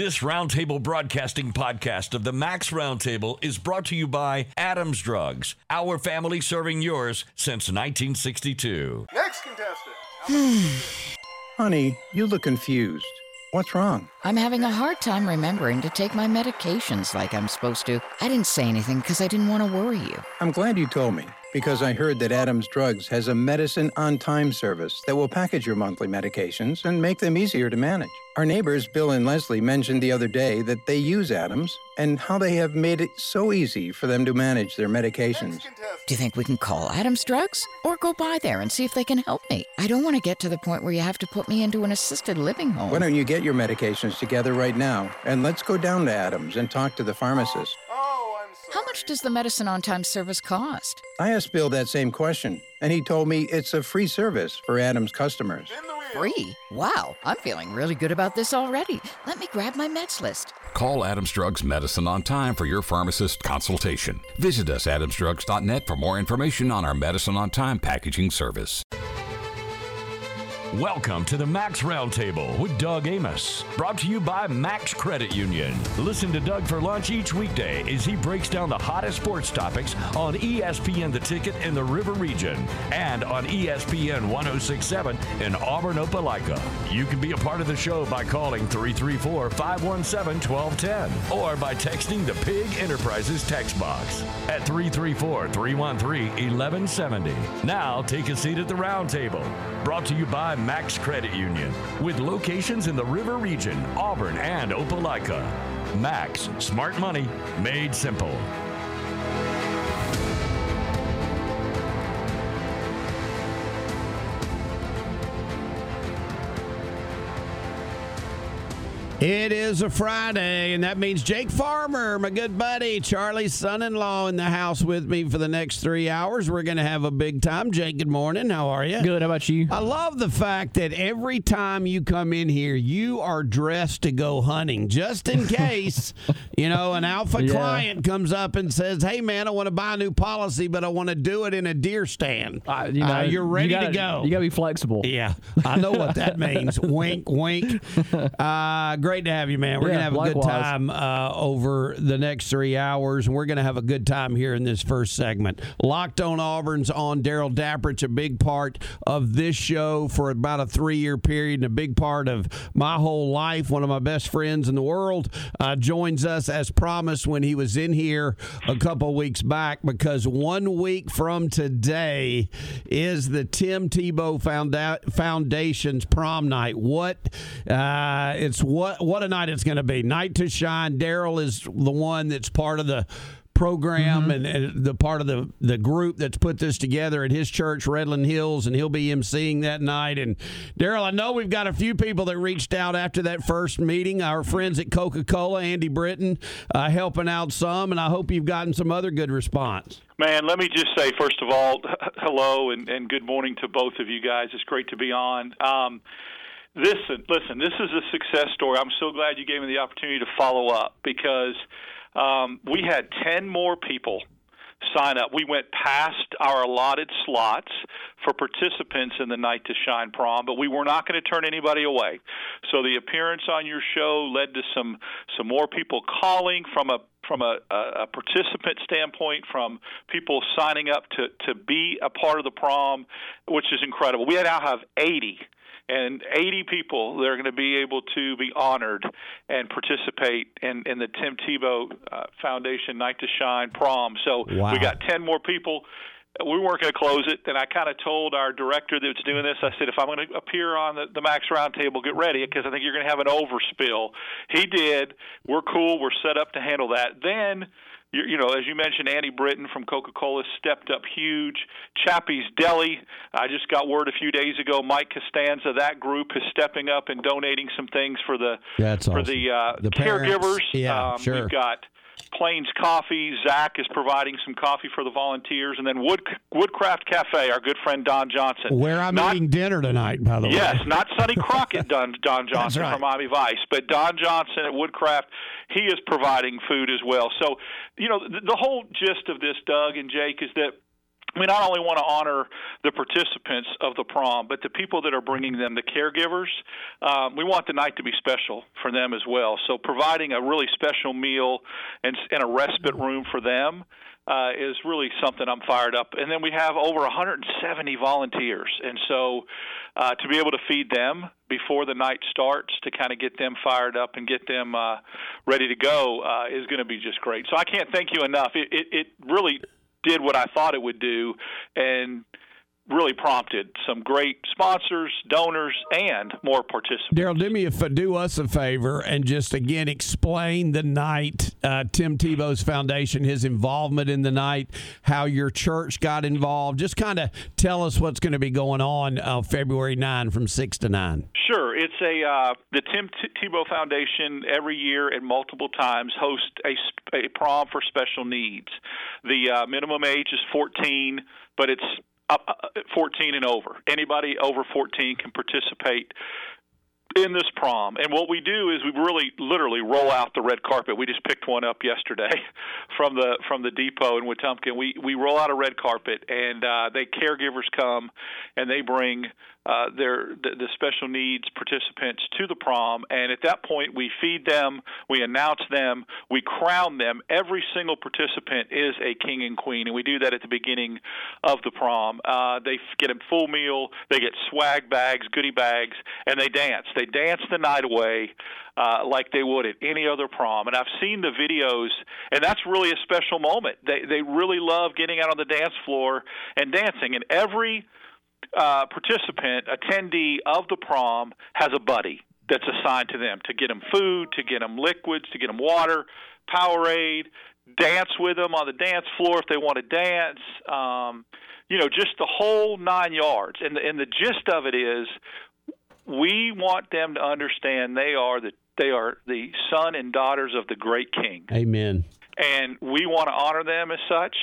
This Roundtable Broadcasting podcast of the Max Roundtable is brought to you by Adams Drugs, our family serving yours since 1962. Next contestant. Honey, you look confused. What's wrong? I'm having a hard time remembering to take my medications like I'm supposed to. I didn't say anything because I didn't want to worry you. I'm glad you told me because I heard that Adams Drugs has a medicine on time service that will package your monthly medications and make them easier to manage. Our neighbors, Bill and Leslie, mentioned the other day that they use Adams and how they have made it so easy for them to manage their medications. Do you think we can call Adams Drugs or go by there and see if they can help me? I don't want to get to the point where you have to put me into an assisted living home. Why don't you get your medications together right now and let's go down to Adams and talk to the pharmacist? Oh, I'm sorry. How much does the medicine on time service cost? I asked Bill that same question, and he told me it's a free service for Adams customers. In the wheel. Free? Wow, I'm feeling really good about this already. Let me grab my meds list. Call Adams Drugs Medicine on time for your pharmacist consultation. Visit us at adamsdrugs.net for more information on our Medicine on Time packaging service. Welcome to the Max Roundtable with Doug Amos, brought to you by Max Credit Union. Listen to Doug for lunch each weekday as he breaks down the hottest sports topics on ESPN The Ticket in the River Region and on ESPN 1067 in Auburn, Opelika. You can be a part of the show by calling 334 517 1210 or by texting the Pig Enterprises text box at 334 313 1170. Now take a seat at the roundtable. Brought to you by Max Credit Union, with locations in the River Region, Auburn, and Opelika. Max, smart money made simple. It is a Friday, and that means Jake Farmer, my good buddy, Charlie's son in law, in the house with me for the next three hours. We're going to have a big time. Jake, good morning. How are you? Good. How about you? I love the fact that every time you come in here, you are dressed to go hunting, just in case, you know, an alpha Yeah. client comes up and says, "Hey, man, I want to buy a new policy, but I want to do it in a deer stand." I- you Uh, know, you're you ready gotta- to go. You got to be flexible. Yeah, I know what that means. wink, wink. Uh, great to have you, man. We're Yeah, gonna have a good time uh, over the next three hours, and we're gonna have a good time here in this first segment. Locked on Auburn's on Darrell Dapprich. It's a big part of this show for about a three-year period, and a big part of my whole life. One of my best friends in the world uh, joins us as promised when he was in here a couple weeks back, because one week from today is the Tim Tebow Founda- Foundation's prom night. What uh, it's what what a night it's going to be. Night to shine. Darrell is the one that's part of the program and, and the part of the the group that's put this together at his church redland hills and he'll be emceeing that night and darrell i know we've got a few people that reached out after that first meeting our friends at coca-cola andy britton uh, helping out some and i hope you've gotten some other good response Man, let me just say first of all, hello and, and good morning to both of you guys. It's great to be on. Um, listen, listen, this is a success story. I'm so glad you gave me the opportunity to follow up because um, we had 10 more people sign up. We went past our allotted slots for participants in the Night to Shine prom, but we were not going to turn anybody away. So the appearance on your show led to some some more people calling from a from a, a, participant standpoint, from people signing up to to be a part of the prom, which is incredible. We now have 80 and 80 people that are going to be able to be honored and participate in, in the Tim Tebow uh, Foundation Night to Shine prom. So Wow. we got 10 more people. We weren't going to close it, and I kind of told our director that was doing this. I said, if I'm going to appear on the, the Max Roundtable, get ready because I think you're going to have an overspill. He did. We're cool. We're set up to handle that. Then you, you know, as you mentioned, Andy Britton from Coca-Cola stepped up huge. Chappy's Deli, I just got word a few days ago. Mike Costanza, that group is stepping up and donating some things for the That's for awesome. the, uh, The caregivers. Yeah, um, sure. We've got Plains Coffee. Zach is providing some coffee for the volunteers, and then Wood Woodcraft Cafe. Our good friend Don Johnson. where i'm Not- eating dinner tonight by the way Yes, not Sonny Crockett, Don, Don Johnson right. from Miami Vice, but Don Johnson at Woodcraft. He is providing food as well. So, you know, the, the whole gist of this, Doug and Jake, is that we not only want to honor the participants of the prom, but the people that are bringing them, the caregivers. Um, we want the night to be special for them as well. So providing a really special meal and, and a respite room for them uh, is really something I'm fired up. And then we have over 170 volunteers, and so uh, to be able to feed them before the night starts to kind of get them fired up and get them uh, ready to go uh, is going to be just great. So I can't thank you enough. It, it, it really did what I thought it would do, and really prompted some great sponsors, donors, and more participants. Darrell, do me a do us a favor and just again explain the night. Uh, Tim Tebow's foundation, his involvement in the night, how your church got involved. Just kind of tell us what's going to be going on uh, February nine from six to nine. Sure, it's a uh, the Tim T- Tebow Foundation every year and multiple times host a, a prom for special needs. The uh, minimum age is 14, but it's 14 and over. Anybody over 14 can participate in this prom. And what we do is we really literally roll out the red carpet. We just picked one up yesterday from the from the depot in Wetumpka. We we roll out a red carpet and uh they caregivers come and they bring uh, their the, the special needs participants to the prom, and at that point we feed them, we announce them, we crown them. Every single participant is a king and queen, and we do that at the beginning of the prom. Uh, they get a full meal, they get swag bags, goodie bags, and they dance. They dance the night away. Uh, like they would at any other prom. And I've seen the videos, and that's really a special moment. They they really love getting out on the dance floor and dancing. And every uh, participant, attendee of the prom, has a buddy that's assigned to them to get them food, to get them liquids, to get them water, Powerade, dance with them on the dance floor if they want to dance. Um, you know, just the whole nine yards. And the, and the gist of it is, we want them to understand they are the they are the son and daughters of the great King. Amen. And we want to honor them as such.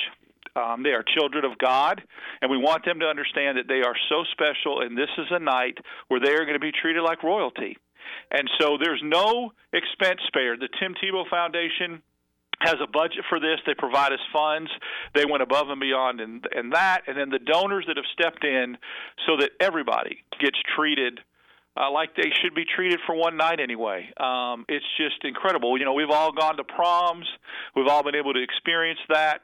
Um, they are children of God, and we want them to understand that they are so special, and this is a night where they are going to be treated like royalty. And so there's no expense spared. The Tim Tebow Foundation has a budget for this. They provide us funds. They went above and beyond in, in that. And then the donors that have stepped in so that everybody gets treated uh, like they should be treated for one night anyway. Um, it's just incredible. You know, we've all gone to proms. We've all been able to experience that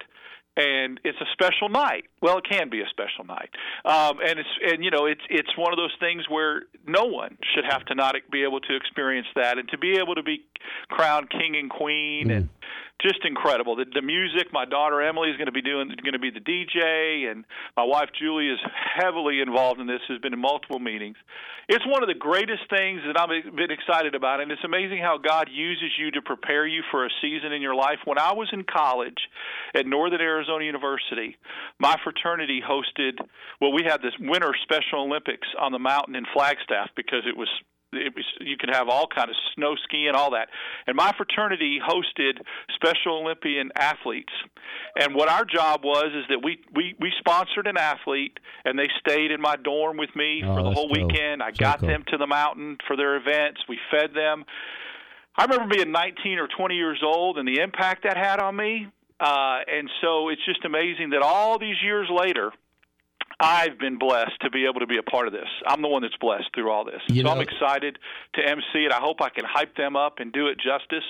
and it's a special night. Well, it can be a special night, um, and it's and you know it's it's one of those things where no one should have to not be able to experience that, and to be able to be crowned king and queen, mm. and just incredible. The, the music, my daughter Emily is going to be doing, going to be the DJ, and my wife Julie is heavily involved in this. Has been in multiple meetings. It's one of the greatest things that I've been excited about, and it's amazing how God uses you to prepare you for a season in your life. When I was in college at Northern Arizona University, my fraternity hosted. Well, we had this Winter Special Olympics on the mountain in Flagstaff because it was it was, you could have all kind of snow skiing, all that. And my fraternity hosted Special Olympian athletes. And what our job was is that we we we sponsored an athlete, and they stayed in my dorm with me oh, for the whole cool. weekend. I So got cool. them to the mountain for their events. We fed them. I remember being 19 or 20 years old and the impact that had on me. Uh, and so it's just amazing that all these years later, I've been blessed to be able to be a part of this. I'm the one that's blessed through all this. You so I'm excited to MC it. I hope I can hype them up and do it justice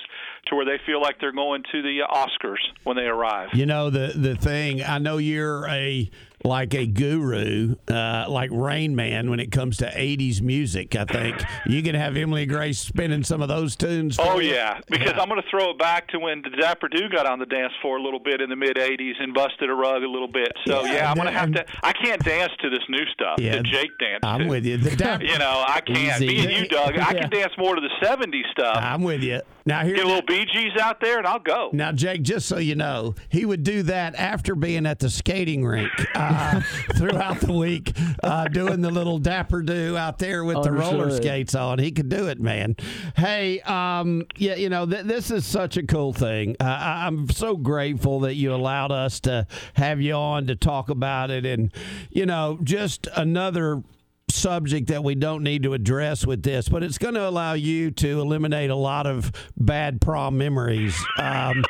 to where they feel like they're going to the Oscars when they arrive. You know the the thing. I know you're a like a guru, uh, like Rain Man, when it comes to '80s music. I think you can have Emily Grace spinning some of those tunes. for Oh you. yeah, because I'm going to throw it back to when the Dapper Do got on the dance floor a little bit in the mid '80s and busted a rug a little bit. So Yeah, yeah, I'm going to have to. I can't dance to this new stuff. Yeah, the Jake dance. I'm to. with you. The dap- You know, I can't. Easy. Me and you, Doug. I can dance more to the '70s stuff. I'm with you. Now here. Get a little Bee Gees out there, and I'll go. Now, Jake, just so you know, he would do that after being at the skating rink uh, throughout the week, uh, doing the little dapper do out there with the roller Understood. skates on. He could do it, man. Hey, um, yeah, you know, th- this is such a cool thing. Uh, I- I'm so grateful that you allowed us to have you on to talk about it. And, you know, just another subject that we don't need to address with this, but it's going to allow you to eliminate a lot of bad prom memories. Um,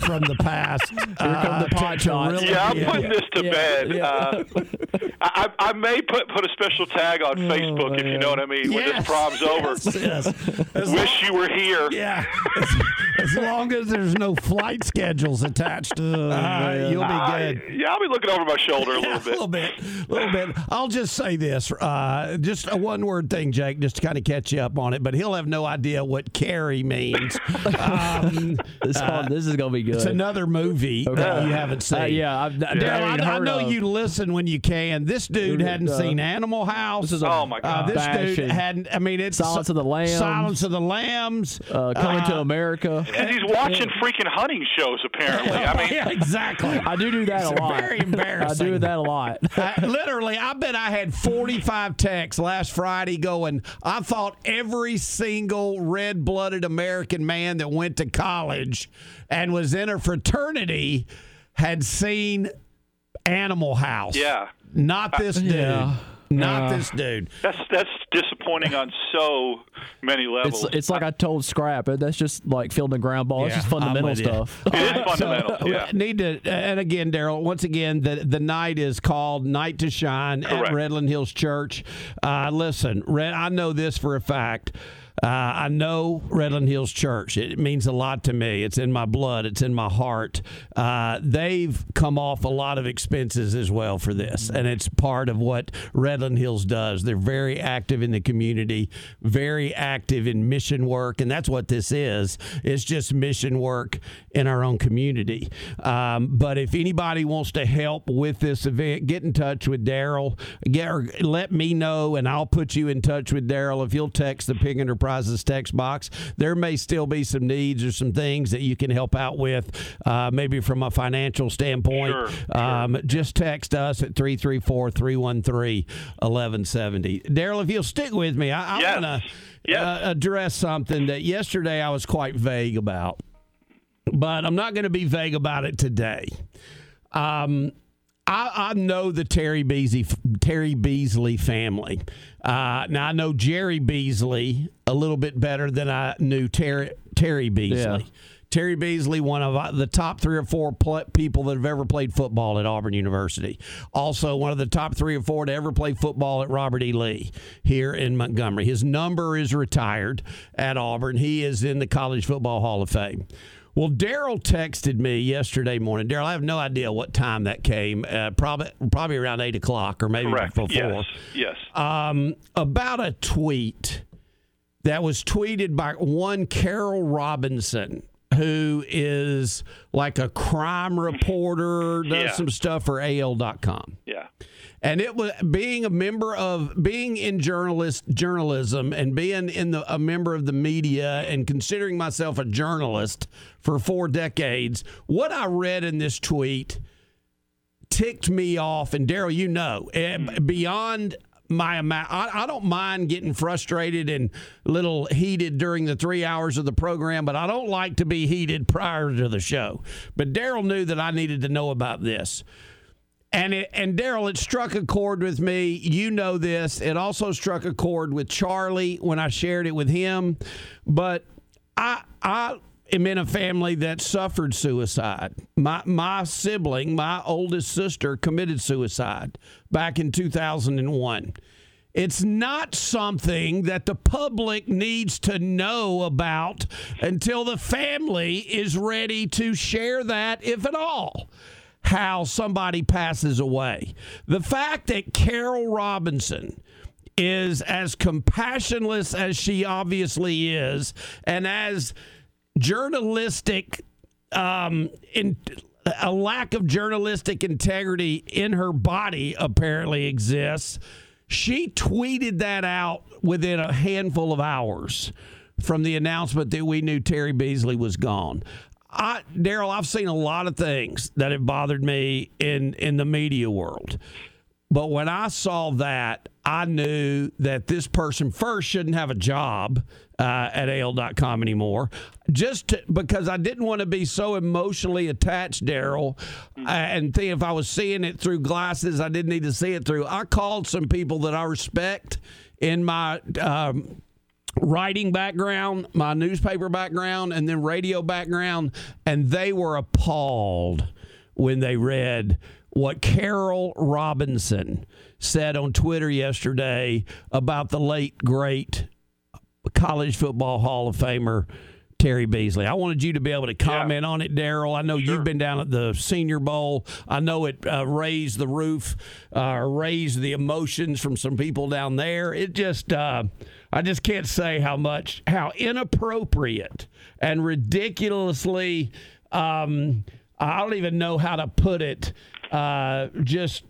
from the past. Here come the pot shots. Yeah, I'm Yeah. putting this to Yeah, bed. yeah. Uh, I, I may put put a special tag on Facebook if you know what I mean when this prom's over. Yes, yes. As long- Wish you were here. yeah, as, as long as there's no flight schedules attached, uh, you'll be I- good. yeah, I'll be looking over my shoulder a little Yeah, bit. A little bit, a little bit. I'll just say this, uh, just a one-word thing, Jake, just to kind of catch you up on it. But he'll have no idea what carry means. Um, This, uh, this is gonna be good. it's another movie that you haven't seen. Uh, yeah, I've, I, Darrell, haven't I, I know of. you listen when you can. This dude Dude, hadn't uh, seen Animal House. This is a Oh, my Uh, God. this dude hadn't. I mean, it's Silence of the Lambs. Silence of the Lambs. uh, coming to uh, America. And he's watching freaking hunting shows, apparently. I mean, yeah, exactly. I do do that a lot. very embarrassing. I do that a lot. I, literally, I bet I had 45 texts last Friday going, I thought every single red blooded American man that went to college and was in a fraternity had seen Animal House. yeah. Not this dude. Yeah. Not Uh, this dude. That's that's disappointing on so many levels. It's it's like I told Scrap. uh, That's just like fielding a ground ball. It's just fundamental I'm with you. stuff. it is fundamental. So, yeah. Need to, and again, Darrell. Once again, the the night is called Night to Shine at Redland Hills Church. Uh, listen, Red, I know this for a fact. Uh, I know Redland Hills Church. It means a lot to me. It's in my blood. It's in my heart. Uh, they've come off a lot of expenses as well for this, and it's part of what Redland Hills does. They're very active in the community, very active in mission work, and that's what this is. It's just mission work in our own community. Um, but if anybody wants to help with this event, get in touch with Darrell. Let me know, and I'll put you in touch with Darrell. If you'll text the Pig Enterprises text box, there may still be some needs or some things that you can help out with, uh, maybe from a financial standpoint. Sure, sure. Um, just text us at 334 313 1170. Darrell, if you'll stick with me, I, I Yes. want to Yes. uh, address something that yesterday I was quite vague about, but I'm not going to be vague about it today. Um, I, I know the Terry Beasley Terry Beasley family. Uh, now I know Jerry Beasley a little bit better than I knew Terry Terry Beasley. Yeah. Terry Beasley, one of uh, the top three or four pl- people that have ever played football at Auburn University. Also, one of the top three or four to ever play football at Robert E. Lee here in Montgomery. His number is retired at Auburn. He is in the College Football Hall of Fame. Well, Darrell texted me yesterday morning. Darrell, I have no idea what time that came. Uh, probably probably around eight o'clock or maybe Correct. before Yes. Yes. um, about a tweet that was tweeted by one Carol Robinson, who is like a crime reporter, does Yeah. some stuff for AL.com. yeah. And it was being a member of being in journalist journalism and being in the a member of the media and considering myself a journalist for four decades. What I read in this tweet ticked me off, and Darrell, you know, eh, beyond my amount. I, I don't mind getting frustrated and a little heated during the three hours of the program, but I don't like to be heated prior to the show. But Darrell knew that I needed to know about this. And it, and Darrell, it struck a chord with me. You know this. It also struck a chord with Charlie when I shared it with him. But I I am in a family that suffered suicide. My my sibling, my oldest sister, committed suicide back in 2001. It's not something that the public needs to know about until the family is ready to share that, if at all how somebody passes away. The fact that Carol Robinson is as compassionless as she obviously is, and as journalistic, um, in a lack of journalistic integrity in her body apparently exists. She tweeted that out within a handful of hours from the announcement that we knew Terry Beasley was gone. I, Darrell, I've seen a lot of things that have bothered me in in the media world. But when I saw that, I knew that this person first shouldn't have a job uh, at AL.com anymore, just to, because I didn't want to be so emotionally attached, Darrell, uh, and think if I was seeing it through glasses I didn't need to see it through. I called some people that I respect in my um, writing background, my newspaper background, and then radio background, and they were appalled when they read what Carol Robinson said on Twitter yesterday about the late, great college football Hall of Famer. Terry Beasley. I wanted you to be able to comment on it, Darrell. I know you've been down at the Senior Bowl. I know it uh, raised the roof, uh, raised the emotions from some people down there. It just, uh, I just can't say how much, how inappropriate and ridiculously, um, I don't even know how to put it. Uh, just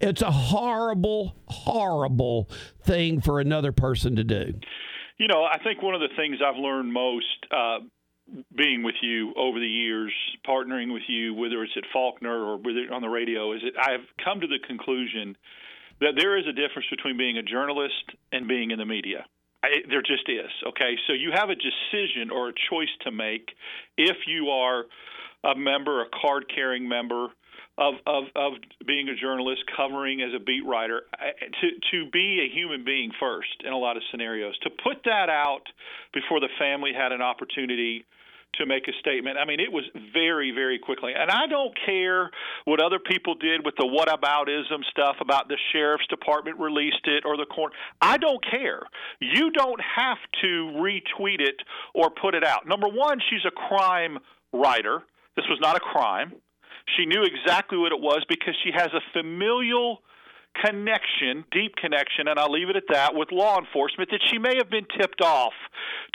it's a horrible, horrible thing for another person to do. You know, I think one of the things I've learned most uh, being with you over the years, partnering with you, whether it's at Faulkner or on the radio, is that I've come to the conclusion that there is a difference between being a journalist and being in the media. I, there just is. Okay, so you have a decision or a choice to make if you are a member, a card-carrying member of, of, of being a journalist, covering as a beat writer, to, to be a human being first in a lot of scenarios. To put that out before the family had an opportunity to make a statement. I mean, it was very, very quickly. And I don't care what other people did with the whataboutism stuff about the sheriff's department released it or the court. I don't care. You don't have to retweet it or put it out. Number one, she's a crime writer. This was not a crime. She knew exactly what it was because she has a familial connection, deep connection, and I'll leave it at that, with law enforcement that she may have been tipped off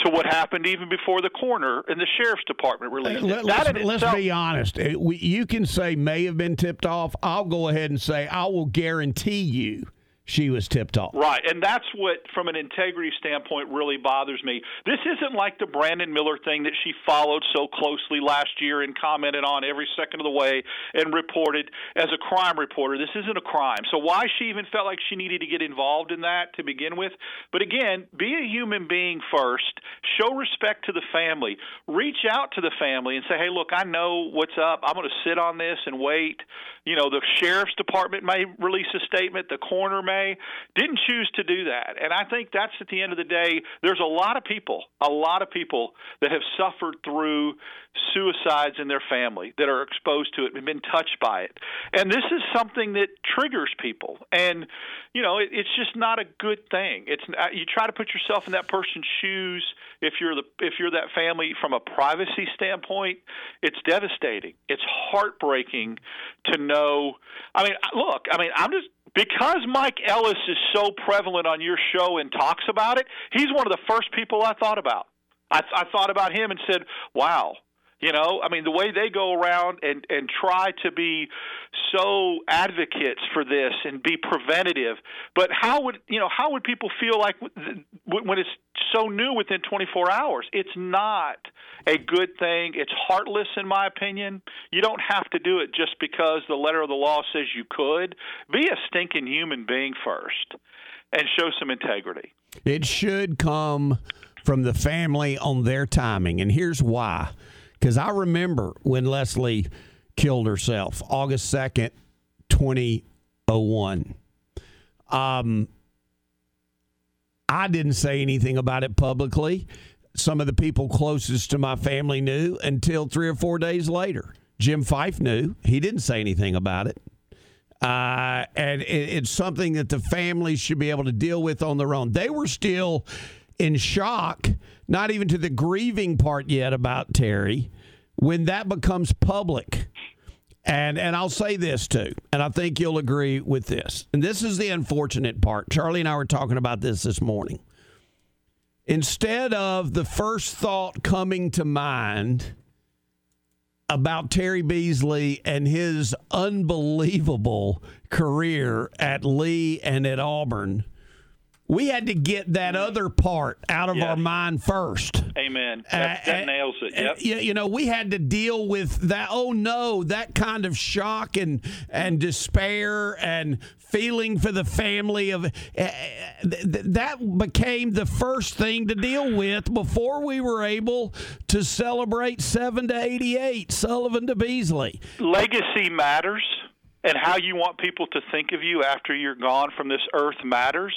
to what happened even before the coroner and the sheriff's department released Let, let's, let's itself- be honest. You can say may have been tipped off. I'll go ahead and say I will guarantee you she was tipped off. Right, and that's what, from an integrity standpoint, really bothers me. This isn't like the Brandon Miller thing that she followed so closely last year and commented on every second of the way and reported as a crime reporter. This isn't a crime. So why she even felt like she needed to get involved in that to begin with? But again, be a human being first. Show respect to the family. Reach out to the family and say, "Hey, look, I know what's up. I'm going to sit on this and wait." You know, the sheriff's department may release a statement. The coroner may. Didn't choose to do that. And I think that's at the end of the day, there's a lot of people, a lot of people that have suffered through suicides in their family that are exposed to it and been touched by it. And this is something that triggers people. And, you know, it, it's just not a good thing. It's uh, you try to put yourself in that person's shoes if you're the if you're that family from a privacy standpoint, it's devastating. It's heartbreaking to know. I mean, look, I mean, I'm just because Mike Ellis is so prevalent on your show and talks about it, he's one of the first people I thought about. I, I thought about him and said, "Wow, you know, I mean, the way they go around and and try to be so advocates for this and be preventative, but how would you know how would people feel like when it's so new within 24 hours? It's not a good thing. It's heartless, in my opinion. You don't have to do it just because the letter of the law says you could. Be a stinking human being first, and show some integrity. It should come from the family on their timing. And here's why. Because I remember when Leslie killed herself, August 2nd, 2001. Um, I didn't say anything about it publicly. Some of the people closest to my family knew until three or four days later. Jim Fyffe knew. He didn't say anything about it. Uh, and it, it's something that the families should be able to deal with on their own. They were still in shock, not even to the grieving part yet about Terry, when that becomes public. And and I'll say this too, and I think you'll agree with this. And this is the unfortunate part. Charlie and I were talking about this this morning. Instead of the first thought coming to mind about Terry Beasley and his unbelievable career at Lee and at Auburn, we had to get that other part out of Yes. our mind first. Amen. That, that Uh, nails it. uh, Yep. You, you know, we had to deal with that. Oh no, that kind of shock and and despair and feeling for the family of uh, th- th- that became the first thing to deal with before we were able to celebrate seven to eighty-eight Sullivan to Beasley. legacy matters and how you want people to think of you after you're gone from this earth matters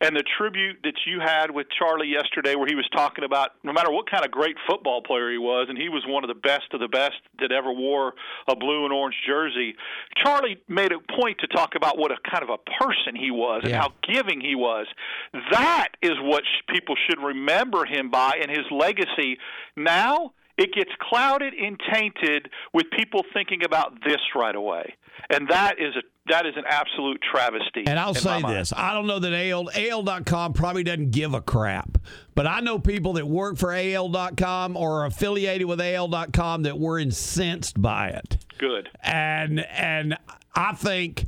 and the tribute that you had with Charlie yesterday, where he was talking about no matter what kind of great football player he was, and he was one of the best of the best that ever wore a blue and orange jersey. Charlie made a point to talk about what a kind of a person he was and Yeah. how giving he was. That is what sh- people should remember him by and his legacy. Now it gets clouded and tainted with people thinking about this right away, and that is a that is an absolute travesty. And I'll say this I don't know that AL, AL.com probably doesn't give a crap, but I know people that work for AL.com or are affiliated with AL.com that were incensed by it. Good. and and I think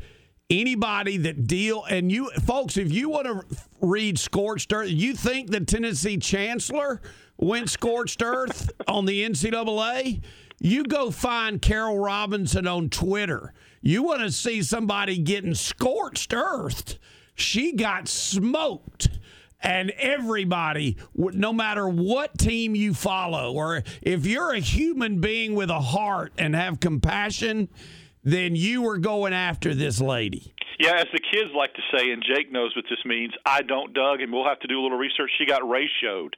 anybody that deal and you folks, if you want to read scorched earth, you think the Tennessee chancellor went scorched earth on the NCAA? You go find Carol Robinson on Twitter. You want to see somebody getting scorched earthed. She got smoked and everybody, no matter what team you follow, or if you're a human being with a heart and have compassion, then you were going after this lady. Yeah, as the kids like to say, and Jake knows what this means. I don't, Doug, and we'll have to do a little research. She got ratioed.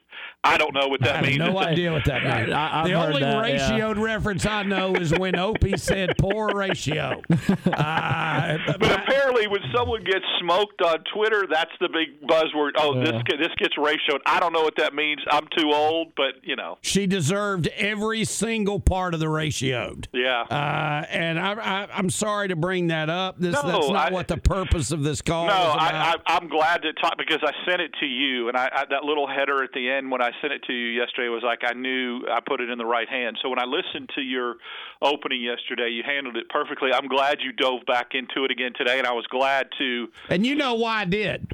I don't know what that I have means. no It's a- idea what that means. I- I've the heard only that, yeah. ratioed reference I know is when Opie said poor ratio. Uh, But apparently, when someone gets smoked on Twitter, that's the big buzzword. Oh, this this gets ratioed. I don't know what that means. I'm too old, but you know, she deserved every single part of the ratioed. yeah. Uh, and I, I, I'm sorry to bring that up. This, No, that's not I- what the purpose of this call No. I, I, I'm glad to talk because I sent it to you, and I, I that little header at the end when I sent it to you yesterday was like I knew I put it in the right hand. So when I listened to your opening yesterday, you handled it perfectly. I'm glad you dove back into it again today, and I was glad to. And you know why I did?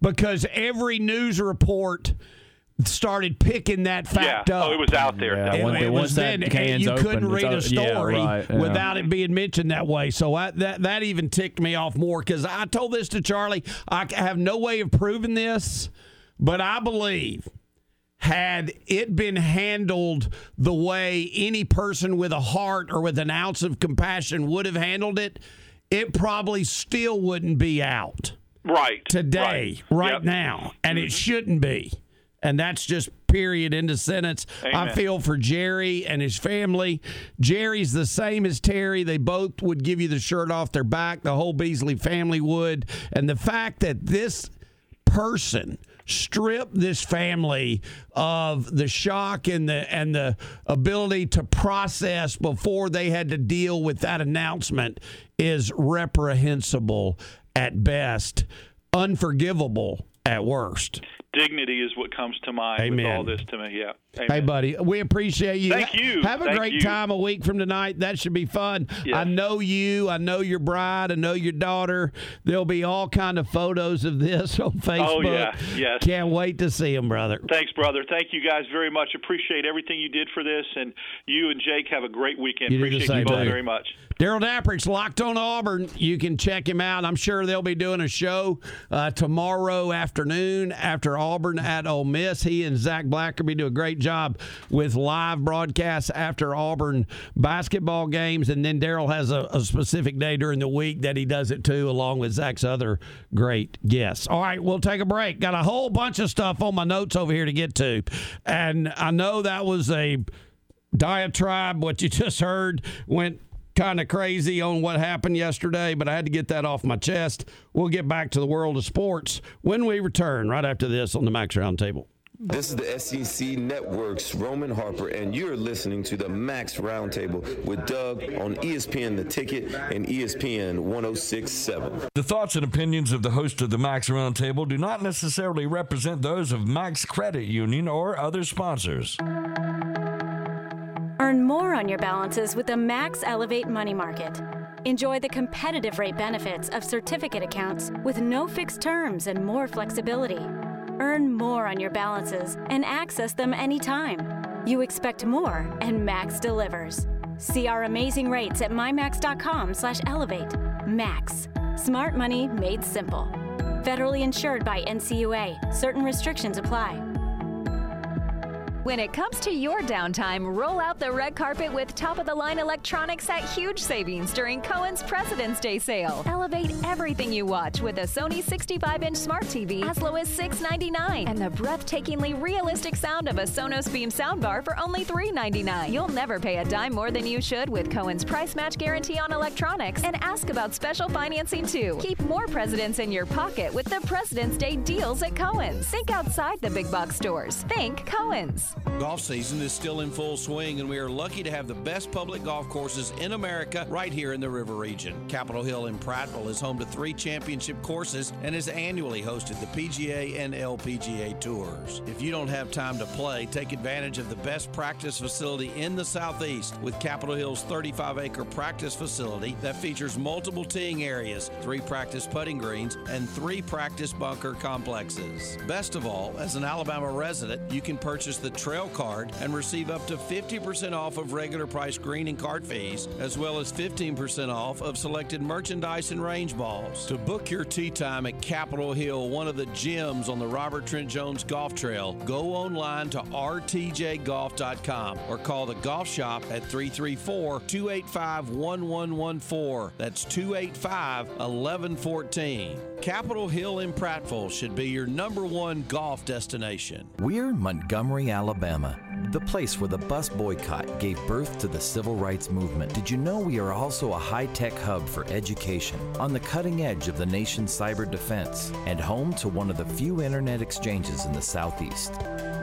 Because every news report started picking that fact yeah, up. oh, it was out there. Yeah, And when- it once was that then can's you couldn't opened, read a it's o- yeah, story right, yeah. without it being mentioned that way. So I, that that even ticked me off more because I told this to Charlie. I have no way of proving this, but I believe had it been handled the way any person with a heart or with an ounce of compassion would have handled it, it probably still wouldn't be out Right today, right, right, Yep. Mm-hmm. now, and it shouldn't be. And that's just period into sentence. I feel for Jerry and his family. Jerry's the same as Terry. They both would give you the shirt off their back. The whole Beasley family would. And the fact that this person stripped this family of the shock and the and the ability to process before they had to deal with that announcement is reprehensible at best, unforgivable at worst. Dignity is what comes to mind with Amen. all this to me. Yeah. Hey, buddy, we appreciate you. Thank you. Have a Thank great you. time a week from tonight. That should be fun. Yes. I know you. I know your bride. I know your daughter. There'll be all kind of photos of this on Facebook. Oh, yeah. Yes. Can't wait to see them, brother. Thanks, brother. Thank you guys very much. Appreciate everything you did for this, and you and Jake have a great weekend. You Appreciate you both buddy. very much. Darrell Dapprich's locked on Auburn. You can check him out. I'm sure they'll be doing a show uh, tomorrow afternoon after Auburn at Ole Miss. He and Zach Blackerby do a great job with live broadcasts after Auburn basketball games. And then Darrell has a, a specific day during the week that he does it too, along with Zach's other great guests. All right, we'll take a break. Got a whole bunch of stuff on my notes over here to get to. And I know that was a diatribe, what you just heard, went kind of crazy on what happened yesterday, but I had to get that off my chest. We'll get back to the world of sports when we return right after this on the Max Roundtable. This is the SEC Network's Roman Harper, and you're listening to the Max Roundtable with Doug on ESPN The Ticket and ESPN 1067. The thoughts and opinions of the host of the Max Roundtable do not necessarily represent those of Max Credit Union or other sponsors. Earn more on your balances with the Max Elevate Money Market. Enjoy the competitive rate benefits of certificate accounts with no fixed terms and more flexibility. Earn more on your balances and access them anytime. You expect more, and Max delivers. See our amazing rates at mymax.com/elevate. Max, smart money made simple. Federally insured by NCUA. Certain restrictions apply. When it comes to your downtime, roll out the red carpet with top of the line electronics at huge savings during Cohen's President's Day sale. Elevate everything you watch with a Sony 65 inch smart TV as low as $6.99 and the breathtakingly realistic sound of a Sonos Beam soundbar for only $3.99. You'll never pay a dime more than you should with Cohen's price match guarantee on electronics and ask about special financing too. Keep more presidents in your pocket with the President's Day deals at Cohen's. Think outside the big box stores. Think Cohen's. Golf season is still in full swing, and we are lucky to have the best public golf courses in America right here in the River Region. Capitol Hill in Prattville is home to three championship courses and has annually hosted the PGA and LPGA tours. If you don't have time to play, take advantage of the best practice facility in the Southeast with Capitol Hill's 35 acre practice facility that features multiple teeing areas, three practice putting greens, and three practice bunker complexes. Best of all, as an Alabama resident, you can purchase the Trail Card and receive up to 50% off of regular price green and cart fees, as well as 15% off of selected merchandise and range balls. To book your tee time at Capitol Hill, one of the gyms on the Robert Trent Jones Golf Trail, go online to rtjgolf.com or call the golf shop at 334 285 1114. That's 285 1114. Capitol Hill in Prattville should be your number one golf destination. We're Montgomery, Alabama, the place where the bus boycott gave birth to the civil rights movement. Did you know we are also a high tech hub for education, on the cutting edge of the nation's cyber defense, and home to one of the few internet exchanges in the Southeast?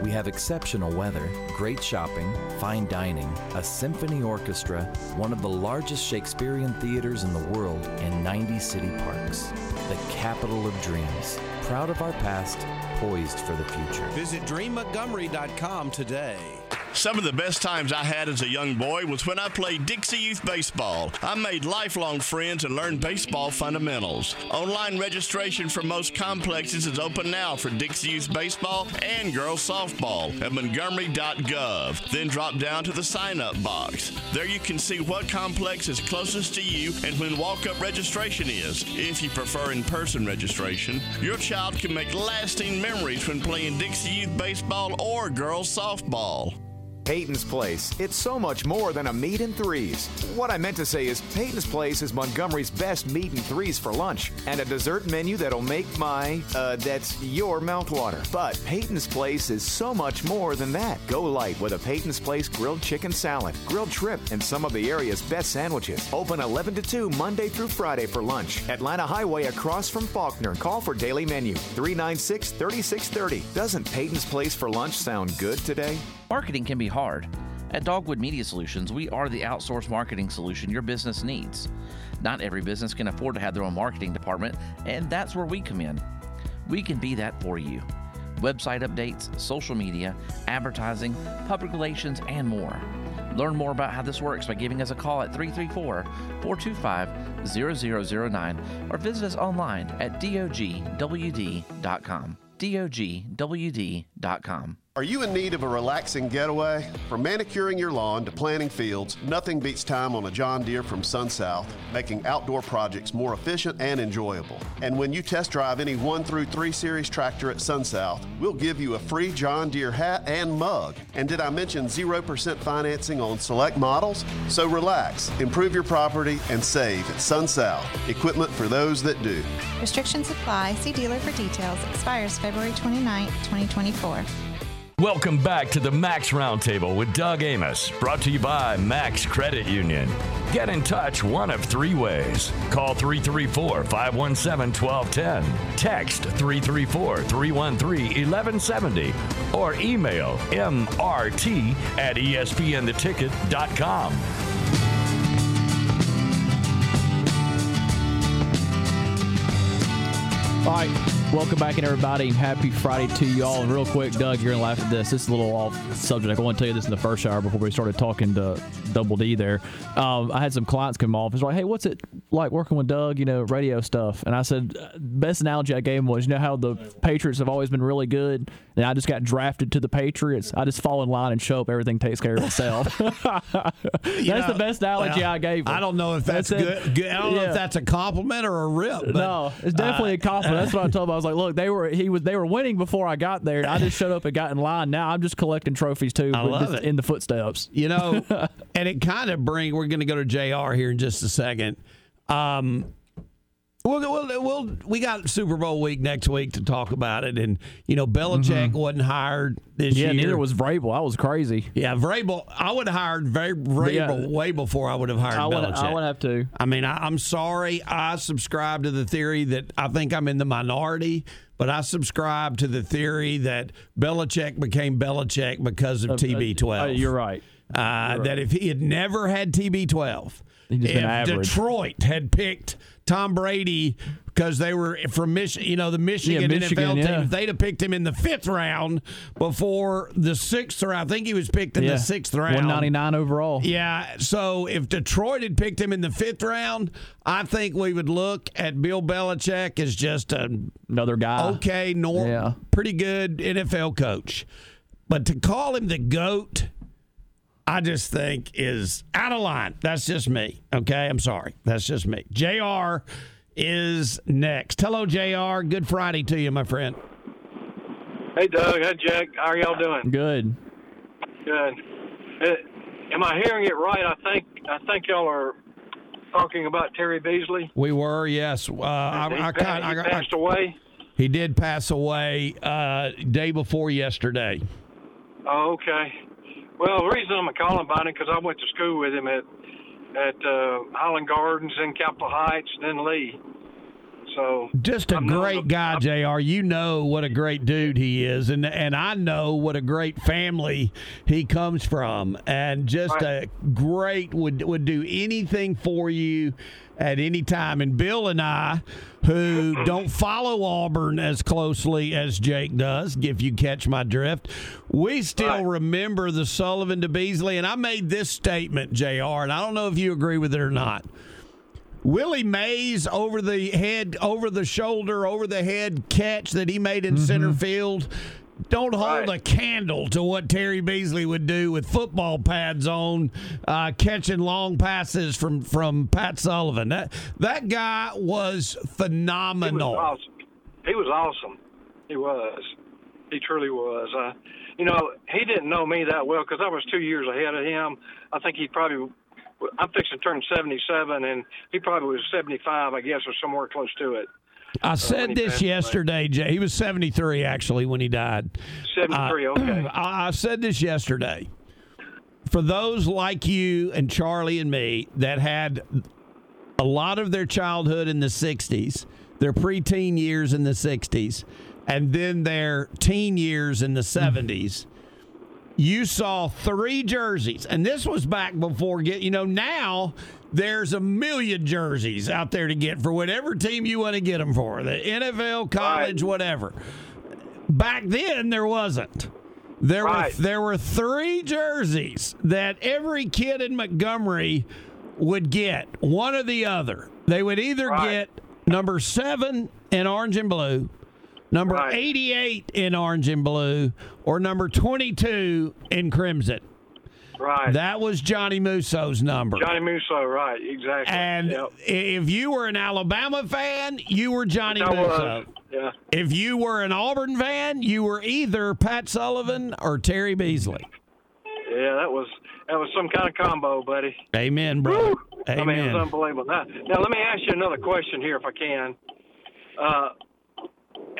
We have exceptional weather, great shopping, fine dining, a symphony orchestra, one of the largest Shakespearean theaters in the world, and 90 city parks. The capital of dreams. Proud of our past, poised for the future. Visit dreammontgomery.com today. Some of the best times I had as a young boy was when I played Dixie Youth Baseball. I made lifelong friends and learned baseball fundamentals. Online registration for most complexes is open now for Dixie Youth Baseball and girls softball at montgomery.gov. Then drop down to the sign up box. There you can see what complex is closest to you and when walk up registration is. If you prefer in person registration, your child can make lasting memories when playing Dixie Youth Baseball or girls softball. Peyton's Place. It's so much more than a meat and threes. What I meant to say is Peyton's Place is Montgomery's best meat and threes for lunch and a dessert menu that'll make my, uh, that's your mouth water. But Peyton's Place is so much more than that. Go light with a Peyton's Place grilled chicken salad, grilled shrimp, and some of the area's best sandwiches. Open 11 to 2 Monday through Friday for lunch. Atlanta Highway across from Faulkner. Call for daily menu 396 3630. Doesn't Peyton's Place for lunch sound good today? Marketing can be hard. At Dogwood Media Solutions, we are the outsourced marketing solution your business needs. Not every business can afford to have their own marketing department, and that's where we come in. We can be that for you. Website updates, social media, advertising, public relations, and more. Learn more about how this works by giving us a call at 334 425 0009 or visit us online at dogwd.com. dogwd.com. Are you in need of a relaxing getaway? From manicuring your lawn to planting fields, nothing beats time on a John Deere from SunSouth, making outdoor projects more efficient and enjoyable. And when you test drive any 1 through 3 series tractor at SunSouth, we'll give you a free John Deere hat and mug. And did I mention 0% financing on select models? So relax, improve your property, and save at SunSouth. Equipment for those that do. Restrictions apply. See dealer for details. Expires February 29, 2024. Welcome back to the Max Roundtable with Doug Amos, brought to you by Max Credit Union. Get in touch one of three ways. Call 334 517 1210, text 334 313 1170, or email mrt at espntheticket.com. All right, welcome back, and everybody. Happy Friday to you all. And real quick, Doug, you're gonna laugh at this. This is a little off subject. I want to tell you this in the first hour before we started talking to Double D. There, um, I had some clients come off. It's like, hey, what's it like working with Doug? You know, radio stuff. And I said, best analogy I gave him was, you know how the Patriots have always been really good, and I just got drafted to the Patriots. I just fall in line and show up. Everything takes care of itself. that's know, the best analogy well, I gave. Him. I don't know if that's, it. good, good. I don't know if that's a compliment or a rip. But, no, it's definitely uh, a compliment. That's what I told him. I was like, "Look, they were he was they were winning before I got there. I just showed up and got in line. Now I'm just collecting trophies too, I love it. in the footsteps. You know, and it kind of bring. We're going to go to Jr. here in just a second. Um, we'll, we'll, we'll, we got Super Bowl week next week to talk about it, and you know, Belichick wasn't hired this Mm-hmm. yeah, year. neither was Vrabel. I was crazy. Yeah, Vrabel. I would have hired Vra- Vrabel Yeah. way before I would have hired I would Belichick. I would have to. I mean, I, I'm sorry. I subscribe to the theory that I think I'm in the minority, but I subscribe to the theory that Belichick became Belichick because of Uh, uh, TB12. uh, you're right. Uh, That if he had never had TB12, if. Detroit had picked Tom Brady because they were from Michigan, you know, the Michigan, Michigan, NFL team, yeah. if they'd have picked him in the fifth round before the sixth round, I think he was picked in yeah, the sixth round. 199 overall. Yeah. So if Detroit had picked him in the fifth round, I think we would look at Bill Belichick as just a Another guy. okay, normal, Yeah. pretty good NFL coach. But to call him the GOAT, I just think is out of line. That's just me. Okay. I'm sorry. That's just me. JR is next. Hello, JR. Good Friday to you, my friend. Hey, Doug. Hey, Jack. How are y'all doing? Good. Good. Uh, am I hearing it right? I think I think y'all are talking about Terry Beasley. We were, yes. Uh, I, he I, pa- kind he I, passed away. He did pass away uh, day before yesterday. Oh, okay. Well, the reason I'm calling about it because I went to school with him at at uh, Highland Gardens, then Capitol Heights, then Lee. So Just a great guy, Jr. You know what a great dude he is, and and I know what a great family he comes from, and just a great would would do anything for you at any time. And Bill and I, who don't follow Auburn as closely as Jake does, if you catch my drift, we still remember the Sullivan to Beasley. And I made this statement, Jr. And I don't know if you agree with it or not. Willie Mays over the head, over the shoulder, over the head catch that he made in mm-hmm. center field. Don't hold a candle to what Terry Beasley would do with football pads on, uh, catching long passes from from Pat Sullivan. That that guy was phenomenal. he was awesome. He was awesome. He was. He truly was. Uh, you know, he didn't know me that well because I was two years ahead of him. I think he probably. I'm fixing to turn 77, and he probably was 75, I guess, or somewhere close to it. I said this yesterday, Jay. He was 73 actually when he died. 73, Uh, okay. I, I said this yesterday. For those like you and Charlie and me that had a lot of their childhood in the 60s, their preteen years in the 60s, and then their teen years in the 70s, you saw three jerseys. And this was back before get, you know, now there's a million jerseys out there to get for whatever team you want to get them for the NFL, college, whatever. Back then, there wasn't. There Right. were there were three jerseys that every kid in Montgomery would get, one or the other. They would either get number seven in orange and blue, number 88 in orange and blue, or number 22 in crimson. Right. That was Johnny Musso's number. Johnny Musso, right? Exactly. And Yep. if you were an Alabama fan, you were Johnny was. Musso. Yeah. If you were an Auburn fan, you were either Pat Sullivan or Terry Beasley. Yeah, that was that was some kind of combo, buddy. Amen, brother. I mean, it Amen. was unbelievable. Now, now let me ask you another question here, if I can. Uh,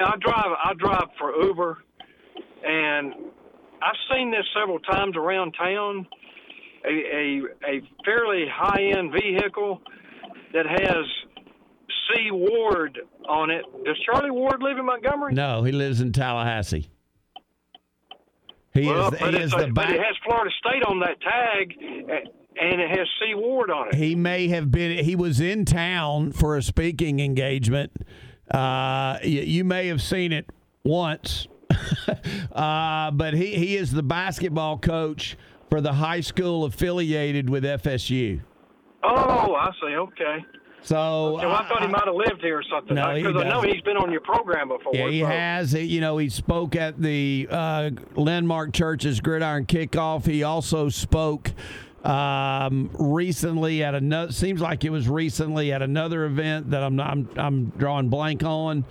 I drive, I drive for Uber, and I've seen this several times around town. A a, a fairly high end vehicle that has C Ward on it. Does Charlie Ward live in Montgomery? No, he lives in Tallahassee. He well, is, but, he is a- the back. it has Florida State on that tag, and it has C Ward on it. He may have been. He was in town for a speaking engagement. Uh, you, you may have seen it once, uh, but he he is the basketball coach for the high school affiliated with FSU. Oh, I see. Okay. So well, I thought he might have lived here or something. No, because I know he's been on your program before. Yeah, he so- has. You know, he spoke at the uh, Landmark Church's Gridiron Kickoff. He also spoke um, recently at another. Seems like it was recently at another event that I'm I'm I'm drawing blank on.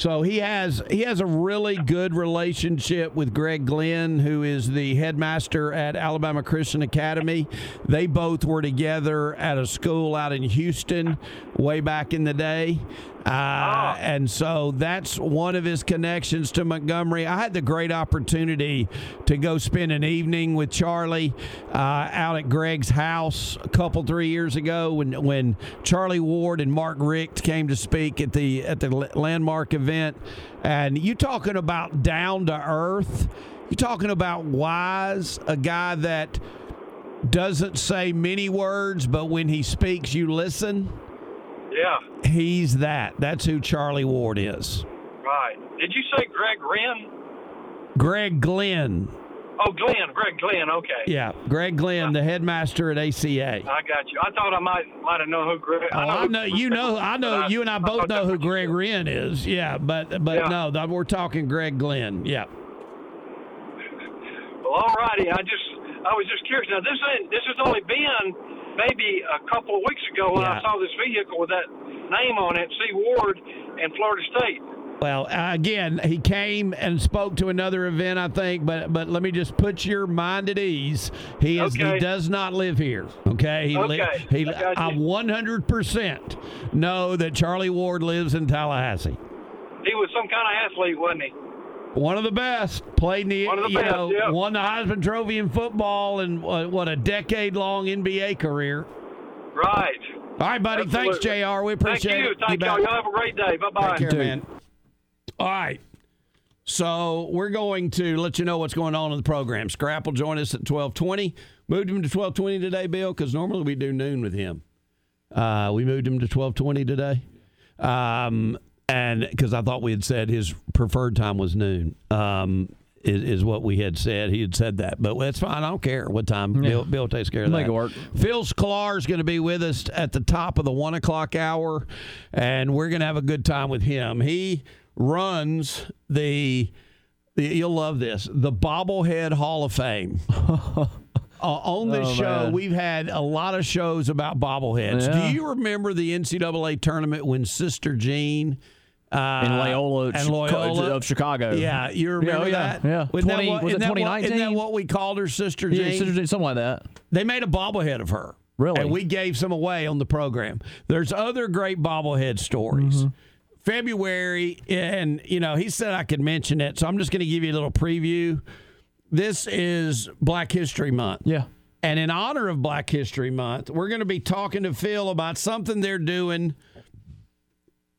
So he has he has a really good relationship with Greg Glenn, who is the headmaster at Alabama Christian Academy. They both were together at a school out in Houston way back in the day. Uh, and so that's one of his connections to Montgomery. I had the great opportunity to go spend an evening with Charlie uh, out at Greg's house a couple three years ago when when Charlie Ward and Mark Richt came to speak at the at the landmark event. And you talking about down to earth? You talking about wise? A guy that doesn't say many words, but when he speaks, you listen. Yeah, He's that. That's who Charlie Ward is. right. Did you say Greg Wren? Greg Glenn. Oh, Glenn. Greg Glenn. Okay. Yeah, Greg Glenn, the headmaster at ACA. I got you. I thought I might might have known who Greg. Oh, I know you know. I know you and I both know who Greg Wren is. Yeah, but but Yeah. no, we're talking Greg Glenn. Yeah. Well, all righty. I just I was just curious. Now this ain't this has only been maybe a couple of weeks ago when I saw this vehicle with that name on it, C Ward, in Florida State. Well, uh, again, he came and spoke to another event, I think. But but let me just put your mind at ease. He is Okay. he does not live here. Okay. He li- he, I I 100 percent know that Charlie Ward lives in Tallahassee. He was some kind of athlete, wasn't he? One of the best. Played in the, One of the you best, know, yeah. won the Heisman Trophy in football and uh, what a decade long NBA career. Right. All right, buddy. Thanks, Jr. We appreciate Thank you. it. Thank y'all. Y'all have a great day. Bye bye. Take care, man. All right. So we're going to let you know what's going on in the program. Scrap will join us at twelve twenty. Moved him to twelve twenty today, Bill, because normally we do noon with him. Uh, we moved him to twelve twenty today, um, and because I thought we had said his preferred time was noon. Um, is, is what we had said. He had said that, but that's fine. I don't care what time. Bill, Bill takes care of Make that. it work. Phil Sklar is going to be with us at the top of the one o'clock hour, and we're going to have a good time with him. He runs the, the you'll love this, the Bobblehead Hall of Fame. Uh, on this Oh, show, man. we've had a lot of shows about bobbleheads. Yeah. Do you remember the NCAA tournament when Sister Jean uh, In Loyola, and Loyola of Chicago. Yeah, you remember Yeah, oh, yeah, that? yeah. Wasn't that what- was it that what- Isn't that what we called her, Sister Yeah, Sister Jean, something like that. They made a bobblehead of her. Really? And we gave some away on the program. There's other great bobblehead stories. Mm-hmm. February, and you know, he said I could mention it, so I'm just going to give you a little preview. This is Black History Month. Yeah. And in honor of Black History Month, we're going to be talking to Phil about something they're doing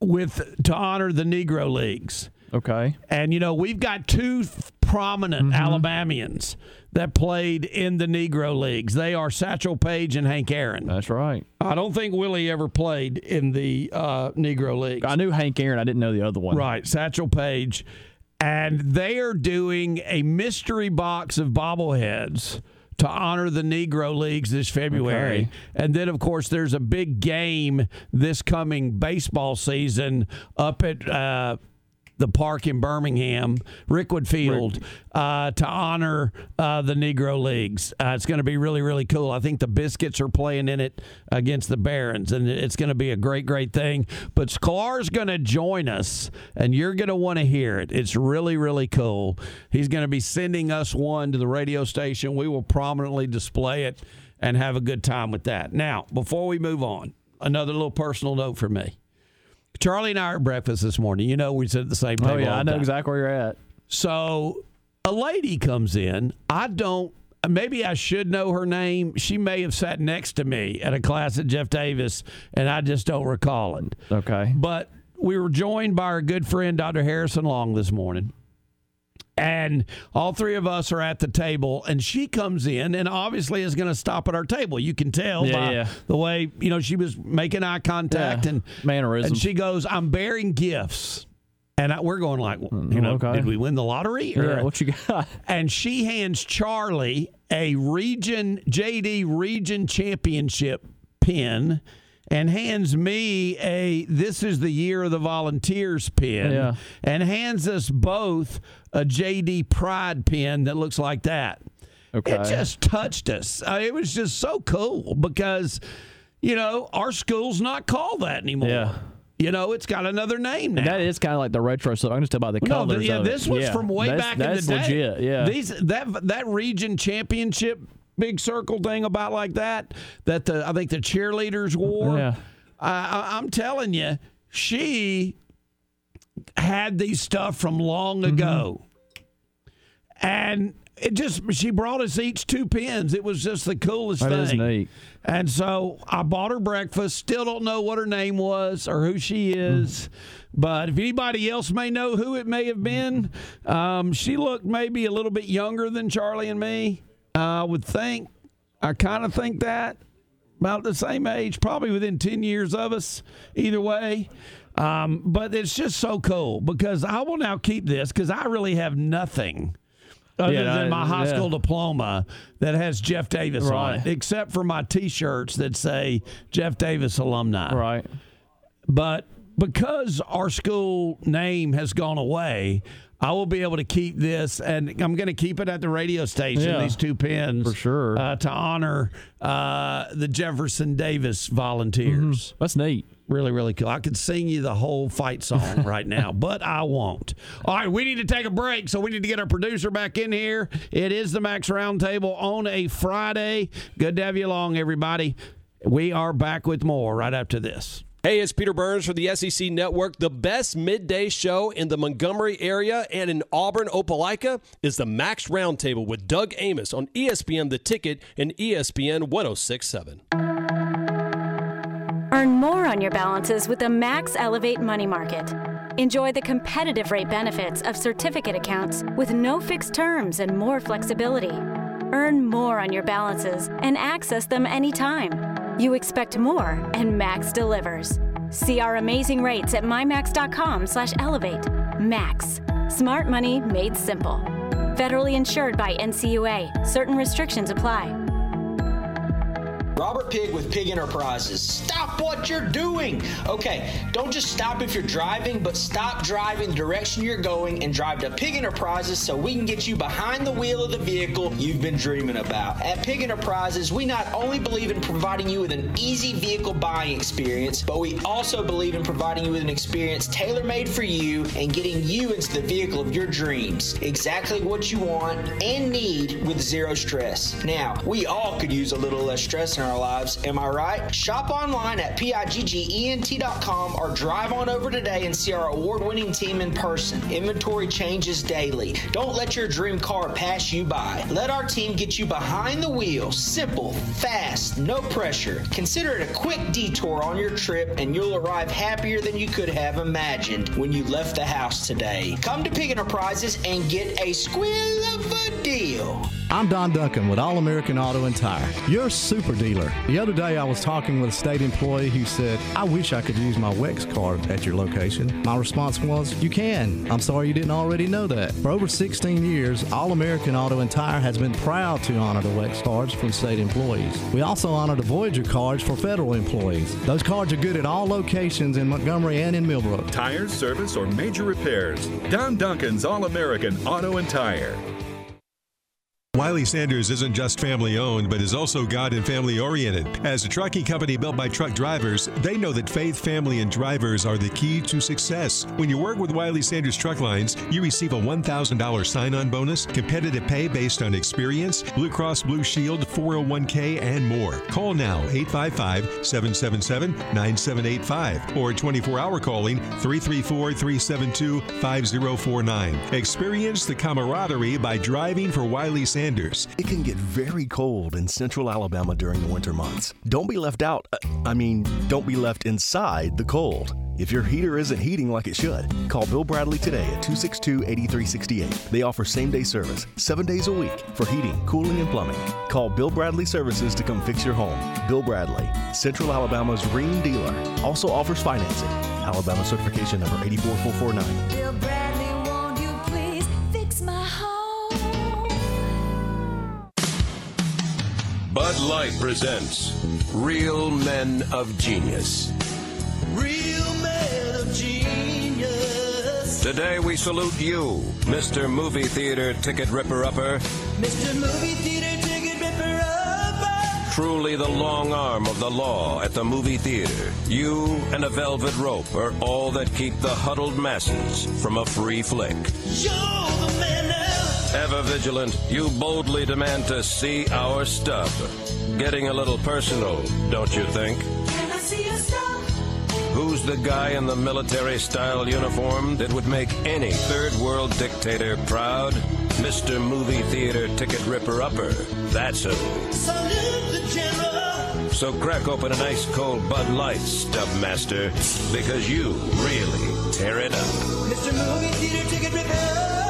with to honor the Negro Leagues. Okay. And you know, we've got two prominent Alabamians that played in the Negro Leagues. They are Satchel Paige and Hank Aaron. That's right. I don't think Willie ever played in the uh, Negro Leagues. I knew Hank Aaron. I didn't know the other one. Right, Satchel Paige. And they are doing a mystery box of bobbleheads to honor the Negro Leagues this February. Okay. And then, of course, there's a big game this coming baseball season up at. Uh, the park in Birmingham, Rickwood Field, uh, to honor uh, the Negro Leagues. Uh, it's going to be really, really cool. I think the Biscuits are playing in it against the Barons, and it's going to be a great, great thing. But Sklar's going to join us, and you're going to want to hear it. It's really, really cool. He's going to be sending us one to the radio station. We will prominently display it and have a good time with that. Now, before we move on, another little personal note for me. Charlie and I are at breakfast this morning. You know, we sit at the same oh, table. Oh yeah, I know time. exactly where you're at. So a lady comes in. I don't. Maybe I should know her name. She may have sat next to me at a class at Jeff Davis, and I just don't recall it. Okay. But we were joined by our good friend Dr. Harrison Long this morning. And all three of us are at the table, and she comes in and obviously is going to stop at our table. You can tell Yeah, by yeah. the way, you know, she was making eye contact Yeah, and mannerisms. And she goes, I'm bearing gifts. And I, we're going like, you know, okay. did we win the lottery? Yeah, what you got? And she hands Charlie a region JD region championship pin, and hands me a "This is the year of the volunteers" pin, and hands us both a JD Pride pin that looks like that. Okay. It just touched us. Uh, it was just so cool because, you know, our school's not called that anymore. Yeah. You know, it's got another name now. And that is kind of like the retro stuff. I can just tell by the No, colors. th- yeah, of it. this was Yeah. from way That's- back that's in the day. legit. Yeah. These that that region championship big circle thing about like that that the I think the cheerleaders wore. Yeah. I, I, I'm telling you, she had these stuff from long Mm-hmm. ago, and it just she brought us each two pins. It was just the coolest That thing. And so I bought her breakfast. Still don't know what her name was or who she is. But if anybody else may know who it may have been, um, she looked maybe a little bit younger than Charlie and me. I would think. I kind of think that. About the same age, probably within 10 years of us, either way. Um, but it's just so cool because I will now keep this because I really have nothing other Yeah, than my high yeah. school diploma that has Jeff Davis on it, except for my T-shirts that say Jeff Davis alumni. Right. But because our school name has gone away, I will be able to keep this, and I'm going to keep it at the radio station. Yeah. These two pins For sure. uh, to honor uh, the Jefferson Davis volunteers. That's neat. Really, really cool. I could sing you the whole fight song right now, but I won't. All right, we need to take a break, so we need to get our producer back in here. It is the Max Roundtable on a Friday. Good to have you along, everybody. We are back with more right after this. Hey, it's Peter Burns for the SEC Network. The best midday show in the Montgomery area and in Auburn, Opelika is the Max Roundtable with Doug Amos on ESPN The Ticket and ESPN 1067. Earn more on your balances with the Max Elevate Money Market. Enjoy the competitive rate benefits of certificate accounts with no fixed terms and more flexibility. Earn more on your balances and access them anytime. You expect more, and Max delivers. See our amazing rates at mymax.com/elevate. Max, smart money made simple. Federally insured by NCUA. Certain restrictions apply. Robert Pig with Pig Enterprises. Stop what you're doing. Okay, don't just stop if you're driving, but stop driving the direction you're going and drive to Pig Enterprises so we can get you behind the wheel of the vehicle you've been dreaming about. At Pig Enterprises, we not only believe in providing you with an easy vehicle buying experience, but we also believe in providing you with an experience tailor made for you and getting you into the vehicle of your dreams. Exactly what you want and need with zero stress. Now, we all could use a little less stress in our lives, am I right? Shop online at PIGGENT.com or drive on over today and see our award winning team in person. Inventory changes daily. Don't let your dream car pass you by. Let our team get you behind the wheel. Simple, fast, no pressure. Consider it a quick detour on your trip and you'll arrive happier than you could have imagined when you left the house today. Come to Pig Enterprises and get a squill of a deal. I'm Don Duncan with All American Auto and Tire, your super dealer. The other day I was talking with a state employee who said, I wish I could use my WEX card at your location. My response was, You can. I'm sorry you didn't already know that. For over 16 years, All American Auto and Tire has been proud to honor the WEX cards from state employees. We also honor the Voyager cards for federal employees. Those cards are good at all locations in Montgomery and in Millbrook. Tires, service, or major repairs. Don Duncan's All American Auto and Tire. Wiley Sanders isn't just family owned, but is also God and family oriented. As a trucking company built by truck drivers, they know that faith, family, and drivers are the key to success. When you work with Wiley Sanders Truck Lines, you receive a $1,000 sign on bonus, competitive pay based on experience, Blue Cross Blue Shield, 401k, and more. Call now 855 777 9785 or 24 hour calling 334 372 5049. Experience the camaraderie by driving for Wiley Sanders. It can get very cold in central Alabama during the winter months. Don't be left out. uh, I mean, don't be left inside the cold. If your heater isn't heating like it should, call Bill Bradley today at 262 8368. They offer same day service, seven days a week for heating, cooling, and plumbing. Call Bill Bradley Services to come fix your home. Bill Bradley, Central Alabama's Rheem dealer, also offers financing. Alabama certification number 84449. Bill Bradley, won't you please fix my home? Bud Light presents Real Men of Genius. Real man of genius. Today we salute you, Mr. Movie Theater Ticket Ripper Upper, Mr. Movie Theater Ticket Ripper Upper. truly the long arm of the law at the movie theater. You and a velvet rope are all that keep the huddled masses from a free flick. You're the man. Ever vigilant, you boldly demand to see our stuff. Getting a little personal, don't you think? Can I see your stuff? Who's the guy in the military style uniform that would make any third world dictator proud? Mr. Movie Theater Ticket Ripper Upper. That's who. Salute the general. So crack open an ice cold Bud Light, Stubmaster, because you really tear it up. Mr. Movie Theater Ticket Ripper.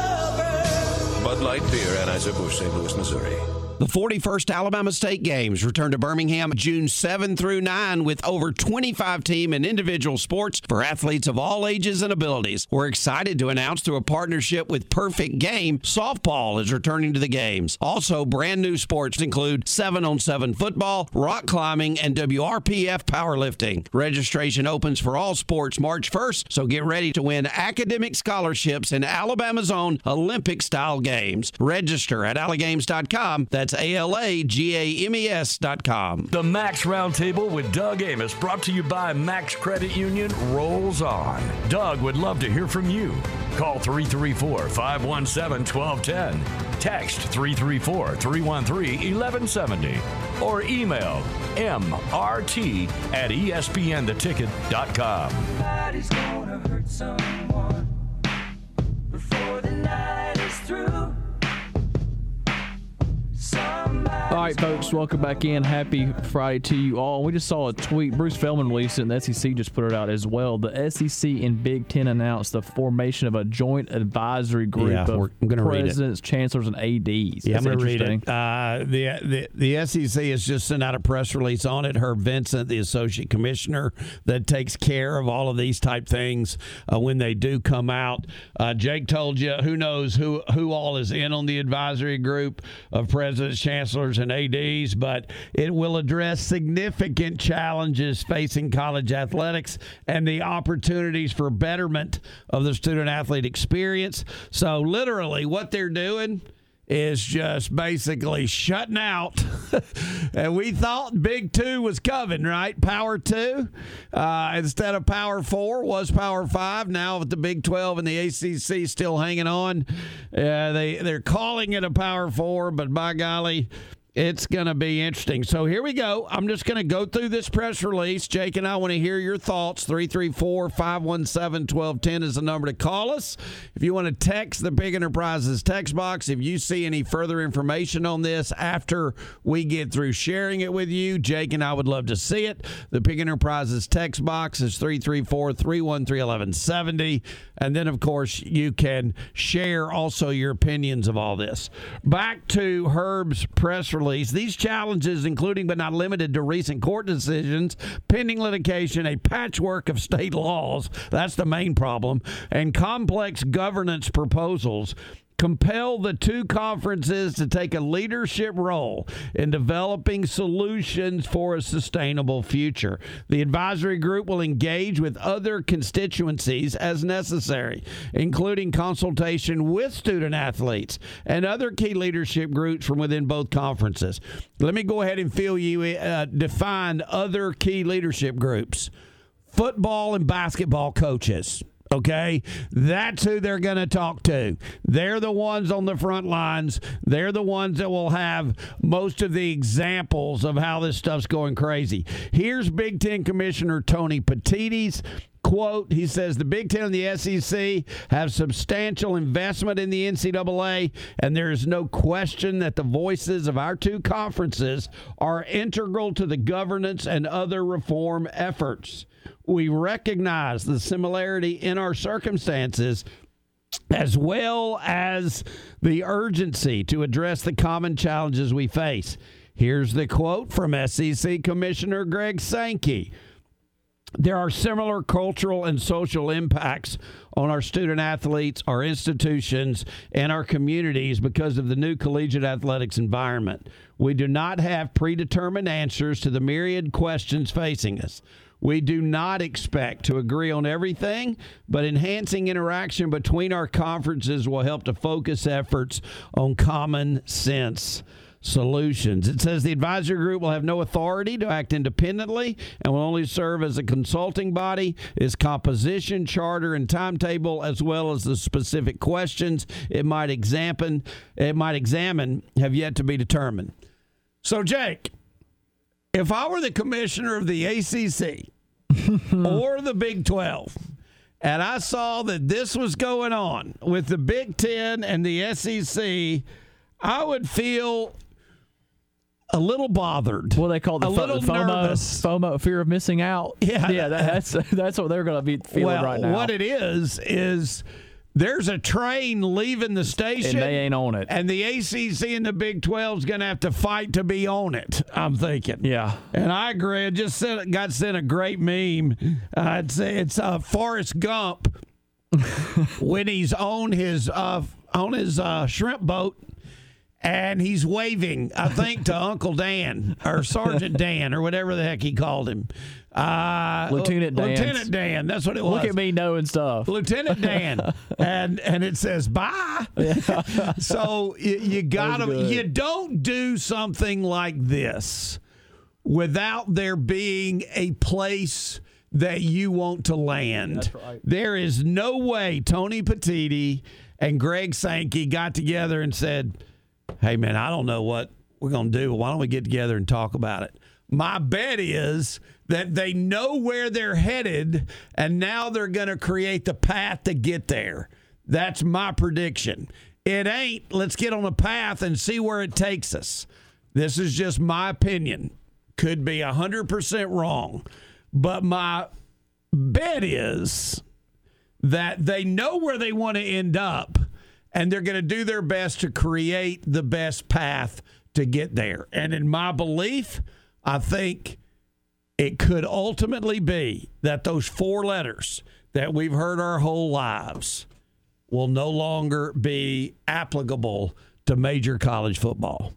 Bud Light Beer, Anheuser-Busch, St. Louis, Missouri. The 41st Alabama State Games return to Birmingham June 7 through 9 with over 25 team and individual sports for athletes of all ages and abilities. We're excited to announce through a partnership with Perfect Game, softball is returning to the games. Also, brand new sports include 7 on 7 football, rock climbing, and WRPF powerlifting. Registration opens for all sports March 1st, so get ready to win academic scholarships in Alabama's own Olympic style games. Register at alagames.com. That's A L A G A M E S dot com. The Max Roundtable with Doug Amos, brought to you by Max Credit Union, rolls on. Doug would love to hear from you. Call 334 517 1210. Text 334 313 1170. Or email mrt at espntheticket.com. Somebody's gonna hurt someone before the night is through. All right, folks, welcome back in. Happy Friday to you all. We just saw a tweet. Bruce Feldman released it, and the SEC just put it out as well. The SEC and Big Ten announced the formation of a joint advisory group Yeah, of we're- I'm gonna read it. presidents, chancellors, and ADs. Yeah, I'm going to read it. Uh, the, the the SEC has just sent out a press release on it. Herb Vincent, the associate commissioner that takes care of all of these type things uh, when they do come out. Uh, Jake told you who knows who who all is in on the advisory group of presidents, chancellors, and ads, but it will address significant challenges facing college athletics and the opportunities for betterment of the student athlete experience. So literally, what they're doing is just basically shutting out. and we thought Big Two was coming, right? Power Two uh, instead of Power Four was Power Five. Now with the Big Twelve and the ACC still hanging on, uh, they they're calling it a Power Four, but by golly. It's going to be interesting. So here we go. I'm just going to go through this press release. Jake and I want to hear your thoughts. 334 517 1210 is the number to call us. If you want to text the Pig Enterprises text box, if you see any further information on this after we get through sharing it with you, Jake and I would love to see it. The Pig Enterprises text box is 334 313 1170. And then, of course, you can share also your opinions of all this. Back to Herb's press release. These challenges, including but not limited to recent court decisions, pending litigation, a patchwork of state laws that's the main problem and complex governance proposals compel the two conferences to take a leadership role in developing solutions for a sustainable future. The advisory group will engage with other constituencies as necessary, including consultation with student athletes and other key leadership groups from within both conferences. Let me go ahead and fill you uh, define other key leadership groups. Football and basketball coaches. Okay, that's who they're going to talk to. They're the ones on the front lines. They're the ones that will have most of the examples of how this stuff's going crazy. Here's Big Ten Commissioner Tony Petitti's quote he says the big ten and the sec have substantial investment in the ncaa and there is no question that the voices of our two conferences are integral to the governance and other reform efforts we recognize the similarity in our circumstances as well as the urgency to address the common challenges we face. Here's the quote from SEC Commissioner Greg Sankey. There are similar cultural and social impacts on our student athletes, our institutions, and our communities because of the new collegiate athletics environment. We do not have predetermined answers to the myriad questions facing us. We do not expect to agree on everything, but enhancing interaction between our conferences will help to focus efforts on common sense solutions. It says the advisory group will have no authority to act independently and will only serve as a consulting body. Its composition, charter, and timetable, as well as the specific questions it might examine, it might examine, have yet to be determined. So, Jake, if I were the commissioner of the ACC or the Big 12, and I saw that this was going on with the Big Ten and the SEC, I would feel a little bothered. What they call the a fo- little FOMO, nervous. FOMO, fear of missing out. Yeah, yeah, that, that's that's what they're going to be feeling well, right now. what it is is there's a train leaving the station, And they ain't on it. and the ACC and the Big 12 is going to have to fight to be on it. I'm thinking. Yeah. And I agree. I just sent, got sent a great meme. Uh, it's it's uh, Forrest Gump when he's on his uh, on his uh, shrimp boat. And he's waving, I think, to Uncle Dan or Sergeant Dan or whatever the heck he called him. Uh, Lieutenant Dan. Lieutenant Dan. That's what it was. Look at me knowing stuff. Lieutenant Dan, and and it says bye. so you, you gotta you don't do something like this without there being a place that you want to land. Right. There is no way Tony Petitti and Greg Sankey got together and said, "Hey man, I don't know what we're going to do. Why don't we get together and talk about it?" My bet is that they know where they're headed and now they're going to create the path to get there. That's my prediction. It ain't, let's get on a path and see where it takes us. This is just my opinion. Could be 100% wrong. But my bet is that they know where they want to end up and they're going to do their best to create the best path to get there. And in my belief, I think it could ultimately be that those four letters that we've heard our whole lives will no longer be applicable to major college football.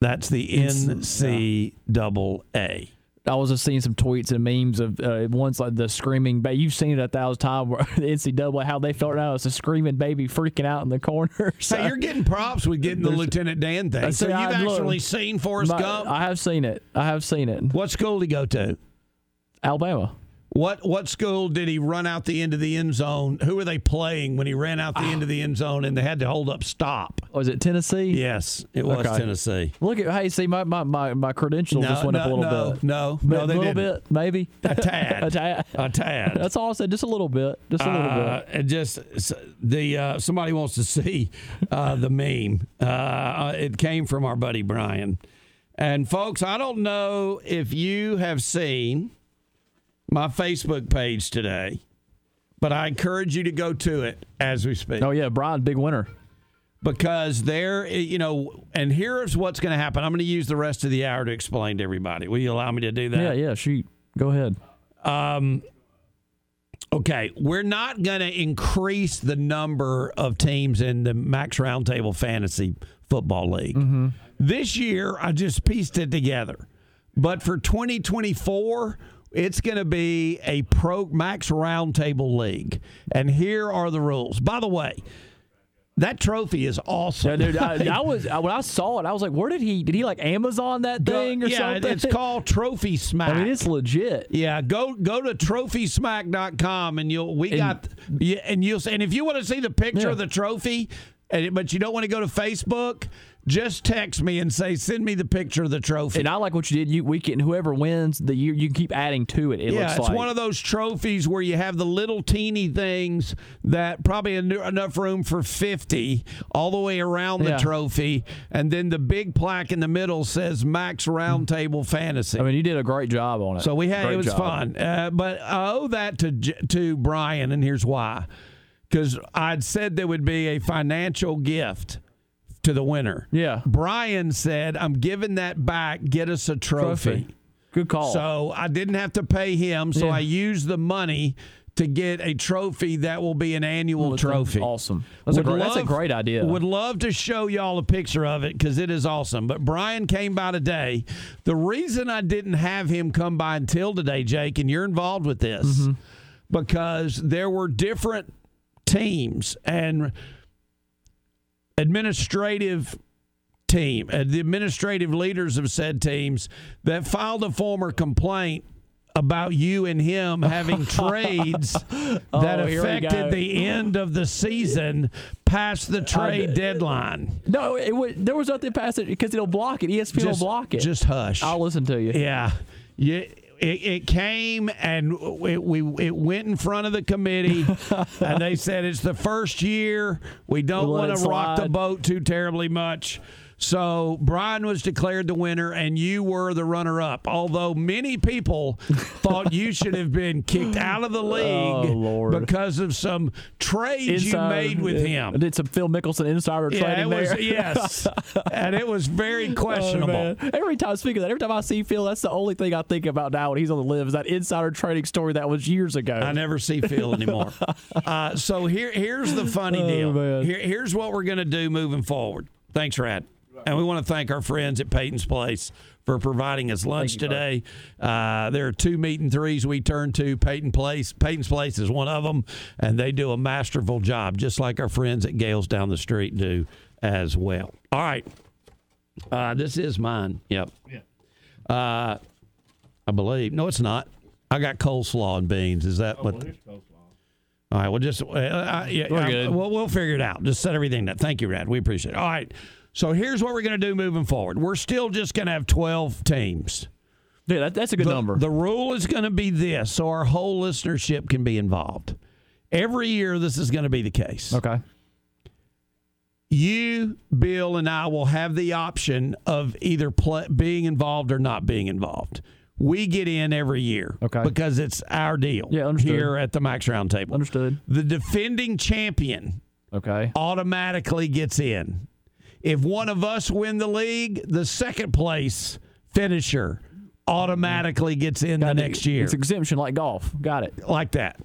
That's the uh, NCAA. I was just seeing some tweets and memes of uh, ones like the screaming baby. You've seen it a thousand times. Where the NCAA, how they felt now, it's a screaming baby freaking out in the corner. So, Hey, you're getting props with getting the Lieutenant Dan thing. I So you've I- look, actually seen Forrest my- Gump. I have seen it. I have seen it. What school did he go to? Alabama. What what school did he run out the end of the end zone? Who were they playing when he ran out the end of the end zone and they had to hold up stop? Was it Tennessee? Yes, it was Okay. Tennessee. Look at hey, see my my my, my credentials No, just went up a little no, bit. no, no, a little didn't. bit, maybe A tad. a tad, A tad. That's all I said. Just a little bit. Just a little Uh, bit. and just the uh, somebody wants to see uh, the meme. Uh, it came from our buddy Brian. And folks, I don't know if you have seen my Facebook page today, but I encourage you to go to it as we speak. Oh yeah, Brian, big winner. Because there, you know, and here's what's going to happen. I'm going to use the rest of the hour to explain to everybody. Will you allow me to do that? Yeah, yeah. Shoot, go ahead. Um, okay, we're not going to increase the number of teams in the Max Roundtable Fantasy Football League. This year, I just pieced it together. But for 2024, it's going to be a pro Max Roundtable League. And here are the rules. By the way, that trophy is awesome. Yeah, dude, I, I was when I saw it, I was like, "Where did he? Did he like Amazon that thing or yeah, something?" it's called Trophy Smack. I mean, it's legit. Yeah, go go to trophysmack.com and you'll we And- got yeah, and you'll see and if you want to see the picture Yeah. of the trophy, and, but you don't want to go to Facebook, just text me and say send me the picture of the trophy. And I like what you did. You we can whoever wins the year, you can keep adding to it. It yeah, it's like one of those trophies where you have the little teeny things that probably enough room for 50 all the way around the Yeah. trophy. And then the big plaque in the middle says Max Roundtable Fantasy. I mean, you did a great job on it. So we had Great it was job. fun, uh, but I owe that to to Brian, and here's why: because I'd said there would be a financial gift to the winner. Yeah, Brian said, "I'm giving that back. Get us a trophy." Trophy. Good call. So I didn't have to pay him, so Yeah. I used the money to get a trophy that will be an annual trophy. Awesome. That's a great- that's a great idea. Would love to show y'all a picture of it because it is awesome. But Brian came by today. The reason I didn't have him come by until today, Jake, and you're involved with this, Mm-hmm. because there were different teams and administrative team, uh, the administrative leaders of said teams that filed a former complaint about you and him having trades that Oh, we go. affected the end of the season past the trade deadline. No, it would, there was nothing past it because it'll block it. ESPN Just- will block it. Just hush. I'll listen to you. Yeah. Yeah. It, it came and it, we it went in front of the committee, and they said it's the first year. We don't want to rock the boat too terribly much. So Brian was declared the winner, and you were the runner-up. Although many people thought you should have been kicked out of the league Oh, because of some trades you made with him. Did some Phil Mickelson insider Yeah, trading was there. yes, and it was very Oh, questionable. man. every time, speaking of that, every time I see Phil, that's the only thing I think about now when he's on the live is that insider trading story that was years ago. I never see Phil anymore. uh, so here, here's the funny Oh, deal. Here, here's what we're going to do moving forward. Thanks, Rad. And we want to thank our friends at Peyton's Place for providing us lunch you, today. Uh, there are two meet and threes we turn to. Peyton Place, Peyton's Place is one of them, and they do a masterful job, just like our friends at Gales down the street do as well. All right, uh, this is mine. Yep. Uh, I believe. No, it's not. I got coleslaw and beans. Is that what? All right. Well, just uh, yeah, We're uh, good. We'll, we'll figure it out. Just set everything down. Thank you, Rad. We appreciate it. All right. So here's what we're going to do moving forward. We're still just going to have 12 teams. Yeah, that, that's a good the, number. The rule is going to be this, so our whole listenership can be involved. Every year, this is going to be the case. Okay. You, Bill, and I will have the option of either play, being involved or not being involved. We get in every year, Okay. because it's our deal. Yeah, understood. Here at the Max Roundtable, Understood. the defending champion Okay. automatically gets in. If one of us win the league, the second place finisher automatically gets in the next year. It's exemption like golf. Got it. like that.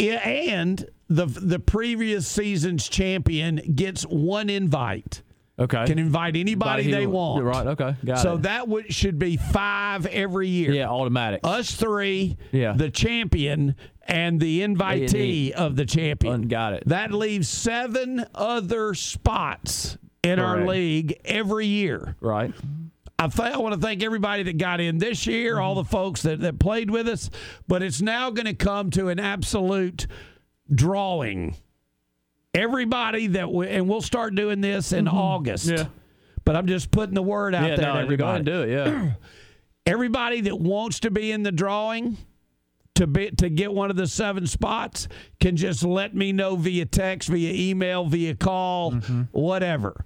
And the the previous season's champion gets one invite. Okay. Can invite anybody Anybody they want. Right. Okay. Got so it. that would should be five every year. yeah, automatic. Us three, Yeah. the champion, and the invitee of the champion. Got it. That leaves seven other spots in our league every year. Right. I, th- I want to thank everybody that got in this year, all the folks that, that played with us, but it's now going to come to an absolute drawing. Everybody that, we, and we'll start doing this in August. Yeah. But I'm just putting the word out yeah. there No, to everybody. do it. Yeah. Everybody that wants to be in the drawing to be to get one of the seven spots can just let me know via text, via email, via call, whatever.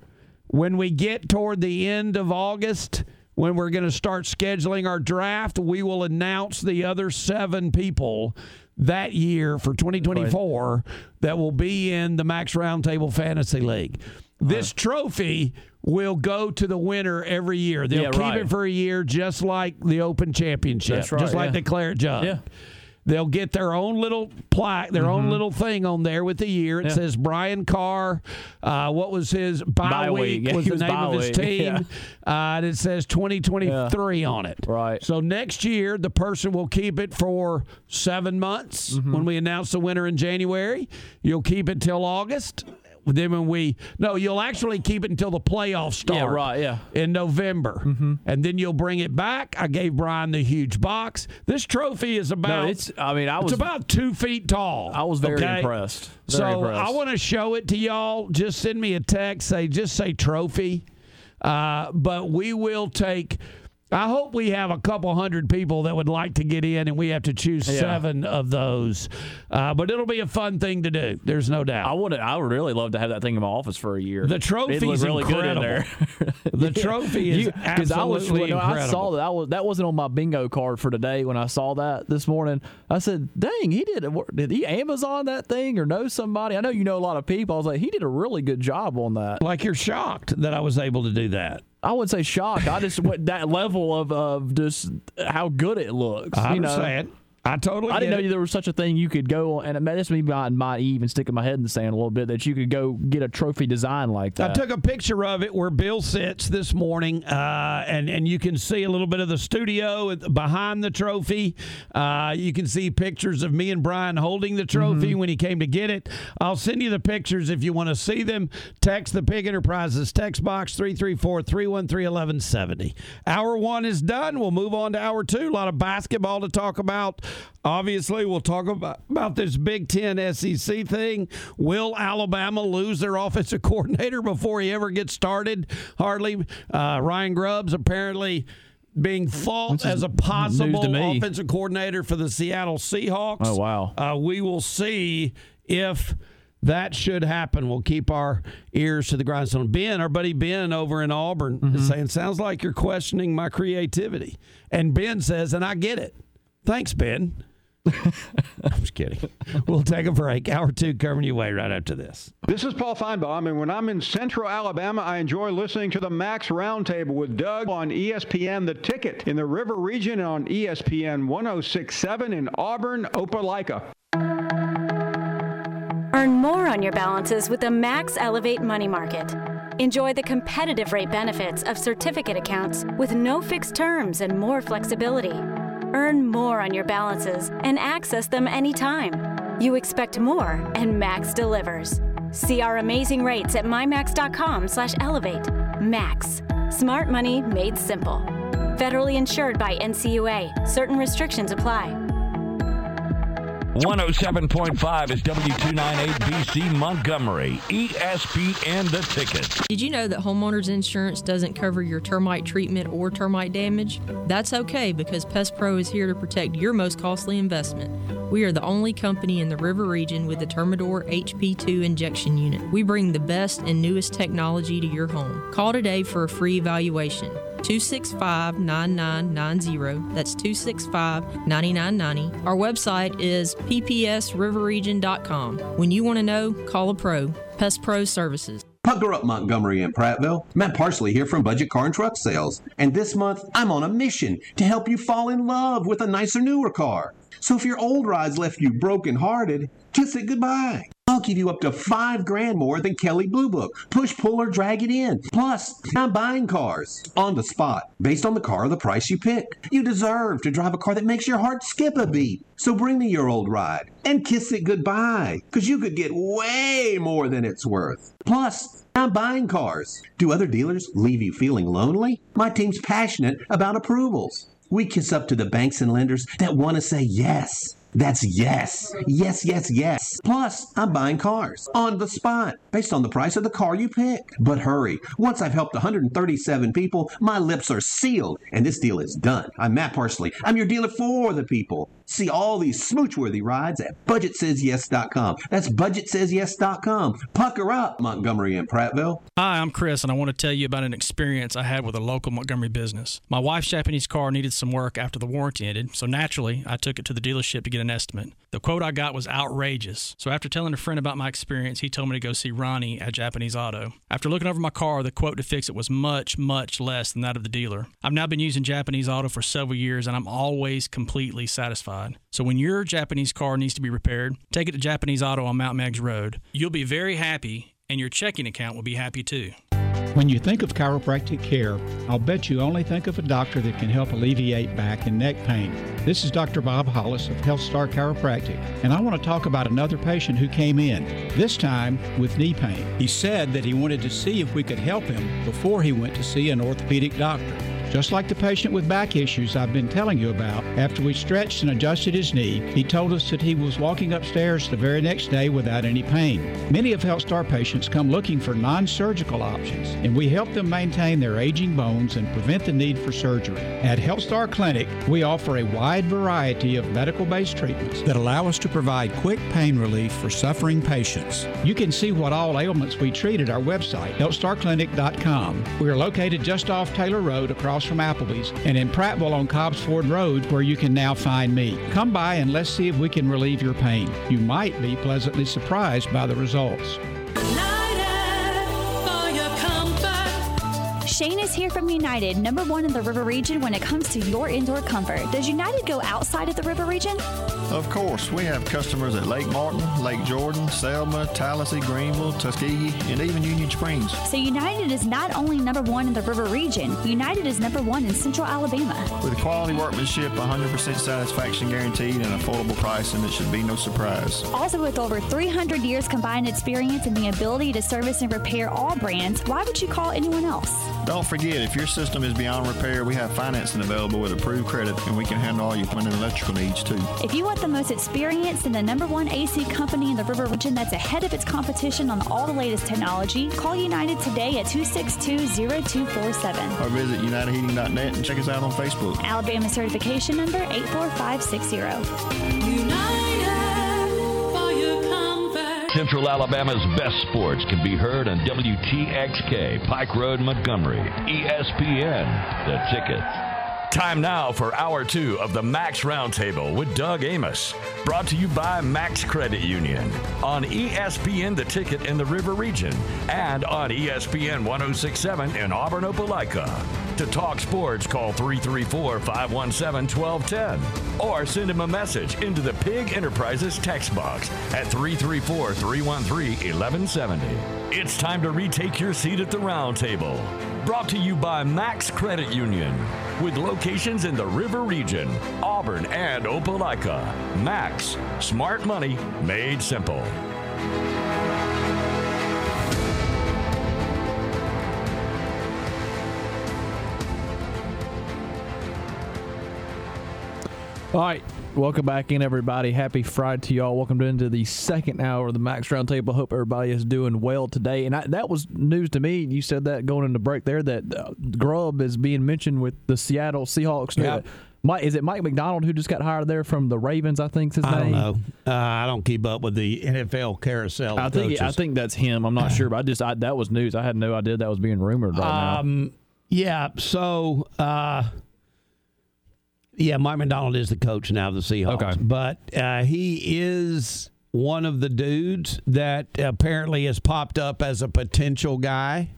When we get toward the end of August, when we're going to start scheduling our draft, we will announce the other seven people that year for 2024 that will be in the Max Roundtable Fantasy League. This uh-huh. trophy will go to the winner every year. They'll Yeah, keep right. it for a year, just like the Open Championship, right, just like yeah. the Claret Jug. Yeah. They'll get their own little plaque, their own little thing on there with the year. It Mm-hmm. Yeah. says Brian Carr. Uh, what was his bye, Bye week? week. Was the was name of his team? Uh, and it says 2023 on it. Right. So next year, the person will keep it for seven months. Mm-hmm. When we announce the winner in January, you'll keep it till August. Then when we no, you'll actually keep it until the playoffs start. Yeah, right, yeah. In November, and then you'll bring it back. I gave Brian the huge box. This trophy is about. No, it's. I mean, I was. about two feet tall. I was very okay? impressed. Very so impressed. I want to show it to y'all. Just send me a text. Say just say trophy. Uh, but we will take. I hope we have a couple hundred people that would like to get in, and we have to choose Yeah. seven of those. Uh, but it'll be a fun thing to do. There's no doubt. I would. I would really love to have that thing in my office for a year. The trophy looked really good in there. The trophy is Because I was absolutely when I saw that I was that wasn't on my bingo card for today. When I saw that this morning, I said, "Dang, he did. Did he Amazon that thing or know somebody? I know you know a lot of people. I was like, he did a really good job on that. like you're shocked that I was able to do that. I wouldn't say shocked. I just went that level of of just how good it looks. I you know? I totally. I didn't know it. there was such a thing you could go and that's me being naive and sticking my head in the sand a little bit that you could go get a trophy design like that. I took a picture of it where Bill sits this morning, uh, and and you can see a little bit of the studio behind the trophy. Uh, you can see pictures of me and Brian holding the trophy when he came to get it. I'll send you the pictures if you want to see them. Text the Pig Enterprises text box 334-313-1170. Hour one is done. We'll move on to hour two. A lot of basketball to talk about. Obviously, we'll talk about, about this Big Ten SEC thing. Will Alabama lose their offensive coordinator before he ever gets started? Hardly. Uh, Ryan Grubbs apparently being thought as a possible offensive coordinator for the Seattle Seahawks. Oh, wow. Uh, we will see if that should happen. We'll keep our ears to the grindstone. Ben, our buddy Ben over in Auburn, Mm-hmm. is saying, "Sounds like you're questioning my creativity." And Ben says, "And I get it. Thanks, Ben." I'm just kidding. We'll take a break. Hour two coming your way right after this. This is Paul Finebaum, and when I'm in central Alabama, I enjoy listening to the Max Roundtable with Doug on ESPN The Ticket in the River Region on ESPN 1067 in Auburn, Opelika. Earn more on your balances with the Max Elevate Money Market. Enjoy the competitive rate benefits of certificate accounts with no fixed terms and more flexibility. Earn more on your balances and access them anytime. You expect more, and Max delivers. See our amazing rates at mymax.com/elevate. Max, smart money made simple. Federally insured by NCUA. Certain restrictions apply. 107.5 is W298BC Montgomery, ESPN the ticket. Did you know that homeowners insurance doesn't cover your termite treatment or termite damage? That's okay because Pest Pro is here to protect your most costly investment. We are the only company in the river region with the Termidor HP2 injection unit. We bring the best and newest technology to your home. Call today for a free evaluation. 265 9990. That's 265 9990. Our website is ppsriverregion.com. When you want to know, call a pro. Pest Pro Services. Pucker up Montgomery and Prattville. Matt Parsley here from Budget Car and Truck Sales. And this month, I'm on a mission to help you fall in love with a nicer, newer car. So if your old ride's left you broken-hearted, kiss it goodbye. I'll give you up to five grand more than Kelley Blue Book. Push, pull, or drag it in. Plus, I'm buying cars on the spot, based on the car or the price you pick. You deserve to drive a car that makes your heart skip a beat. So bring me your old ride and kiss it goodbye, because you could get way more than it's worth. Plus, I'm buying cars. Do other dealers leave you feeling lonely? My team's passionate about approvals. We kiss up to the banks and lenders that want to say yes. That's yes. Yes, yes, yes. Plus, I'm buying cars on the spot based on the price of the car you pick. But hurry. Once I've helped 137 people, my lips are sealed and this deal is done. I'm Matt Parsley. I'm your dealer for the people. See all these smooch-worthy rides at budgetsays.yes.com. That's budgetsays.yes.com. Pucker up, Montgomery and Prattville. Hi, I'm Chris, and I want to tell you about an experience I had with a local Montgomery business. My wife's Japanese car needed some work after the warranty ended, so naturally, I took it to the dealership to get an estimate. The quote I got was outrageous, so after telling a friend about my experience, he told me to go see Ronnie at Japanese Auto. After looking over my car, the quote to fix it was much, much less than that of the dealer. I've now been using Japanese Auto for several years, and I'm always completely satisfied. So when your Japanese car needs to be repaired, take it to Japanese Auto on Mount Meigs Road. You'll be very happy, and your checking account will be happy too. When you think of chiropractic care, I'll bet you only think of a doctor that can help alleviate back and neck pain. This is Dr. Bob Hollis of HealthStar Chiropractic, and I want to talk about another patient who came in, this time with knee pain. He said that he wanted to see if we could help him before he went to see an orthopedic doctor. Just like the patient with back issues I've been telling you about, after we stretched and adjusted his knee, he told us that he was walking upstairs the very next day without any pain. Many of HealthStar patients come looking for non surgical options, and we help them maintain their aging bones and prevent the need for surgery. At HealthStar Clinic, we offer a wide variety of medical based treatments that allow us to provide quick pain relief for suffering patients. You can see what all ailments we treat at our website, healthstarclinic.com. We are located just off Taylor Road across from Applebee's and in Prattville on Cobbs Ford Road where you can now find me. Come by and let's see if we can relieve your pain. You might be pleasantly surprised by the results. Shane is here from United, number one in the River Region when it comes to your indoor comfort. Does United go outside of the River Region? Of course, we have customers at Lake Martin, Lake Jordan, Selma, Tallassee, Greenville, Tuskegee, and even Union Springs. So United is not only number one in the River Region, United is number one in Central Alabama. With quality workmanship, 100% satisfaction guaranteed, and affordable pricing, it should be no surprise. Also, with over 300 years combined experience and the ability to service and repair all brands, why would you call anyone else? Don't forget, if your system is beyond repair, we have financing available with approved credit, and we can handle all your plumbing and electrical needs too. If you want the most experienced and the number one AC company in the River Region that's ahead of its competition on all the latest technology, call United today at 262-0247. Or visit UnitedHeating.net and check us out on Facebook. Alabama certification number 84560. Central Alabama's best sports can be heard on WTXK, Pike Road, Montgomery. ESPN, the ticket. Time now for hour two of the Max Roundtable with Doug Amos. Brought to you by Max Credit Union on ESPN The Ticket in the River Region and on ESPN 1067 in Auburn, Opelika. To talk sports, call 334 517 1210 or send him a message into the Pig Enterprises text box at 334 313 1170. It's time to retake your seat at the roundtable. Brought to you by Max Credit Union with locations in the River Region, Auburn, and Opelika. Max, smart money made simple. All right. Welcome back in, everybody. Happy Friday to y'all. Welcome into the second hour of the Max Roundtable. Hope everybody is doing well today. And I, that was news to me. You said that going into break there that uh, Grubb is being mentioned with the Seattle Seahawks. Yeah. Mike, is it Mike Macdonald who just got hired there from the Ravens? I think's his I name. don't know. Uh, I don't keep up with the NFL carousel. I think I think that's him. I'm not sure, but I just I, that was news. I had no idea that was being rumored right now. Um, yeah. So, uh, yeah, Mike Macdonald is the coach now of the Seahawks. Okay. But uh, he is one of the dudes that apparently has popped up as a potential guy.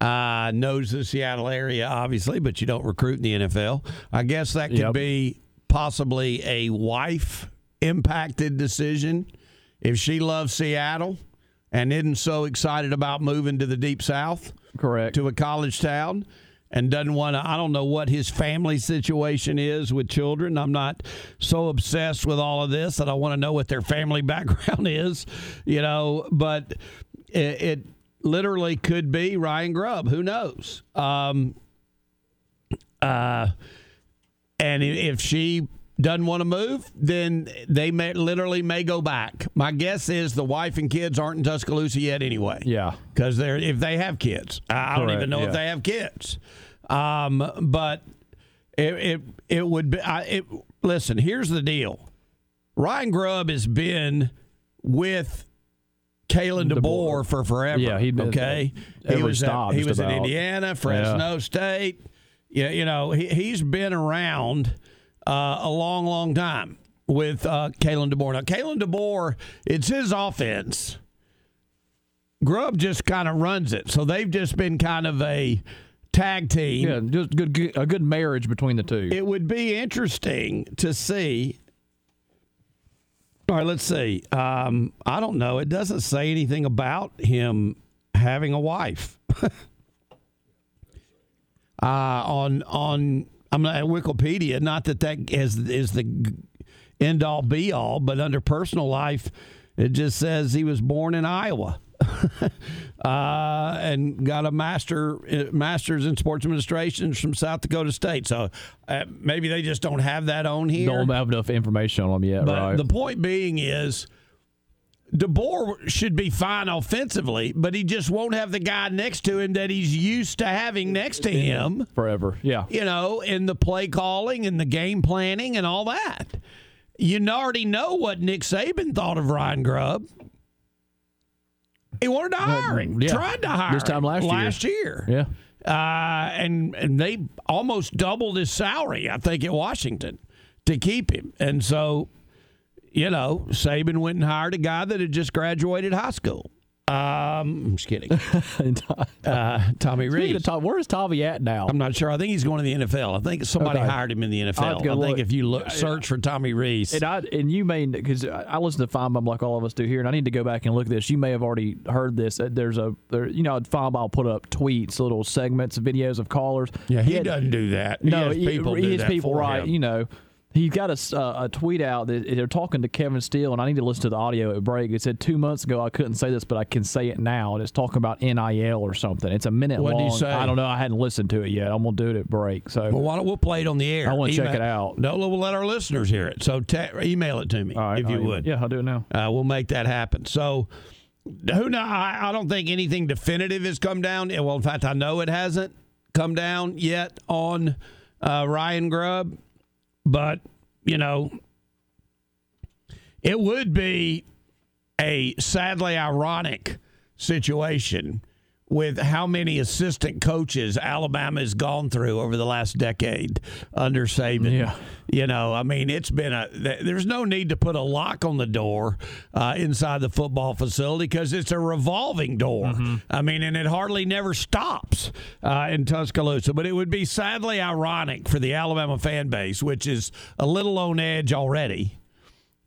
Uh, knows the Seattle area, obviously, but you don't recruit in the NFL. I guess that could Yep. be possibly a wife impacted decision if she loves Seattle and isn't so excited about moving to the deep south correct to a college town and doesn't want to i don't know what his family situation is with children i'm not so obsessed with all of this that i want to know what their family background is you know but it, it literally could be ryan grubb who knows um uh and if she doesn't want to move, then they may literally may go back. My guess is the wife and kids aren't in Tuscaloosa yet anyway. Yeah, because they're if they have kids, I I don't even know yeah. if they have kids. Um, but it it, it would be. I, it, listen, here's the deal. Ryan Grubb has been with Kalen DeBoer for forever. Yeah, he'd been okay. he was at, he was about. Indiana, Fresno State. Yeah, you know he he's been around uh, a long, long time with uh, Kalen DeBoer. Now, Kalen DeBoer, it's his offense. Grubb just kind of runs it, so they've just been kind of a tag team. Yeah, just good, good a good marriage between the two. It would be interesting to see. All right, let's see. Um, I don't know. It doesn't say anything about him having a wife. uh, on on I'm not at Wikipedia. Not that that is is the end all be all, but under personal life, it just says he was born in Iowa. uh, and got a master uh, master's in sports administration from South Dakota State. So uh, maybe they just don't have that on here. Don't have enough information on them yet, But right? the point being is, DeBoer should be fine offensively, but he just won't have the guy next to him that he's used to having next to him. Forever, yeah. You know, in the play calling and the game planning and all that. You already know what Nick Saban thought of Ryan Grubb. He wanted to hire him. yeah. Tried to hire This time him last year. last year. Yeah. Uh, and and they almost doubled his salary, I think, at Washington to keep him. And so, you know, Saban went and hired a guy that had just graduated high school. Um, I'm just kidding. uh, Tommy Rees. Tom, where's Tommy at now? I'm not sure. I think he's going to the NFL. I think somebody Okay. hired him in the NFL. I think if you look, search for Tommy Rees, And I and you may because I listen to Finebaum like all of us do here, and I need to go back and look at this. You may have already heard this. Uh, There's a there, you know Finebaum put up tweets, little segments, videos of callers. Yeah, he had- doesn't do that. He No, he- people he that people right. him. You know, he got a, uh, a tweet out that they're talking to Kevin Steele, and I need to listen to the audio at break. It said two months ago I couldn't say this, but I can say it now, and it's talking about NIL or something. It's a minute What'd he long. say? I don't know. I hadn't listened to it yet. I'm gonna do it at break. So Well, why don't we'll play it on the air? I wanna check it out. No, we'll let our listeners hear it. So te- email it to me if you I'll- would. yeah, I'll do it now. Uh, we'll make that happen. So, who know? I, I don't think anything definitive has come down. Well, in fact, I know it hasn't come down yet on uh, Ryan Grubb, but you know, it would be a sadly ironic situation with how many assistant coaches Alabama has gone through over the last decade under Saban. Yeah. You know, I mean, it's been a. There's no need to put a lock on the door uh, inside the football facility because it's a revolving door. I mean, and it hardly never stops uh, in Tuscaloosa. But it would be sadly ironic for the Alabama fan base, which is a little on edge already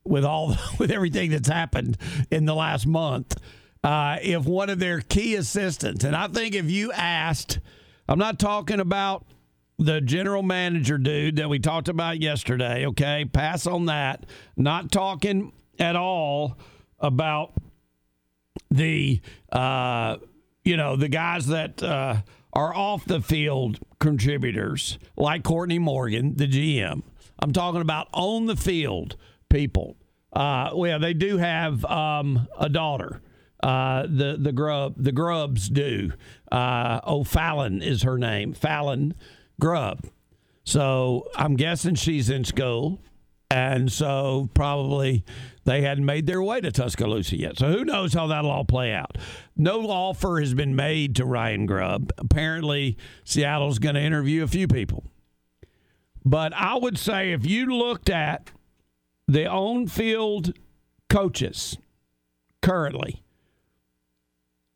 with all with everything that's happened in the last month. Uh, if one of their key assistants, and I think if you asked, I'm not talking about the general manager dude that we talked about yesterday. Okay, pass on that. Not talking at all about the uh, you know the guys that uh, are off the field contributors like Courtney Morgan, the GM. I'm talking about on the field people. Uh, well, they do have um, a daughter. Uh, the the Grubb the Grubbs do. Uh, oh, Fallon is her name. Fallon Grubb. So I'm guessing she's in school. And so probably they hadn't made their way to Tuscaloosa yet. So who knows how that'll all play out. No offer has been made to Ryan Grubb. Apparently, Seattle's going to interview a few people. But I would say if you looked at the on field coaches currently,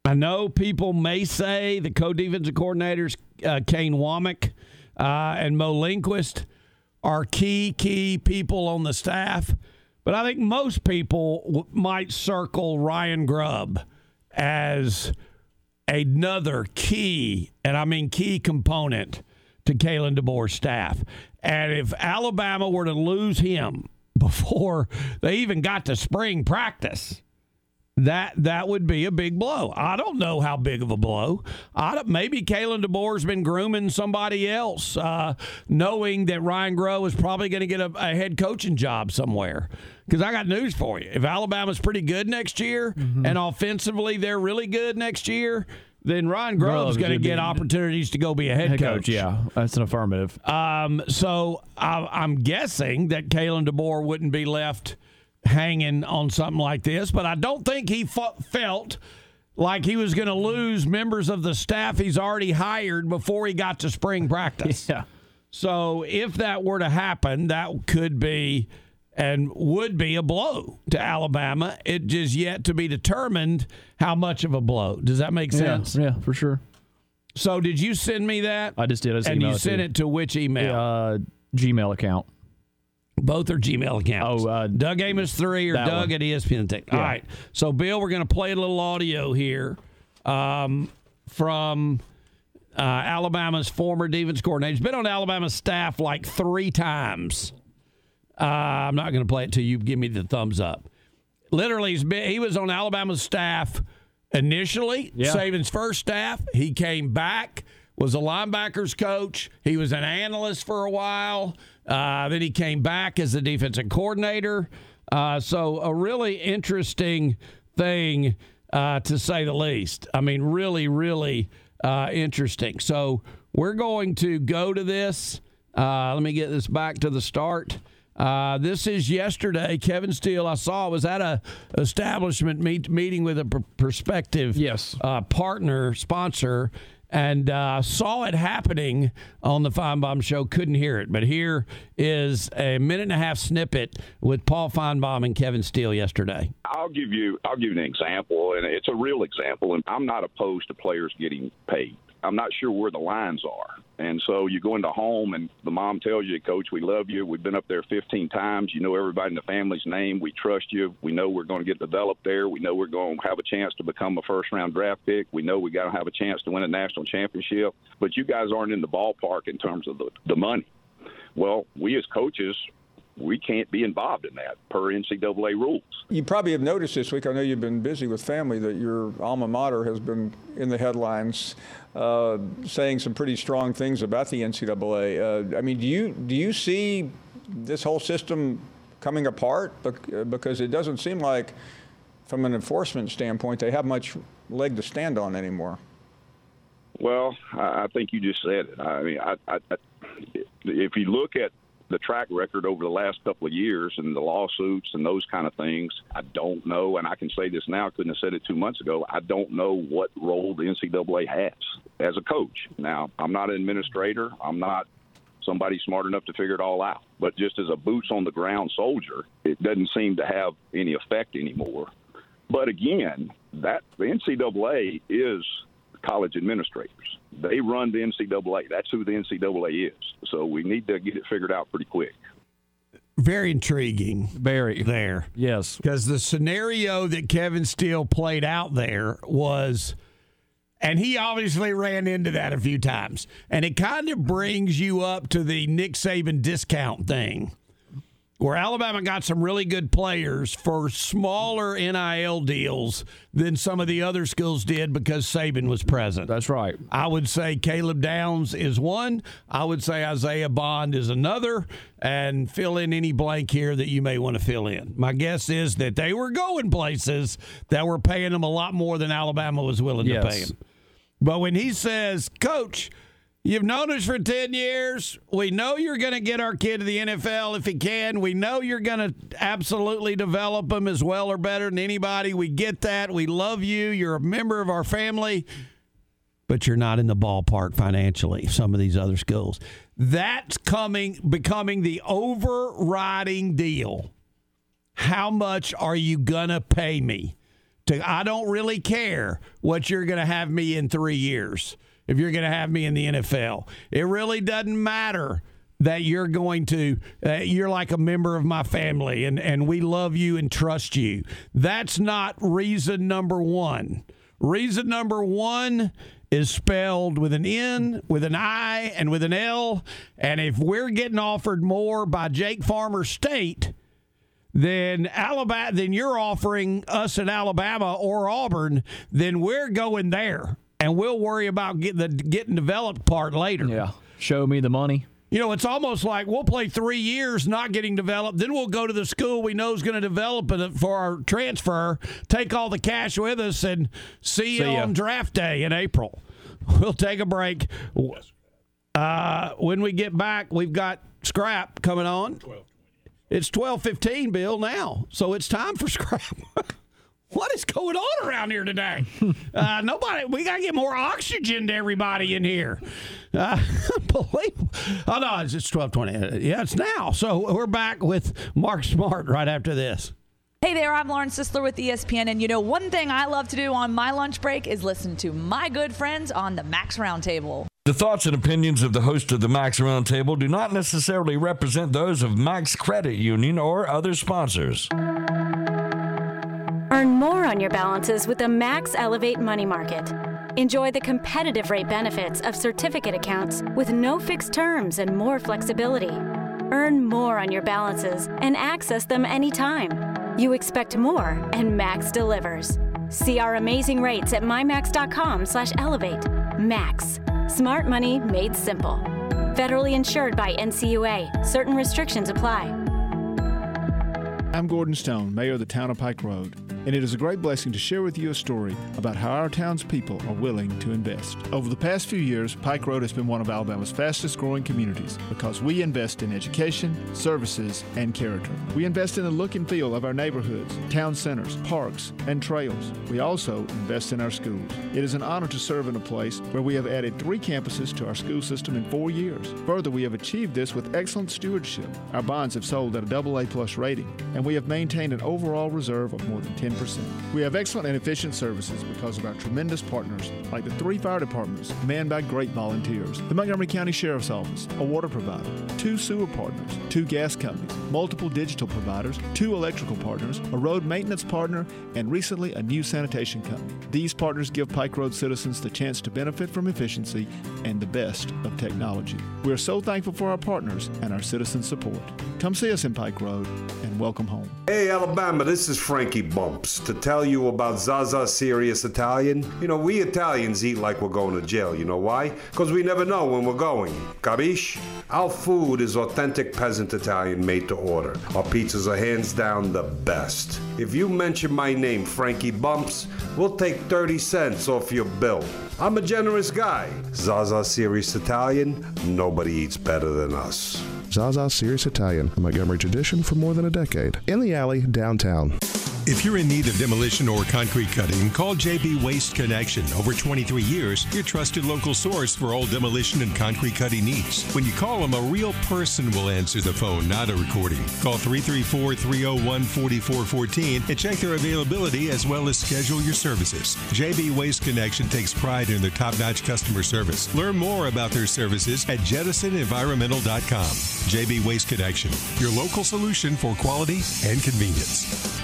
I know people may say the co defensive coordinators, uh, Kane Wommack uh, and Mo Linguist, are key, key people on the staff. But I think most people w- might circle Ryan Grubb as another key, and I mean key component to Kalen DeBoer's staff. And if Alabama were to lose him before they even got to spring practice, that that would be a big blow. I don't know how big of a blow. I maybe Kalen DeBoer's been grooming somebody else, uh, knowing that Ryan Grubb is probably going to get a, a head coaching job somewhere. Because I got news for you: if Alabama's pretty good next year, and offensively they're really good next year, then Ryan Grubb's going to get opportunities to go be a head, Head coach. coach, yeah, that's an affirmative. Um, so I, I'm guessing that Kalen DeBoer wouldn't be left hanging on something like this, but I don't think he fe- felt like he was going to lose members of the staff he's already hired before he got to spring practice. Yeah. So if that were to happen, that could be and would be a blow to Alabama. It is yet to be determined how much of a blow. Does that make sense? Yeah, for sure. So did you send me that? I just did. I just and you sent it to which email? Uh, Gmail account. Both are Gmail accounts. Oh, uh, Doug Amos three or Doug one. at ESPN Tech. Yeah. All right. So Bill, we're going to play a little audio here um, from uh, Alabama's former defense coordinator. He's been on Alabama's staff like three times. Uh, I'm not going to play it till you give me the thumbs up. Literally, he's been, he was on Alabama's staff initially, Yeah. Saban's first staff. He came back, was a linebackers coach. He was an analyst for a while. Uh, then he came back as the defensive coordinator. Uh, so a really interesting thing, uh, to say the least. I mean, really, really uh, interesting. So we're going to go to this. Uh, let me get this back to the start. Uh, this is yesterday. Kevin Steele, I saw, was at a establishment meet, meeting with a pr- prospective Yes. uh, partner sponsor, and uh, saw it happening on the Finebaum show. Couldn't hear it, but here is a minute and a half snippet with Paul Finebaum and Kevin Steele yesterday. I'll give you I'll give you an example, and it's a real example. And I'm not opposed to players getting paid. I'm not sure where the lines are. And so you go into home, and the mom tells you, Coach, we love you. We've been up there 15 times. You know everybody in the family's name. We trust you. We know we're going to get developed there. We know we're going to have a chance to become a first round draft pick. We know we got to have a chance to win a national championship. But you guys aren't in the ballpark in terms of the, the money. Well, we as coaches, we can't be involved in that per NCAA rules. You probably have noticed this week. I know you've been busy with family that your alma mater has been in the headlines, uh, saying some pretty strong things about the NCAA. Uh, I mean, do you do you see this whole system coming apart? Because it doesn't seem like, from an enforcement standpoint, they have much leg to stand on anymore. Well, I think you just said it. I mean, I, I, if you look at the track record over the last couple of years and the lawsuits and those kind of things, I don't know, and I can say this now, I couldn't have said it two months ago. I don't know what role the NCAA has as a coach. Now, I'm not an administrator. I'm not somebody smart enough to figure it all out. But just as a boots on the ground soldier, it doesn't seem to have any effect anymore. But again, that the NCAA is college administrators. They run the NCAA. That's who the NCAA is. So we need to get it figured out pretty quick. Very intriguing. Very. There. Yes. Because the scenario that Kevin Steele played out there was, and he obviously ran into that a few times, and it kind of brings you up to the Nick Saban discount thing where Alabama got some really good players for smaller NIL deals than some of the other schools did because Saban was present. That's right. I would say Caleb Downs is one. I would say Isaiah Bond is another. And fill in any blank here that you may want to fill in. My guess is that they were going places that were paying them a lot more than Alabama was willing yes. to pay them. But when he says, Coach, You've known us for 10 years. We know you're going to get our kid to the NFL if he can. We know you're going to absolutely develop him as well or better than anybody. We get that. We love you. You're a member of our family, but you're not in the ballpark financially, some of these other schools. That's coming, becoming the overriding deal. How much are you going to pay me? To, I don't really care what you're going to have me in three years if you're going to have me in the NFL. It really doesn't matter that you're going to uh, you're like a member of my family and and we love you and trust you. That's not reason number 1. Reason number 1 is spelled with an N, with an I, and with an L. And if we're getting offered more by Jake Farmer State, then Alabama, then you're offering us in Alabama or Auburn, then we're going there and we'll worry about getting the getting developed part later. Yeah. Show me the money. You know, it's almost like we'll play three years not getting developed. Then we'll go to the school we know is going to develop it for our transfer, take all the cash with us, and see, you ya. on draft day in April. We'll take a break. Uh, when we get back, we've got scrap coming on. It's twelve fifteen, Bill. Now, so it's time for scrap. What is going on around here today? Uh, nobody. We got to get more oxygen to everybody in here. Uh, unbelievable. Oh no, it's, it's twelve twenty. Yeah, it's now. So we're back with Mark Smart right after this. Hey there, I'm Lauren Sisler with ESPN, and you know, one thing I love to do on my lunch break is listen to my good friends on the Max Roundtable. The thoughts and opinions of the host of the Max Roundtable do not necessarily represent those of Max Credit Union or other sponsors. Earn more on your balances with the Max Elevate Money Market. Enjoy the competitive rate benefits of certificate accounts with no fixed terms and more flexibility. Earn more on your balances and access them anytime. You expect more, and Max delivers. See our amazing rates at mymax.com/elevate. Max, smart money made simple. Federally insured by NCUA. Certain restrictions apply. I'm Gordon Stone, mayor of the town of Pike Road. and it is a great blessing to share with you a story about how our town's people are willing to invest. Over the past few years, Pike Road has been one of Alabama's fastest growing communities because we invest in education, services, and character. We invest in the look and feel of our neighborhoods, town centers, parks, and trails. We also invest in our schools. It is an honor to serve in a place where we have added three campuses to our school system in four years. Further, we have achieved this with excellent stewardship. Our bonds have sold at a double A plus rating, and we have maintained an overall reserve of more than 10%. We have excellent and efficient services because of our tremendous partners, like the three fire departments manned by great volunteers, the Montgomery County Sheriff's Office, a water provider, two sewer partners, two gas companies, multiple digital providers, two electrical partners, a road maintenance partner, and recently a new sanitation company. These partners give Pike Road citizens the chance to benefit from efficiency and the best of technology. We are so thankful for our partners and our citizen support. Come see us in Pike Road and welcome home. Hey, Alabama, this is Frankie Bumps to tell you about Zaza Serious Italian. You know, we Italians eat like we're going to jail. You know why? Because we never know when we're going. Capiche? Our food is authentic peasant Italian made to order. Our pizzas are hands down the best. If you mention my name, Frankie Bumps, we'll take 30 cents off your bill. I'm a generous guy. Zaza Serious Italian, nobody eats better than us. Zaza Serious Italian, a Montgomery tradition for more than a decade. In the alley, downtown. If you're in need of demolition or concrete cutting, call JB Waste Connection. Over 23 years, your trusted local source for all demolition and concrete cutting needs. When you call them, a real person will answer the phone, not a recording. Call 334 301 4414 and check their availability as well as schedule your services. JB Waste Connection takes pride in their top notch customer service. Learn more about their services at jettisonenvironmental.com. JB Waste Connection, your local solution for quality and convenience.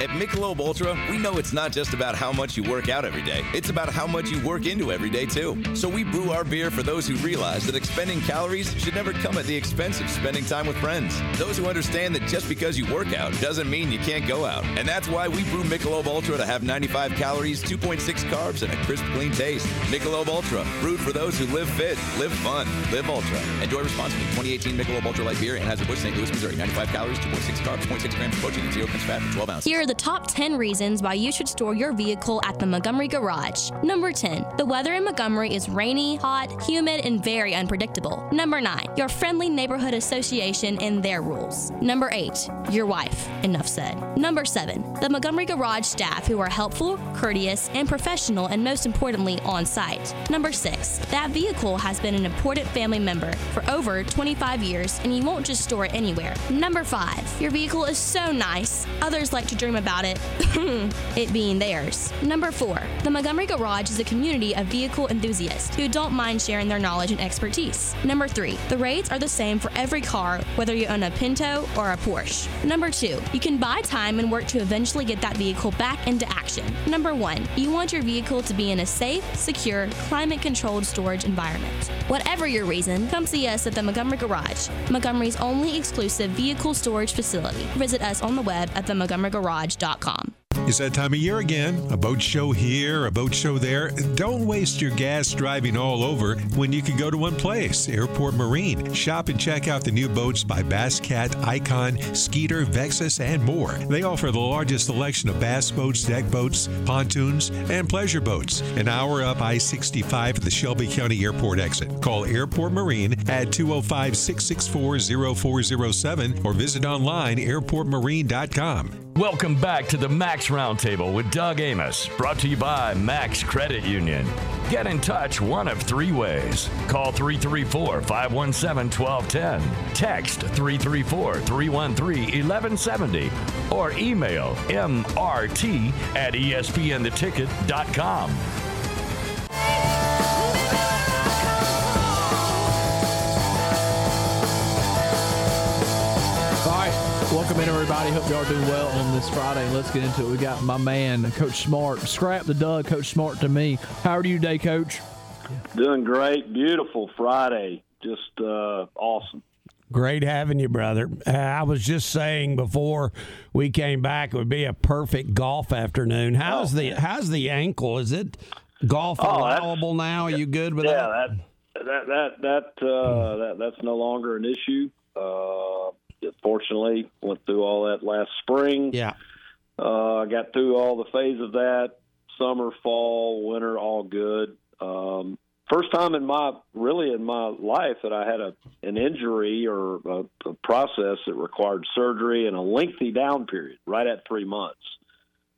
At Michelob Ultra, we know it's not just about how much you work out every day. It's about how much you work into every day, too. So we brew our beer for those who realize that expending calories should never come at the expense of spending time with friends. Those who understand that just because you work out doesn't mean you can't go out. And that's why we brew Michelob Ultra to have 95 calories, 2.6 carbs, and a crisp, clean taste. Michelob Ultra, brewed for those who live fit, live fun, live ultra. Enjoy responsibly. 2018 Michelob Ultra Light Beer, Anheuser-Busch, St. Louis, Missouri. 95 calories, 2.6 carbs, 0.6 grams of protein, and 0 grams fat for 12 ounces. Here are the top 10 reasons why you should store your vehicle at the Montgomery Garage. Number 10. The weather in Montgomery is rainy, hot, humid, and very unpredictable. Number 9. Your friendly neighborhood association and their rules. Number 8. Your wife. Enough said. Number 7. The Montgomery Garage staff who are helpful, courteous, and professional, and most importantly, on site. Number 6. That vehicle has been an important family member for over 25 years, and you won't just store it anywhere. Number 5. Your vehicle is so nice, others like to dream about it it being theirs. Number four, the Montgomery Garage is a community of vehicle enthusiasts who don't mind sharing their knowledge and expertise. Number three, the rates are the same for every car, whether you own a Pinto or a Porsche. Number two, you can buy time and work to eventually get that vehicle back into action. Number one, you want your vehicle to be in a safe, secure, climate controlled storage environment. Whatever your reason, come see us at the Montgomery Garage, Montgomery's only exclusive vehicle storage facility. Visit us on the web at themontgomerygarage.com. It's that time of year again. A boat show here, a boat show there. Don't waste your gas driving all over when you can go to one place, Airport Marine. Shop and check out the new boats by Bass Cat, Icon, Skeeter, Vexus, and more. They offer the largest selection of bass boats, deck boats, pontoons, and pleasure boats. An hour up I 65 at the Shelby County Airport exit. Call Airport Marine at 205 664 0407 or visit online airportmarine.com. Welcome back to the Max Roundtable with Doug Amos, brought to you by Max Credit Union. Get in touch one of three ways. Call 334 517 1210, text 334 313 1170, or email mrt at espntheticket.com. welcome in everybody. Hope y'all are doing well on this Friday. Let's get into it. We got my man, Coach Smart. Scrap the Doug, Coach Smart to me. How are you today, Coach? Doing great. Beautiful Friday. Just uh, awesome. Great having you, brother. Uh, I was just saying before we came back, it would be a perfect golf afternoon. How's the How's the ankle? Is it golf Oh, allowable now? Are you good with yeah, that? that that that that, uh, that that's no longer an issue. Uh, fortunately, went through all that last spring. Yeah. Uh, I got through all the phase of that. Summer, fall, winter, all good. Um, first time in my really in my life that I had a an injury or a, a process that required surgery and a lengthy down period right at three months.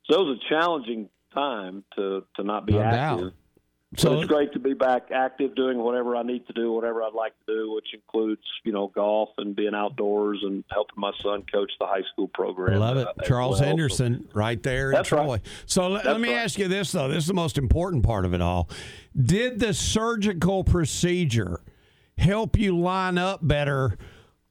So it was a challenging time to to not be No active. doubt. So So- it's great to be back active, doing whatever I need to do, whatever I'd like to do, which includes you know golf and being outdoors and helping my son coach the high school program. Love it. uh, Charles well. Henderson right there That's in right. Troy. So let, let me right. ask you this, though. This is the most important part of it all. Did the surgical procedure help you line up better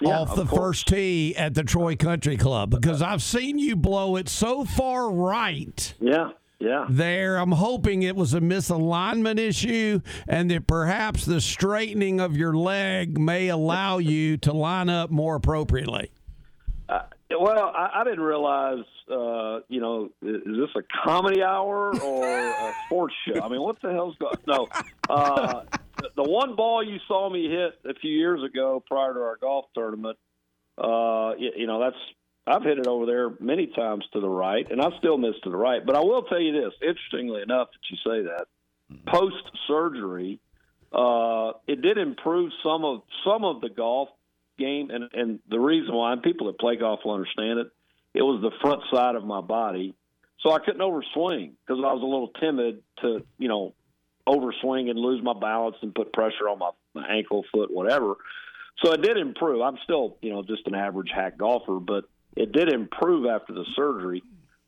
Yeah, off the course. first tee at the Troy Country Club? Because I've seen you blow it so far right. Yeah, yeah. There, I'm hoping it was a misalignment issue and that perhaps the straightening of your leg may allow you to line up more appropriately. Uh, well, I, I didn't realize. Uh, you know, is this a comedy hour or a sports show? I mean, what the hell's going? No, uh, the, the one ball you saw me hit a few years ago prior to our golf tournament. Uh, you, you know, that's I've hit it over there many times to the right, and I've still missed to the right. But I will tell you this: interestingly enough, that you say that post surgery, uh, it did improve some of some of the golf game, and and the reason why, and people that play golf will understand it. It was the front side of my body, so I couldn't overswing because I was a little timid to you know overswing and lose my balance and put pressure on my, my ankle, foot, whatever. So it did improve. I'm still you know just an average hack golfer, but it did improve after the surgery.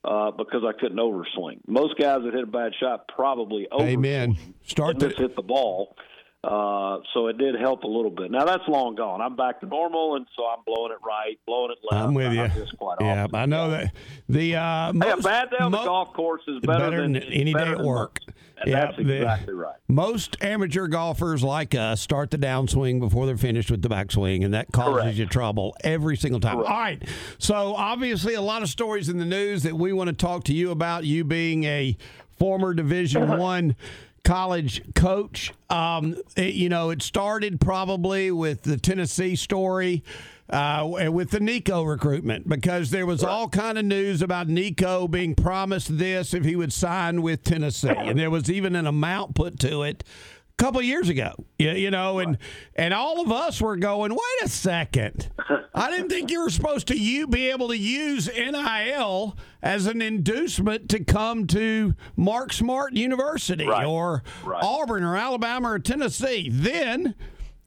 Uh, because I couldn't overswing. Most guys that hit a bad shot probably over Amen. Start to hit the ball. Uh, so it did help a little bit. Now that's long gone. I'm back to normal, and so I'm blowing it right, blowing it left. I'm with I you. miss quite Yeah, often. I know that the uh, Hey, a bad day on the golf course is better, better than than any better day at work. most. And Yeah, that's the- exactly right. Most amateur golfers like us start the downswing before they're finished with the backswing, and that causes Correct. you trouble every single time. Correct. All right. So, obviously, a lot of stories in the news that we want to talk to you about. You being a former Division One college coach, um, it- you know, it started probably with the Tennessee story. Uh, with the Nico recruitment, because there was all kind of news about Nico being promised this if he would sign with Tennessee, and there was even an amount put to it couple of years ago. You, you know, and and all of us were going, wait a second, I didn't think you were supposed to you be able to use NIL as an inducement to come to Mark Smart University or Auburn or Alabama or Tennessee. Then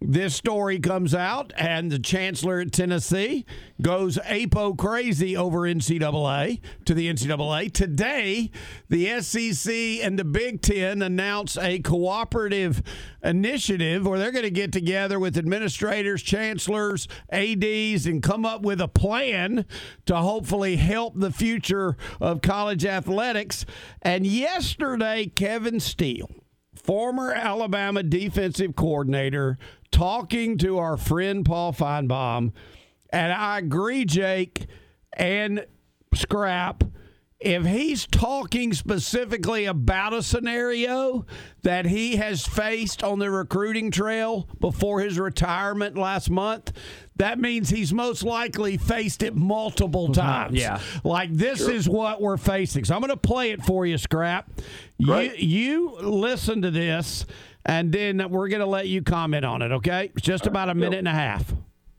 this story comes out, and the chancellor at Tennessee goes apo crazy over NCAA to the NCAA. Today, the SEC and the Big Ten announce a cooperative initiative where they're going to get together with administrators, chancellors, ADs, and come up with a plan to hopefully help the future of college athletics. And yesterday, Kevin Steele former Alabama defensive coordinator, talking to our friend Paul Finebaum. And I agree, Jake and Scrap. If he's talking specifically about a scenario that he has faced on the recruiting trail before his retirement last month, that means he's most likely faced it multiple times. Yeah. Like this is what we're facing. So I'm going to play it for you, Scrap. You, you listen to this, and then we're going to let you comment on it. Okay? It's just about a minute and a half.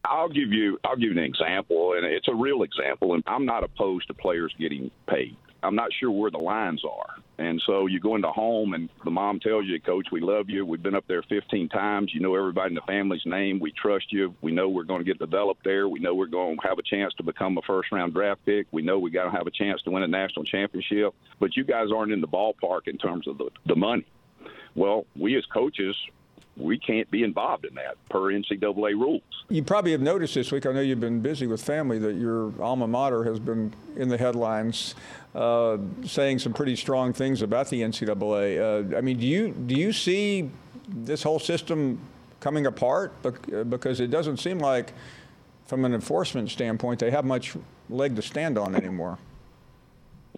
I'll give you I'll give you an example, and it's a real example. And I'm not opposed to players getting paid. I'm not sure where the lines are. And so you go into home, and the mom tells you, "Coach, we love you. We've been up there 15 times. You know everybody in the family's name. We trust you. We know we're going to get developed there. We know we're going to have a chance to become a first-round draft pick. We know we got to have a chance to win a national championship. But you guys aren't in the ballpark in terms of the, the money. Well, we as coaches." We can't be involved in that per NCAA rules. You probably have noticed this week. I know you've been busy with family that your alma mater has been in the headlines, uh, saying some pretty strong things about the NCAA. Uh, I mean, do you do you see this whole system coming apart? Bec- Because it doesn't seem like, from an enforcement standpoint, they have much leg to stand on anymore.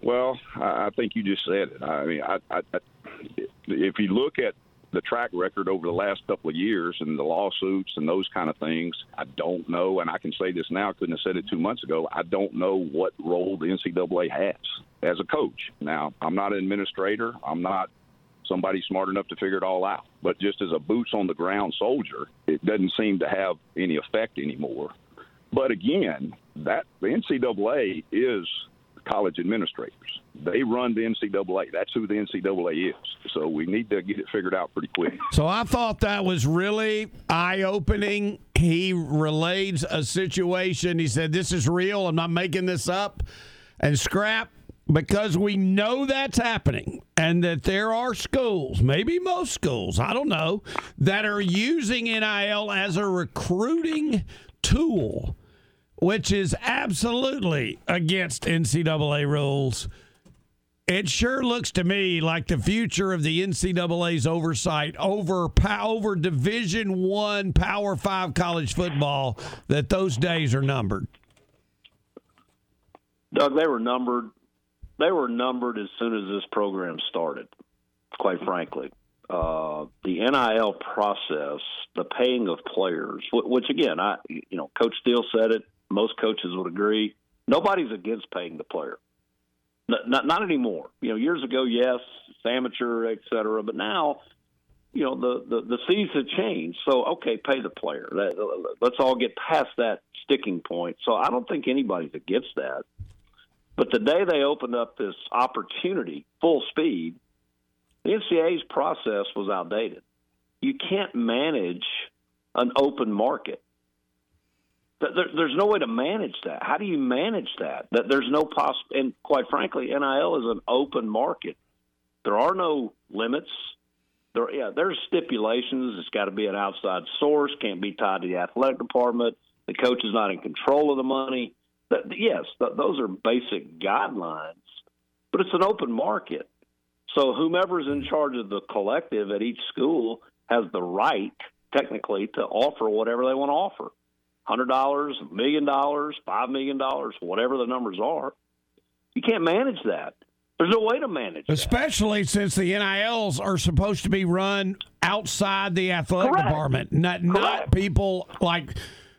Well, I I think you just said it. I mean, I, I, I, if you look at the track record over the last couple of years and the lawsuits and those kind of things, I don't know, and I can say this now. I couldn't have said it two months ago. I don't know what role the NCAA has. as a coach. Now, I'm not an administrator. I'm not somebody smart enough to figure it all out. But just as a boots on the ground soldier, it doesn't seem to have any effect anymore. But again, that the NCAA is college administrators. They run the NCAA. That's who the NCAA is. So we need to get it figured out pretty quick. So I thought that was really eye opening. He relays a situation. He said, This is real. I'm not making this up. And scrap, because we know that's happening and that there are schools, maybe most schools, I don't know, that are using NIL as a recruiting tool, which is absolutely against NCAA rules. It sure looks to me like the future of the NCAA's oversight over over Division One Power Five college football that those days are numbered. Doug, they were numbered. They were numbered as soon as this program started. Quite frankly, uh, the NIL process, the paying of players, which again, I you know, Coach Steele said it. Most coaches would agree. Nobody's against paying the player. Not, not, not anymore. You know, years ago, yes, it's amateur, et cetera, but now, you know, the, the, the seas have changed. So, okay, pay the player. let's all get past that sticking point. So I don't think anybody's against that. But the day they opened up this opportunity, full speed, the NCAA's process was outdated. You can't manage an open market. There's no way to manage that. How do you manage that? That there's no poss. And quite frankly, NIL is an open market. There are no limits. There, yeah, there's stipulations. It's got to be an outside source. Can't be tied to the athletic department. The coach is not in control of the money. Yes, those are basic guidelines, but it's an open market. So whomever's in charge of the collective at each school has the right, technically, to offer whatever they want to offer. Hundred dollars, a million dollars, five million dollars, whatever the numbers are. You can't manage that. There's no way to manage it. Especially that. since the NILs are supposed to be run outside the athletic Correct. department, not Correct. not people like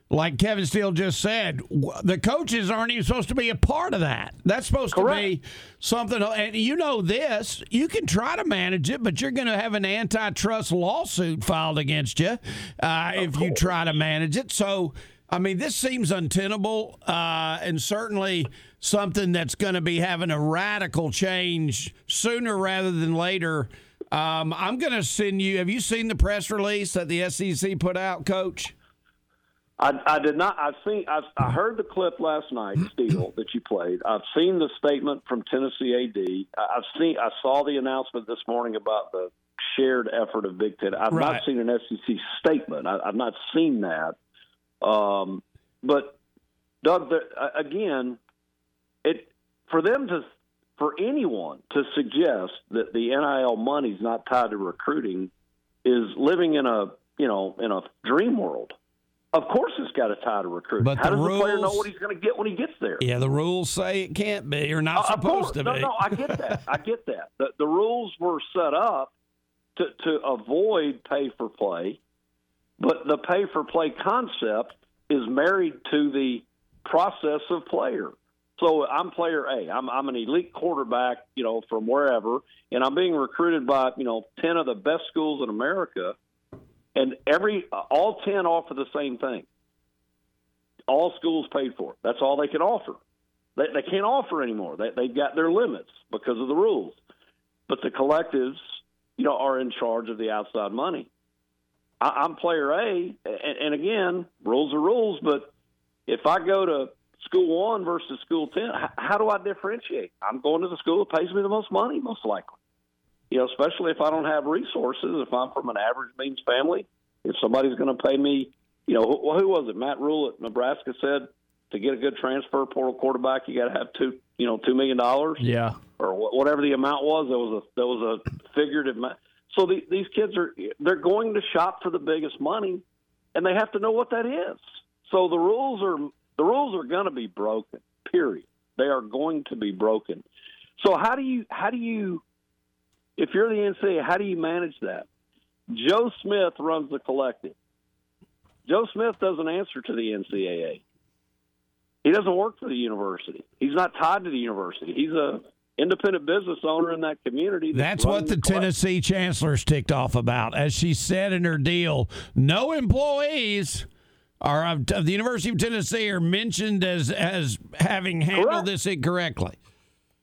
like Kevin Steele just said, the coaches aren't even supposed to be a part of that. That's supposed Correct. to be something. And you know this, you can try to manage it, but you're going to have an antitrust lawsuit filed against you uh, if course. you try to manage it. So, I mean, this seems untenable uh, and certainly something that's going to be having a radical change sooner rather than later. Um, I'm going to send you. Have you seen the press release that the SEC put out, Coach? I, I did not. I've seen. I've, I heard the clip last night, Steele, that you played. I've seen the statement from Tennessee AD. I've seen. I saw the announcement this morning about the shared effort of Big Ten. I've right. not seen an SEC statement. I, have not seen that. Um, but Doug, the, again, it for them to for anyone to suggest that the NIL money is not tied to recruiting is living in a you know in a dream world. Of course, it's got a tie to recruiting. But How does rules, the player know what he's going to get when he gets there? Yeah, the rules say it can't be or not uh, supposed to no, be. No, I get that. I get that. The, the rules were set up to, to avoid pay for play, but the pay for play concept is married to the process of player. So I'm player A. I'm, I'm an elite quarterback, you know, from wherever, and I'm being recruited by you know ten of the best schools in America and every all ten offer the same thing. All schools paid for it. That's all they can offer. They, they can't offer anymore. They, they've got their limits because of the rules. But the collectives, you know, are in charge of the outside money. I, I'm player A, and, and again, rules are rules. But if I go to school one versus school ten, how, how do I differentiate? I'm going to the school that pays me the most money, most likely you know, especially if I don't have resources, if I'm from an average means family, if somebody's going to pay me, you know, who, who was it? Matt Rhule at Nebraska said to get a good transfer portal quarterback, you got to have two, you know, two million dollars. Yeah, or whatever the amount was. There was a there was a figurative. So the, these kids are they're going to shop for the biggest money, and they have to know what that is. So the rules are the rules are going to be broken. Period. They are going to be broken. So how do you how do you if you're the NCAA, how do you manage that? Joe Smith runs the collective. Joe Smith doesn't answer to the NCAA. He doesn't work for the university. He's not tied to the university. He's a independent business owner in that community. That's what running the. Tennessee chancellor's ticked off about. As she said in her deal, no employees are of of the University of Tennessee are mentioned as as having handled Correct. this incorrectly.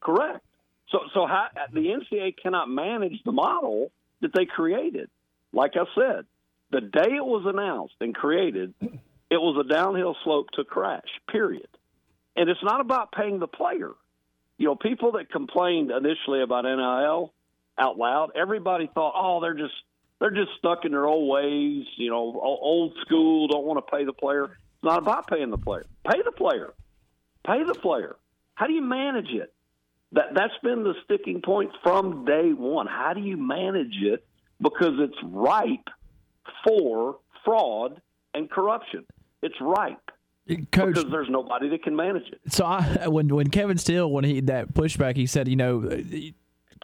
Correct. So, so how, the NCA cannot manage the model that they created. Like I said, the day it was announced and created, it was a downhill slope to crash. Period. And it's not about paying the player. You know, people that complained initially about NIL out loud, everybody thought, oh, they're just they're just stuck in their old ways. You know, old school, don't want to pay the player. It's not about paying the player. Pay the player. Pay the player. How do you manage it? That that's been the sticking point from day one. How do you manage it? Because it's ripe for fraud and corruption. It's ripe Coach, because there's nobody that can manage it. So I when when Kevin Steele when he that pushback he said you know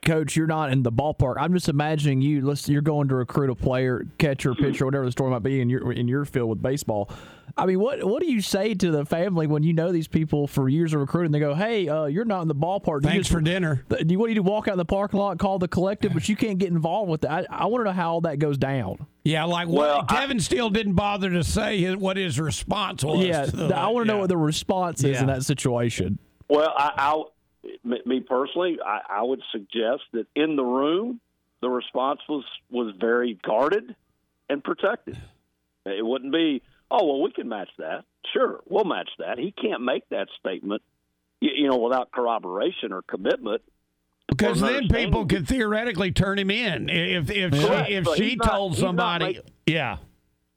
coach you're not in the ballpark. I'm just imagining you let's you're going to recruit a player catcher pitcher whatever the story might be in your in your field with baseball. I mean what what do you say to the family when you know these people for years of recruiting? They go hey uh, you're not in the ballpark. Do you Thanks just- for dinner. do you what do you do? Walk out in the parking lot call the collective but you can't get involved with that. I, I want to know how all that goes down. Yeah, like what Kevin Steele didn't bother to say his, what his response was. yeah to the- I want to know what the response is in that situation. Well, I, I me- me personally, I, I would suggest that in the room, the response was was very guarded and protected. It wouldn't be, oh well, we can match that. Sure, we'll match that. He can't make that statement, you, you know, without corroboration or commitment. Because then people could theoretically turn him in if if Correct. she if But she he's not- told he's somebody. making- yeah,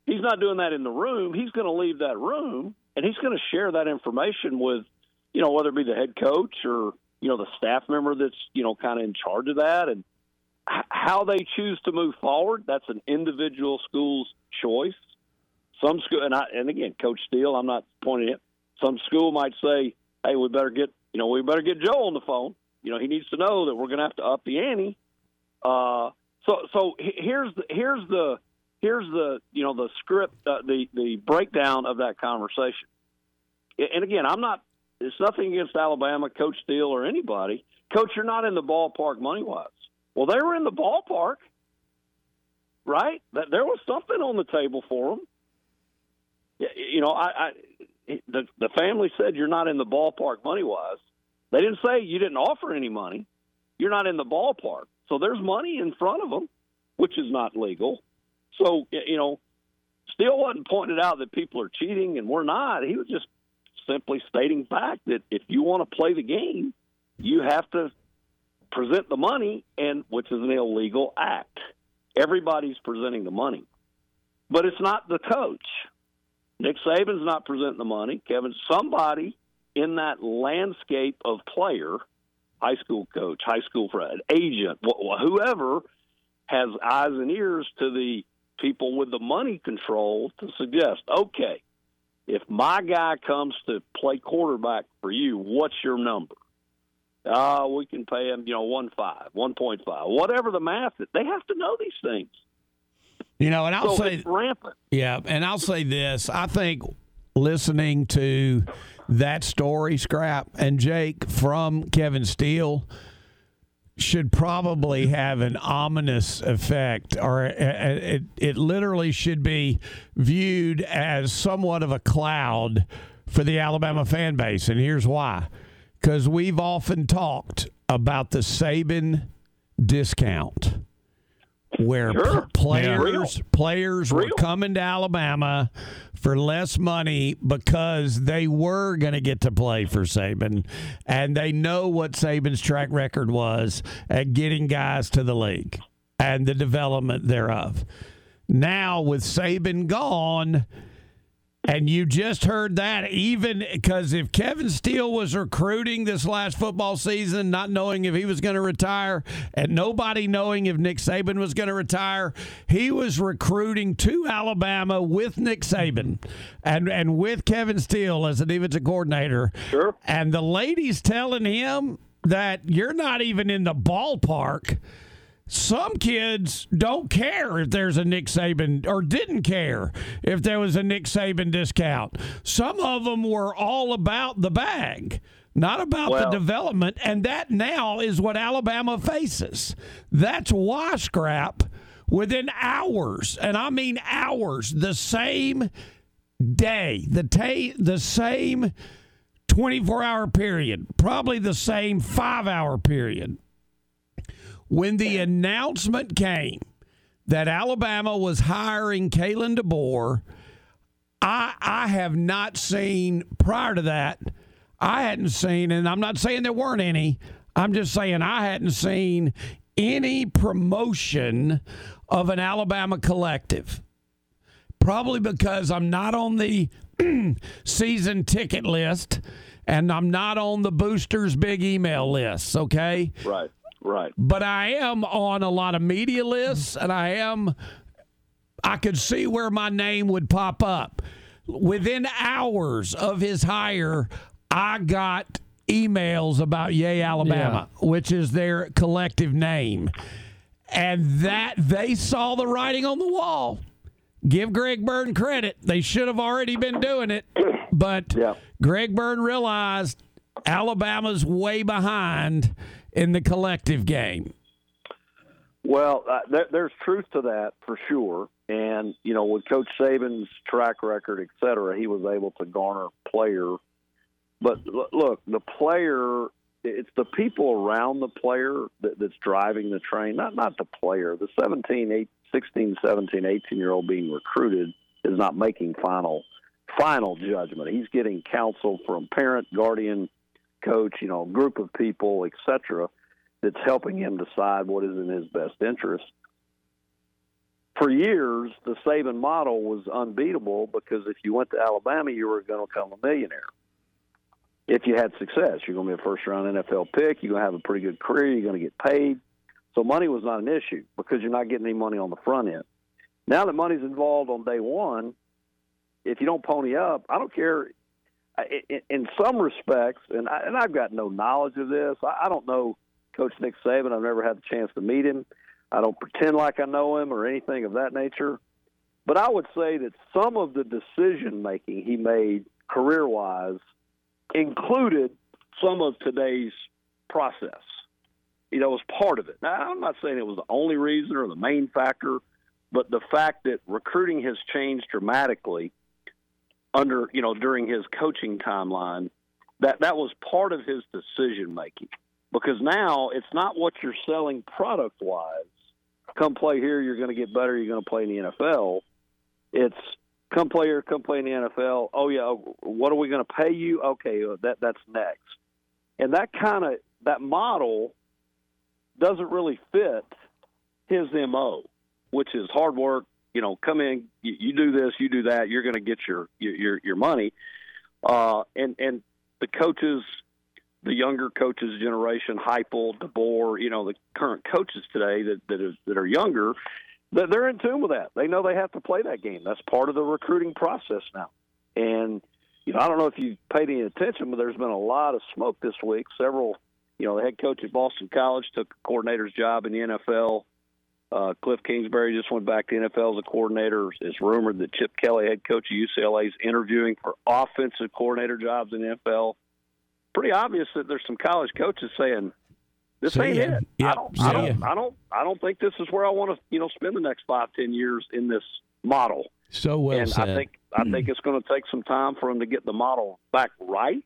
he's not doing that in the room. He's going to leave that room and he's going to share that information with, you know, whether it be the head coach or you know the staff member that's you know kind of in charge of that, and how they choose to move forward. That's an individual school's choice. Some school, and I, and again, Coach Steele, I'm not pointing it. Some school might say, "Hey, we better get, you know, we better get Joe on the phone. You know, he needs to know that we're going to have to up the ante." Uh, so, so here's the here's the here's the you know the script, uh, the the breakdown of that conversation. And again, I'm not. It's nothing against Alabama, Coach Steele, or anybody. Coach, you're not in the ballpark money wise. Well, they were in the ballpark, right? That there was something on the table for them. You know, I, I the the family said you're not in the ballpark money wise. They didn't say you didn't offer any money. You're not in the ballpark. So there's money in front of them, which is not legal. So you know, Steele wasn't pointing out that people are cheating and we're not. He was just simply stating fact that if you want to play the game, you have to present the money, and which is an illegal act. Everybody's presenting the money, but it's not the coach. Nick Saban's not presenting the money. Kevin, somebody in that landscape of player, high school coach, high school friend, agent, wh- wh- whoever has eyes and ears to the people with the money control to suggest, okay, if my guy comes to play quarterback for you, what's your number? Uh, we can pay him, you know, one five, one point five, whatever the math is. They have to know these things. you know, and I'll so say it's rampant. Yeah, and I'll say this: I think listening to that story, scrap and Jake from Kevin Steele should probably have an ominous effect, or it, it, it literally should be viewed as somewhat of a cloud for the Alabama fan base. And here's why: because we've often talked about the Saban discount where Sure. p- players Yeah. players were coming to Alabama for less money because they were going to get to play for Saban, and they know what Saban's track record was at getting guys to the league and the development thereof. Now with Saban gone. And you just heard that, even because if Kevin Steele was recruiting this last football season, not knowing if he was going to retire, and nobody knowing if Nick Saban was going to retire, he was recruiting to Alabama with Nick Saban and and with Kevin Steele as a defensive coordinator. Sure. And the ladies telling him that you're not even in the ballpark some kids don't care if there's a Nick Saban or didn't care if there was a Nick Saban discount. Some of them were all about the bag, not about Well- the development. And that now is what Alabama faces. That's wash scrap within hours. And I mean hours. The same day, the, ta- the same 24 hour period, probably the same five hour period when the announcement came that Alabama was hiring Kalen DeBoer, I I have not seen prior to that. I hadn't seen, and I'm not saying there weren't any. I'm just saying I hadn't seen any promotion of an Alabama collective. Probably because I'm not on the season ticket list and I'm not on the boosters big email list, okay? Right, right. But I am on a lot of media lists and I am I could see where my name would pop up. Within hours of his hire, I got emails about Yea Alabama, which is their collective name. And that they saw the writing on the wall. Give Greg Byrne credit. They should have already been doing it. But Greg Byrne realized Alabama's way behind in the collective game. Well, uh, there, there's truth to that for sure. And, you know, with Coach Saban's track record, et cetera, he was able to garner player. But l- look, the player, it's the people around the player that, that's driving the train, not, not the player. The 17, 8, 16, 17, 18 year old being recruited is not making final final judgment. He's getting counsel from parent, guardian, coach, you know, group of people, et cetera, that's helping him decide what is in his best interest. For years, the Saban model was unbeatable because if you went to Alabama, you were going to become a millionaire. If you had success, you're going to be a first round NFL pick, you're going to have a pretty good career, you're going to get paid. So money was not an issue because you're not getting any money on the front end. Now that money's involved on day one, if you don't pony up, I don't care. In, some respects, and, I, and I've got no knowledge of this. I, I don't know Coach Nick Saban. I've never had the chance to meet him. I don't pretend like I know him or anything of that nature. But I would say that some of the decision making he made career wise included some of today's process. You know, it was part of it. Now, I'm not saying it was the only reason or the main factor, but the fact that recruiting has changed dramatically under, you know, during his coaching timeline, that that was part of his decision making. Because now it's not what you're selling product wise. Come play here, you're going to get better. You're going to play in the NFL. It's come play here, come play in the NFL. Oh yeah, what are we going to pay you? Okay, uh, that that's next. And that kind of that model doesn't really fit his mo, which is hard work. You know, come in, you, you do this, you do that, you're going to get your your your, money. Uh, and and the coaches, the younger coaches generation, Heupel, DeBoer, you know, the current coaches today that that, is, that are younger, that they're in tune with that. They know they have to play that game. That's part of the recruiting process now. And you know, I don't know if you paid any attention, but there's been a lot of smoke this week. Several, you know, the head coach at Boston College took a coordinator's job in the NFL. Uh, Cliff Kingsbury just went back to NFL as a coordinator. It's rumored that Chip Kelly, head coach of UCLA, is interviewing for offensive coordinator jobs in the NFL. Pretty obvious that there's some college coaches saying this See ain't ya. it. I Yep, don't, I don't, I don't, I don't think this is where I want to, you know, spend the next five, ten years in this model. So well and said. I think I think it's going to take some time for them to get the model back right.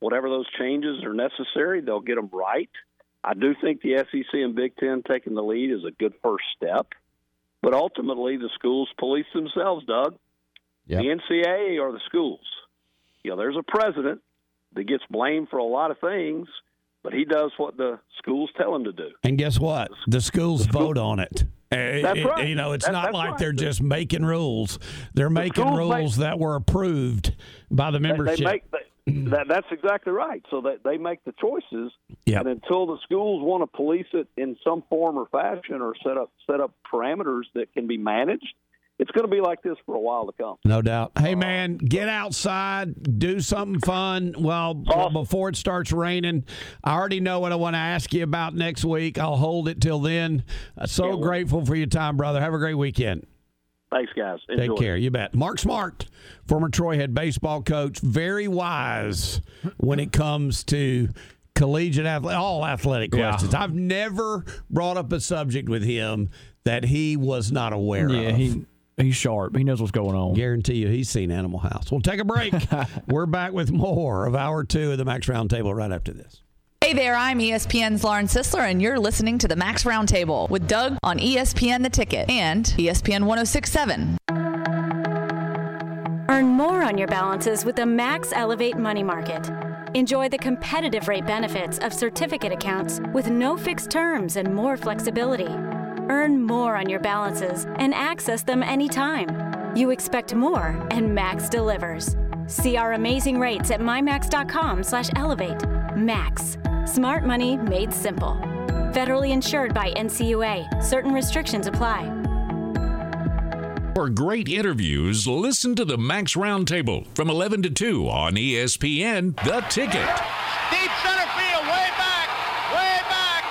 Whatever those changes are necessary, they'll get them right. I do think the SEC and Big Ten taking the lead is a good first step, but ultimately the schools police themselves. Doug, Yep. the NCAA or the schools. You know, there's a president that gets blamed for a lot of things, but he does what the schools tell him to do. And guess what? The schools vote on it. Uh, That's it- right. You know, it's That- not like right. they're just making rules. They're making schools rules that were approved by the They- membership. They make they, that. That's exactly right. So that they make the choices, Yep. and until the schools want to police it in some form or fashion, or set up set up parameters that can be managed, it's going to be like this for a while to come. No doubt. Hey, man, get outside, do something fun. Well, before it starts raining, I already know what I want to ask you about next week. I'll hold it till then. Uh, so grateful for your time, brother. Have a great weekend. Thanks, guys. Take care. You bet. Mark Smart, former Troy head baseball coach, very wise when it comes to collegiate athlete, all athletic Yeah. questions. I've never brought up a subject with him that he was not aware of. Yeah, of. he he's sharp. He knows what's going on. Guarantee you, he's seen Animal House. We'll take a break. We're back with more of hour two of the Max Roundtable right after this. Hey there, I'm ESPN's Lauren Sisler, and you're listening to the Max Roundtable with Doug on ESPN The Ticket and ESPN 1067. Earn more on your balances with the Max Elevate Money Market. Enjoy the competitive rate benefits of certificate accounts with no fixed terms and more flexibility. Earn more on your balances and access them anytime. You expect more, and Max delivers. See our amazing rates at mymax.com/elevate. Max, smart money made simple. Federally insured by NCUA. Certain restrictions apply. For great interviews, listen to the Max Roundtable from 11 to 2 on ESPN The Ticket. Deep center field, way back, way back.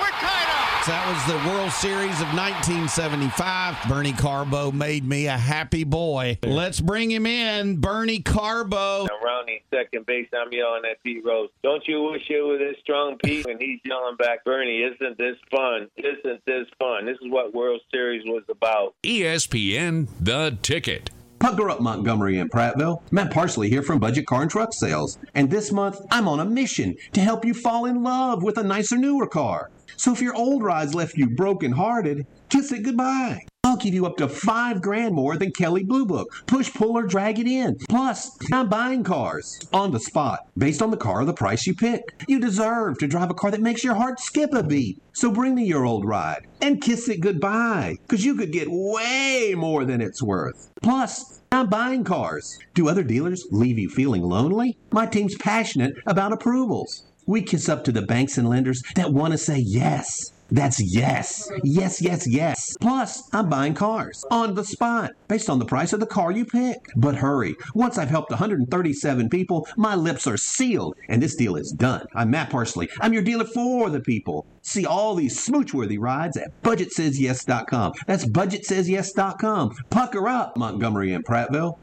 We're tied up. That was the World Series of 1975. Bernie Carbo made me a happy boy. Let's bring him in, Bernie Carbo. Ronnie, second base. I'm yelling at Pete Rose. Don't you wish it was this strong, Pete? And he's yelling back, Bernie, isn't this fun? Isn't this fun? This is what World Series was about. ESPN The Ticket. Pucker up Montgomery and Prattville. Matt Parsley here from Budget Car and Truck Sales. And this month, I'm on a mission to help you fall in love with a nicer, newer car. So if your old ride's left you broken-hearted, kiss it goodbye. I'll give you up to five grand more than Kelley Blue Book. Push, pull, or drag it in. Plus, I'm buying cars on the spot based on the car or the price you pick. You deserve to drive a car that makes your heart skip a beat. So bring me your old ride and kiss it goodbye, because you could get way more than it's worth. Plus, I'm buying cars. Do other dealers leave you feeling lonely? My team's passionate about approvals. We kiss up to the banks and lenders that want to say yes. That's yes. Yes, yes, yes. Plus, I'm buying cars on the spot based on the price of the car you pick. But hurry. Once I've helped 137 people, my lips are sealed and this deal is done. I'm Matt Parsley. I'm your dealer for the people. See all these smooch-worthy rides at budgetsays.yes.com. That's budgetsays.yes.com. Pucker up, Montgomery and Prattville.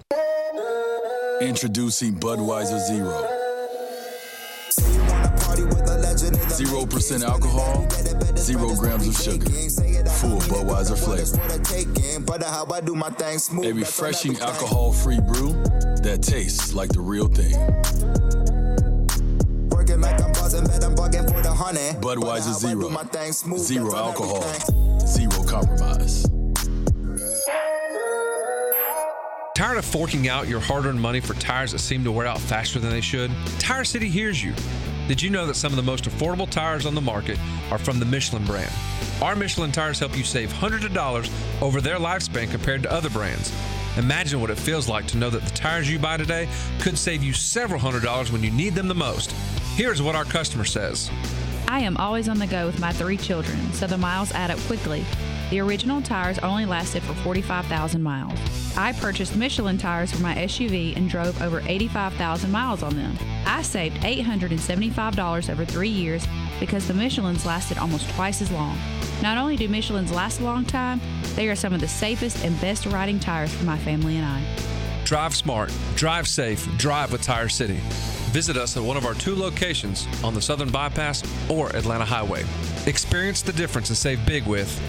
Introducing Budweiser Zero. Zero percent alcohol, zero grams of sugar, full Budweiser flavor. A refreshing alcohol-free brew that tastes like the real thing. Budweiser Zero. Zero alcohol, zero compromise. Tired of forking out your hard earned money for tires that seem to wear out faster than they should? Tire City hears you. Did you know that some of the most affordable tires on the market are from the Michelin brand? Our Michelin tires help you save hundreds of dollars over their lifespan compared to other brands. Imagine what it feels like to know that the tires you buy today could save you several hundred dollars when you need them the most. Here's what our customer says. I am always on the go with my three children, so the miles add up quickly. The original tires only lasted for 45,000 miles. I purchased Michelin tires for my SUV and drove over 85,000 miles on them. I saved $875 over three years because the Michelins lasted almost twice as long. Not only do Michelins last a long time, they are some of the safest and best riding tires for my family and I. Drive smart, drive safe, drive with Tire City. Visit us at one of our two locations on the Southern Bypass or Atlanta Highway. Experience the difference and save big with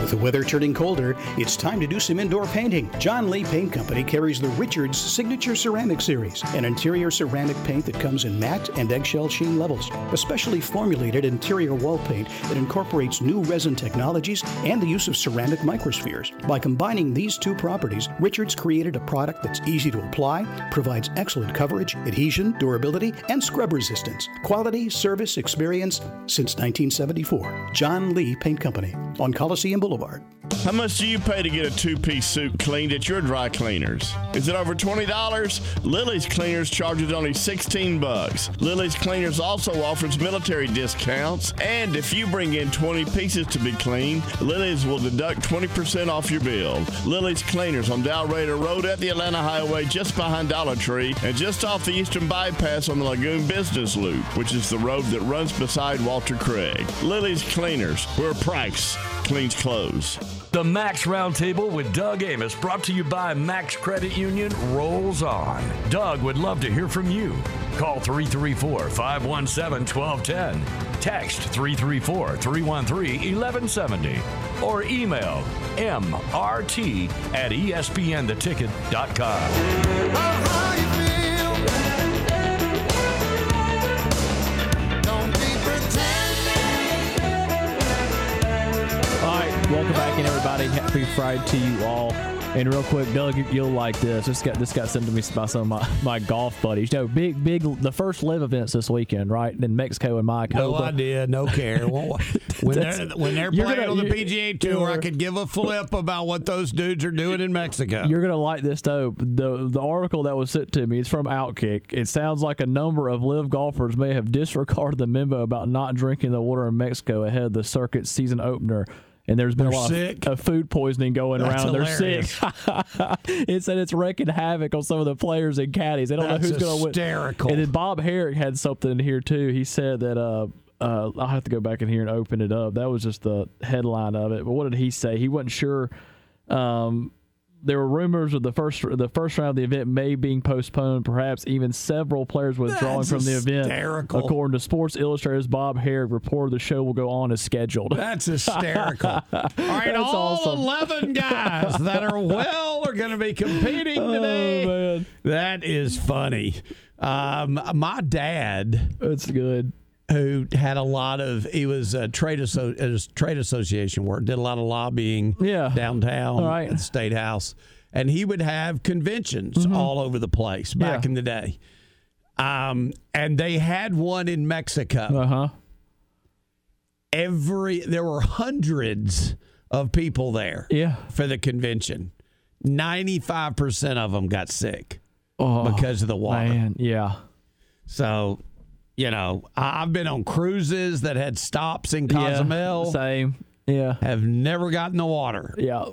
With the weather turning colder, it's time to do some indoor painting. John Lee Paint Company carries the Richards Signature Ceramic Series, an interior ceramic paint that comes in matte and eggshell sheen levels. A specially formulated interior wall paint that incorporates new resin technologies and the use of ceramic microspheres. By combining these two properties, Richards created a product that's easy to apply, provides excellent coverage, adhesion, durability, and scrub resistance. Quality, service, experience since 1974. John Lee Paint Company on Coliseum Boulevard. How much do you pay to get a two-piece suit cleaned at your dry cleaners? Is it over $20? Lily's Cleaners charges only 16 bucks. Lily's Cleaners also offers military discounts, and if you bring in 20 pieces to be cleaned, Lily's will deduct 20% off your bill. Lily's Cleaners on Dalraida Road at the Atlanta Highway just behind Dollar Tree and just off the Eastern Bypass on the Lagoon Business Loop, which is the road that runs beside Walter Craig. Lily's Cleaners, where price cleans clothes. The Max Roundtable with Doug Amos, brought to you by Max Credit Union, rolls on. Doug would love to hear from you. Call 334 517 1210. Text 334 313 1170. Or email mrt at espntheticket.com. welcome back in, everybody. Happy Friday to you all. And real quick, Doug, you'll like this. This got this got sent to me by some of my, my golf buddies. You know, big big the first live events this weekend, right? In Mexico and Mike. No idea, no care. when they're when they're playing gonna- on the PGA Tour, I could give a flip about what those dudes are doing in Mexico. You're gonna like this though. The the article that was sent to me is from Outkick. It sounds like a number of live golfers may have disregarded the memo about not drinking the water in Mexico ahead of the circuit season opener. And there's been They're a lot sick? of, food poisoning going That's around. They're sick. it said it's wreaking havoc on some of the players and caddies. They don't That's know who's going to win. hysterical. And then Bob Harig had something in here too. He said that uh, uh, I'll have to go back in here and open it up. That was just the headline of it. But what did he say? He wasn't sure. Um, there were rumors of the first the first round of the event may being postponed, perhaps even several players withdrawing That's from the event. hysterical. According to Sports Illustrated's Bob Harig, reported the show will go on as scheduled. That's hysterical. All right, That's all awesome. 11 guys that are well are going to be competing today. Oh. That is funny. Um, my dad, that's good. Who had a lot of he was a trade asso- trade association work, did a lot of lobbying, yeah, downtown right. at the state house, and he would have conventions all over the place back Mm-hmm. Yeah. in the day. Um, and they had one in Mexico. Uh huh. Every there were hundreds of people there. Yeah. For the convention, ninety five percent of them got sick Oh, because of the water. Man, yeah. So, you know, I- I've been on cruises that had stops in Yeah, Cozumel. same. Yeah. Have never gotten the water. Yeah.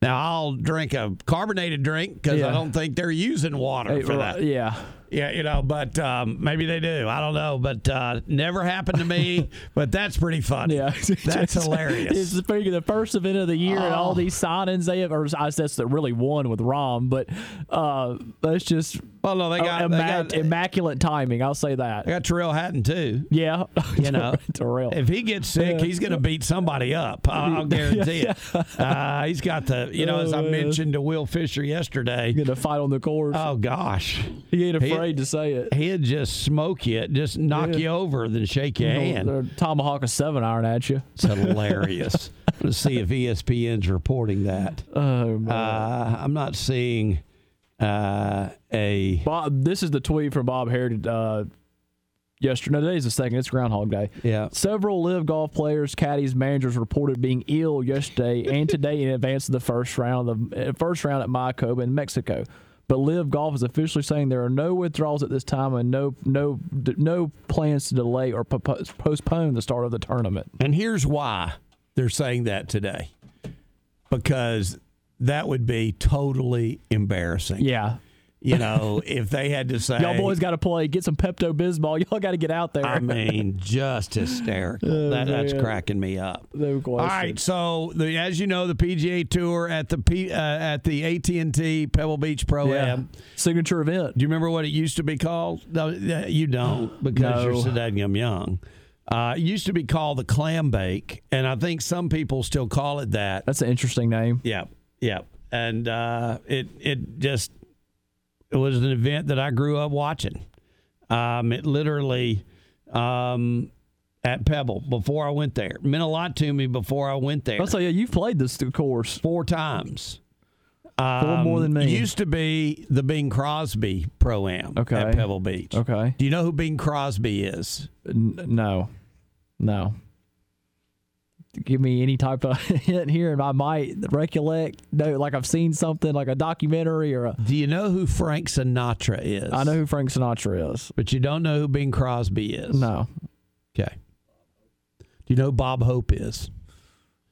Now I'll drink a carbonated drink because Yeah. I don't think they're using water for right, that. Yeah. Yeah, you know, but um, maybe they do. I don't know, but uh, never happened to me. but that's pretty funny. Yeah, that's hilarious. It's the first event of the year and all Oh. these signings they have, or I that's the really one with Rahm, but uh, that's just well, no, they got- they got- immaculate timing. I'll say that. I got Tyrrell Hatton too. Yeah, You know, Tyrrell. If he gets sick, he's going to beat somebody up. I'll, I'll guarantee it. Uh, he's got the, you know, as I Oh, mentioned to Will Fisher yesterday, going to fight on the course. Oh gosh, he ain't afraid to say it. He'd just smoke you, just knock Yeah. you over, then shake your hand. They're Tomahawk a seven iron at you. It's hilarious. Let's see if ESPN's reporting that. Oh, uh, I'm not seeing uh, a. Bob, this is the tweet from Bob Harig uh, yesterday. No, today's the second. It's Groundhog Day. Yeah. Several live golf players, caddies, managers reported being ill yesterday and today in advance of the first round of the uh, first round at Mayakoba in Mexico. But Live Golf is officially saying there are no withdrawals at this time and no no no plans to delay or po- postpone the start of the tournament. And here's why they're saying that today because that would be totally embarrassing. Yeah. You know, if they had to say, Y'all boys got to play. Get some Pepto Bismol. Y'all got to get out there. I mean, just hysterical. Oh, that, that's cracking me up. No question. All right, so the, as you know, the PGA Tour at the P, uh, at the AT and T Pebble Beach Pro Yeah. Am signature event. Do you remember what it used to be called? No, you don't because you're No. so daggum young. Uh, it used to be called the Clam Bake, and I think some people still call it that. That's an interesting name. Yeah, yeah, and uh, it it just it was an event that I grew up watching. Um, it literally um, at Pebble before I went there it meant a lot to me before I went there. I'll say, yeah, you've played this course four times. Four more than me. Used to be the Bing Crosby Pro Am Okay. at Pebble Beach. Okay. Do you know who Bing Crosby is? N- no, no. Give me any type of hint here, and I might recollect. No, like I've seen something like a documentary or a. Do you know who Frank Sinatra is? I know who Frank Sinatra is, but you don't know who Bing Crosby is. No. Okay. Do you know who Bob Hope is?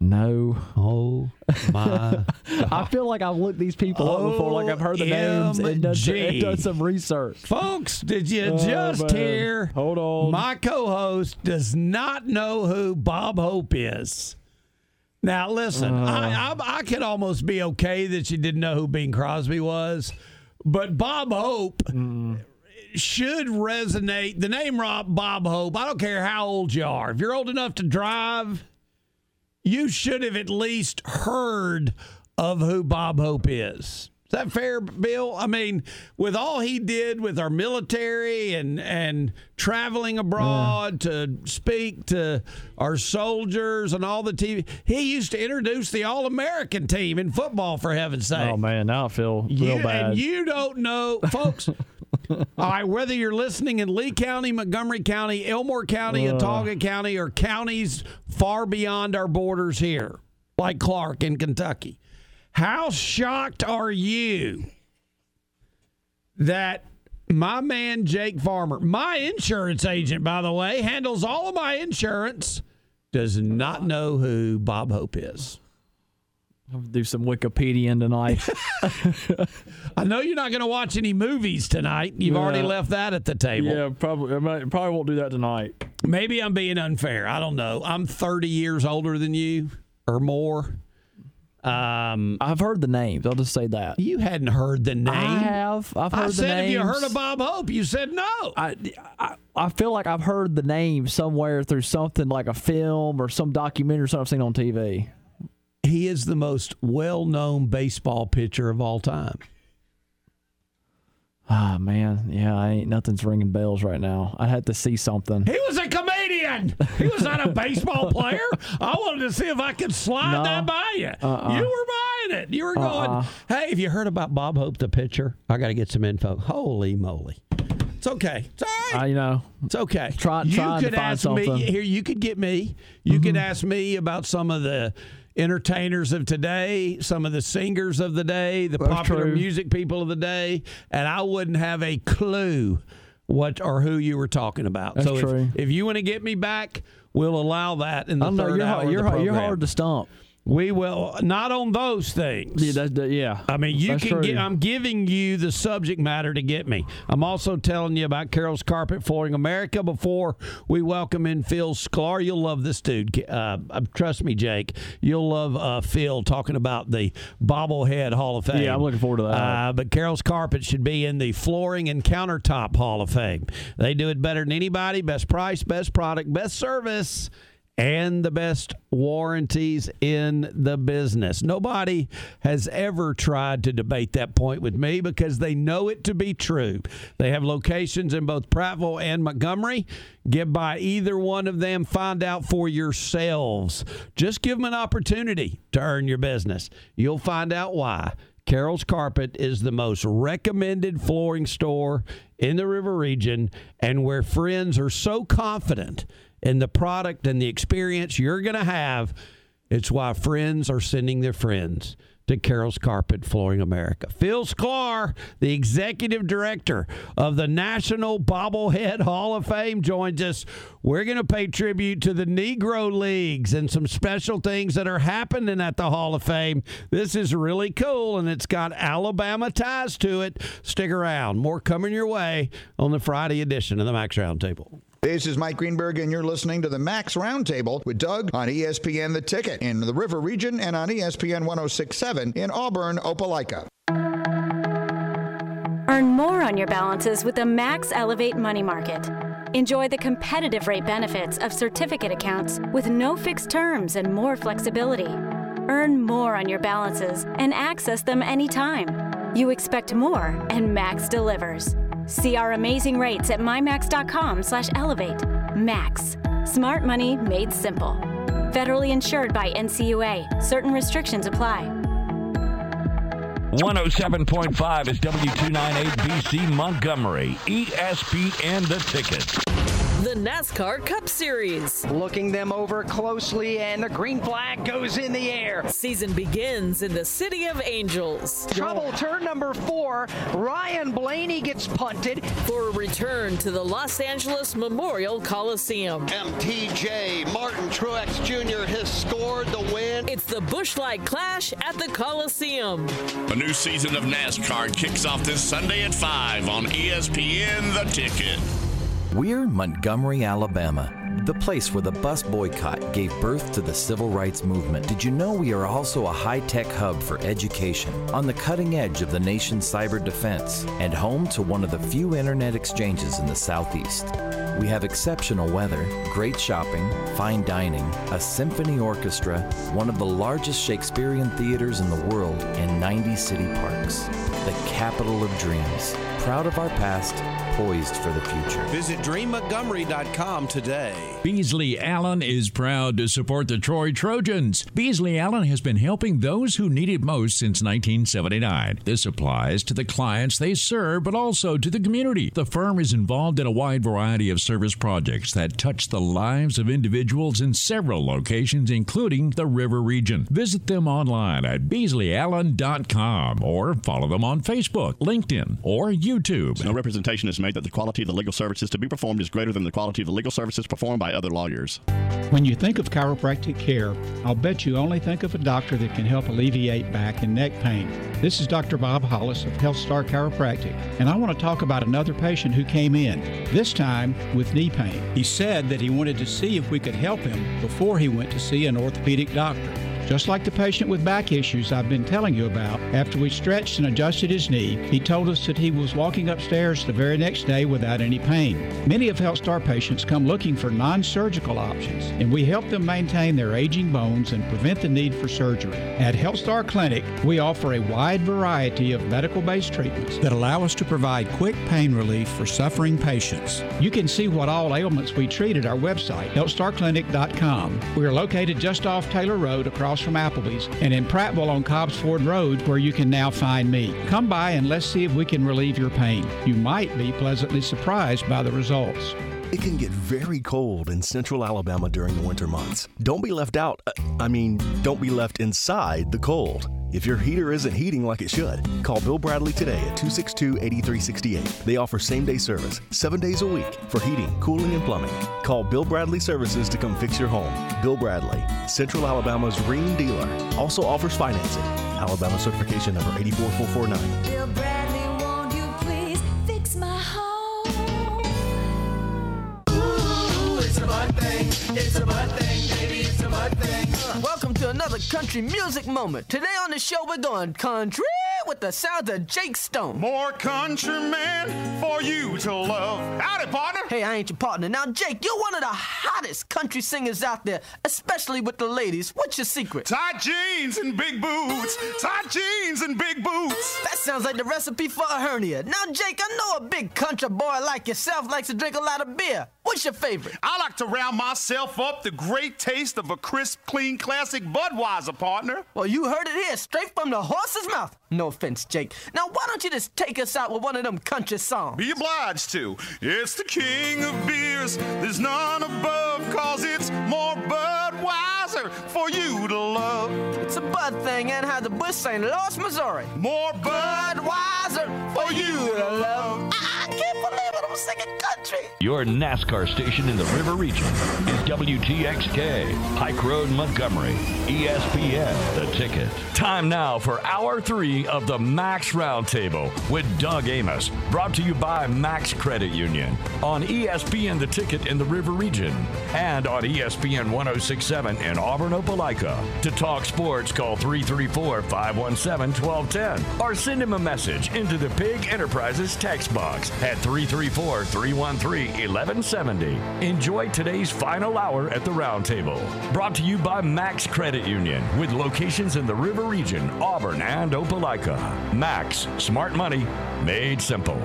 No. Oh my! I feel like I've looked these people up before. Like I've heard the names and done, some- and done some research. Folks, did you Oh, just man. hear? Hold on. My co-host does not know who Bob Hope is. Now listen, Uh. I, I I could almost be okay that you didn't know who Bing Crosby was, but Bob Hope Mm. should resonate. The name Rob Bob Hope. I don't care how old you are. If you're old enough to drive, you should have at least heard of who Bob Hope is. Is that fair, Bill? I mean, with all he did with our military and and traveling abroad to speak to our soldiers and all the TV, he used to introduce the All American team in football. For heaven's sake! Oh man, now I feel real You, bad. and you don't know, folks. all right, whether you're listening in Lee County, Montgomery County, Elmore County. Autauga County, or counties far beyond our borders here, like Clark in Kentucky, how shocked are you that my man Jake Farmer, my insurance agent, by the way, handles all of my insurance, does not know who Bob Hope is? I'll do some Wikipedia tonight. I know you're not going to watch any movies tonight. You've already left that at the table. yeah, probably. I might- probably won't do that tonight. Maybe I'm being unfair. I don't know. I'm 30 years older than you or more. Um, I've heard the names. I'll just say that. You hadn't heard the name. I have. I've heard I the said, have names. you heard of Bob Hope? You said no. I, I I feel like I've heard the name somewhere through something like a film or some documentary or something I've seen on TV. He is the most well-known baseball pitcher of all time. Ah man, yeah, I ain't nothing's ringing bells right now. I had to see something. He was a comedian. He was not a baseball player. I wanted to see if I could slide No. that by you. Uh-uh. You were buying it. You were going, Uh-uh. hey, have you heard about Bob Hope, the pitcher? I got to get some info. Holy moly. It's okay. It's all right. I you know. It's okay. Try- you could find ask something. Mm-hmm. me here. You could get me. You could ask me about some of the entertainers of today, some of the singers of the day, the That's popular true. music people of the day, and I wouldn't have a clue what or who you were talking about. That's so if-. If, you want to get me back, we'll allow that in the I don't know. third You're hour hard, you're, hard, you're hard to stump. We will not on those things. Yeah, that's, that, yeah. I mean, you That's can get. I'm giving you the subject matter to get me. I'm also telling you about Carol's Carpet Flooring America. Before we welcome in Phil Sklar, you'll love this dude. Uh, uh, trust me, Jake. You'll love uh, Phil talking about the bobblehead Hall of Fame. Yeah, I'm looking forward to that. Uh, but Carol's Carpet should be in the Flooring and Countertop Hall of Fame. They do it better than anybody. Best price, best product, best service and the best warranties in the business. Nobody has ever tried to debate that point with me because they know it to be true. They have locations in both Prattville and Montgomery. Get by either one of them, find out for yourselves. Just give them an opportunity to earn your business. You'll find out why. Carol's Carpet is the most recommended flooring store in the River region and where friends are so confident in the product and the experience you're going to have. It's why friends are sending their friends to Carol's Carpet Flooring America. Phil Sklar, the executive director of the National Bobblehead Hall of Fame, joins us. We're going to pay tribute to the Negro Leagues and some special things that are happening at the Hall of Fame. This is really cool, and it's got Alabama ties to it. Stick around. More coming your way on the Friday edition of the Max Roundtable. This is Mike Greenberg, and you're listening to the Max Roundtable with Doug on ESPN The Ticket in the River Region and on ESPN 1067 in Auburn, Opelika. Earn more on your balances with the Max Elevate Money Market. Enjoy the competitive rate benefits of certificate accounts with no fixed terms and more flexibility. Earn more on your balances and access them anytime. You expect more, and Max delivers. See our amazing rates at mymax.com/elevate. Max, smart money made simple. Federally insured by NCUA. Certain restrictions apply. 107.5 is W298BC Montgomery. ESPN The Ticket. The NASCAR Cup Series. Looking them over closely, and the green flag goes in the air. Season begins in the City of Angels. Trouble turn number four. Ryan Blaney gets punted. For a return to the Los Angeles Memorial Coliseum. MTJ Martin Truex Jr. has scored the win. It's the Busch Light Clash at the Coliseum. A new season of NASCAR kicks off this Sunday at 5 on ESPN The Ticket. We're Montgomery, Alabama, the place where the bus boycott gave birth to the civil rights movement. Did you know we are also a high tech hub for education, on the cutting edge of the nation's cyber defense, and home to one of the few internet exchanges in the Southeast? We have exceptional weather, great shopping, fine dining, a symphony orchestra, one of the largest Shakespearean theaters in the world, and 90 city parks. The capital of dreams. Proud of our past, poised for the future. Visit dreammontgomery.com today. Beasley Allen is proud to support the Troy Trojans. Beasley Allen has been helping those who need it most since 1979. This applies to the clients they serve, but also to the community. The firm is involved in a wide variety of service projects that touch the lives of individuals in several locations, including the River region. Visit them online at beasleyallen.com or follow them on Facebook, LinkedIn, or YouTube. No representation is made that the quality of the legal services to be performed is greater than the quality of the legal services performed by other lawyers. When you think of chiropractic care, I'll bet you only think of a doctor that can help alleviate back and neck pain. This is Dr. Bob Hollis of HealthStar Chiropractic, and I want to talk about another patient who came in, this time with knee pain. He said that he wanted to see if we could help him before he went to see an orthopedic doctor. Just like the patient with back issues I've been telling you about, after we stretched and adjusted his knee, he told us that he was walking upstairs the very next day without any pain. Many of HealthStar patients come looking for non surgical options, and we help them maintain their aging bones and prevent the need for surgery. At HealthStar Clinic, we offer a wide variety of medical based treatments that allow us to provide quick pain relief for suffering patients. You can see what all ailments we treat at our website, healthstarclinic.com. We are located just off Taylor Road across from Applebee's and in Prattville on Cobbs Ford Road, where you can now find me. Come by and let's see if we can relieve your pain. You might be pleasantly surprised by the results. It can get very cold in central Alabama during the winter months. Don't be left out. uh, I mean, don't be left inside the cold. If your heater isn't heating like it should, call Bill Bradley today at 262 8368. They offer same day service, seven days a week, for heating, cooling, and plumbing. Call Bill Bradley Services to come fix your home. Bill Bradley, Central Alabama's Rheem dealer, also offers financing. Alabama certification number 84449. Bill Bradley, won't you please fix my home? Welcome to another country music moment. Today on the show, we're going country with the sounds of Jake Stone. More countrymen for you to love. Howdy, partner. Hey, I ain't your partner. Now, Jake, you're one of the hottest country singers out there, especially with the ladies. What's your secret? Tight jeans and big boots. Tight jeans and big boots. That sounds like the recipe for a hernia. Now, Jake, I know a big country boy like yourself likes to drink a lot of beer. What's your favorite? I like to round myself up the great taste of a crisp, clean, classic Budweiser, partner. Well, you heard it here, straight from the horse's mouth. No offense, Jake. Now, why don't you just take us out with one of them country songs? Be obliged to. It's the king of beers. There's none above, cause it's more Budweiser for you to love. It's a Bud thing, Anheuser-Busch St. Louis, Missouri. More Budweiser for you to love. I can't believe it, I'm singing country. Your NASCAR station in the River Region is WTXK, Pike Road, Montgomery, ESPN, the ticket. Time now for hour three of the Max Roundtable with Doug Amos, brought to you by Max Credit Union on ESPN, the ticket in the River Region, and on ESPN 1067 in Auburn, Opelika. To talk sports, call 334 517 1210 or send him a message into the Pig Enterprises text box at 334 313 1170. Enjoy today's final hour at the Roundtable. Brought to you by Max Credit Union with locations in the River Region, Auburn, and Opelika. Max, smart money made simple.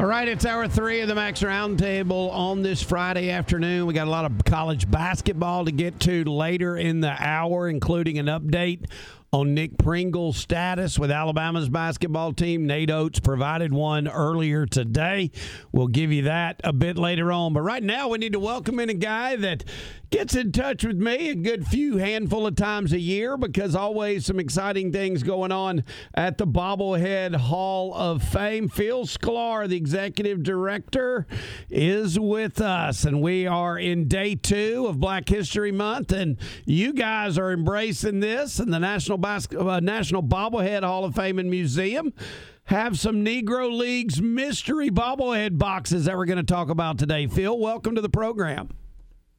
All right, it's hour three of the Max Roundtable on this Friday afternoon. We got a lot of college basketball to get to later in the hour, including an update on Nick Pringle's status with Alabama's basketball team. Nate Oats provided one earlier today. We'll give you that a bit later on. But right now, we need to welcome in a guy that gets in touch with me a good few handful of times a year because always some exciting things going on at the Bobblehead Hall of Fame. Phil Sklar, the executive director, is with us, and we are in day two of Black History Month, and you guys are embracing this, and the National Bas- uh, National Bobblehead Hall of Fame and Museum have some Negro Leagues mystery bobblehead boxes that we're going to talk about today. Phil, welcome to the program.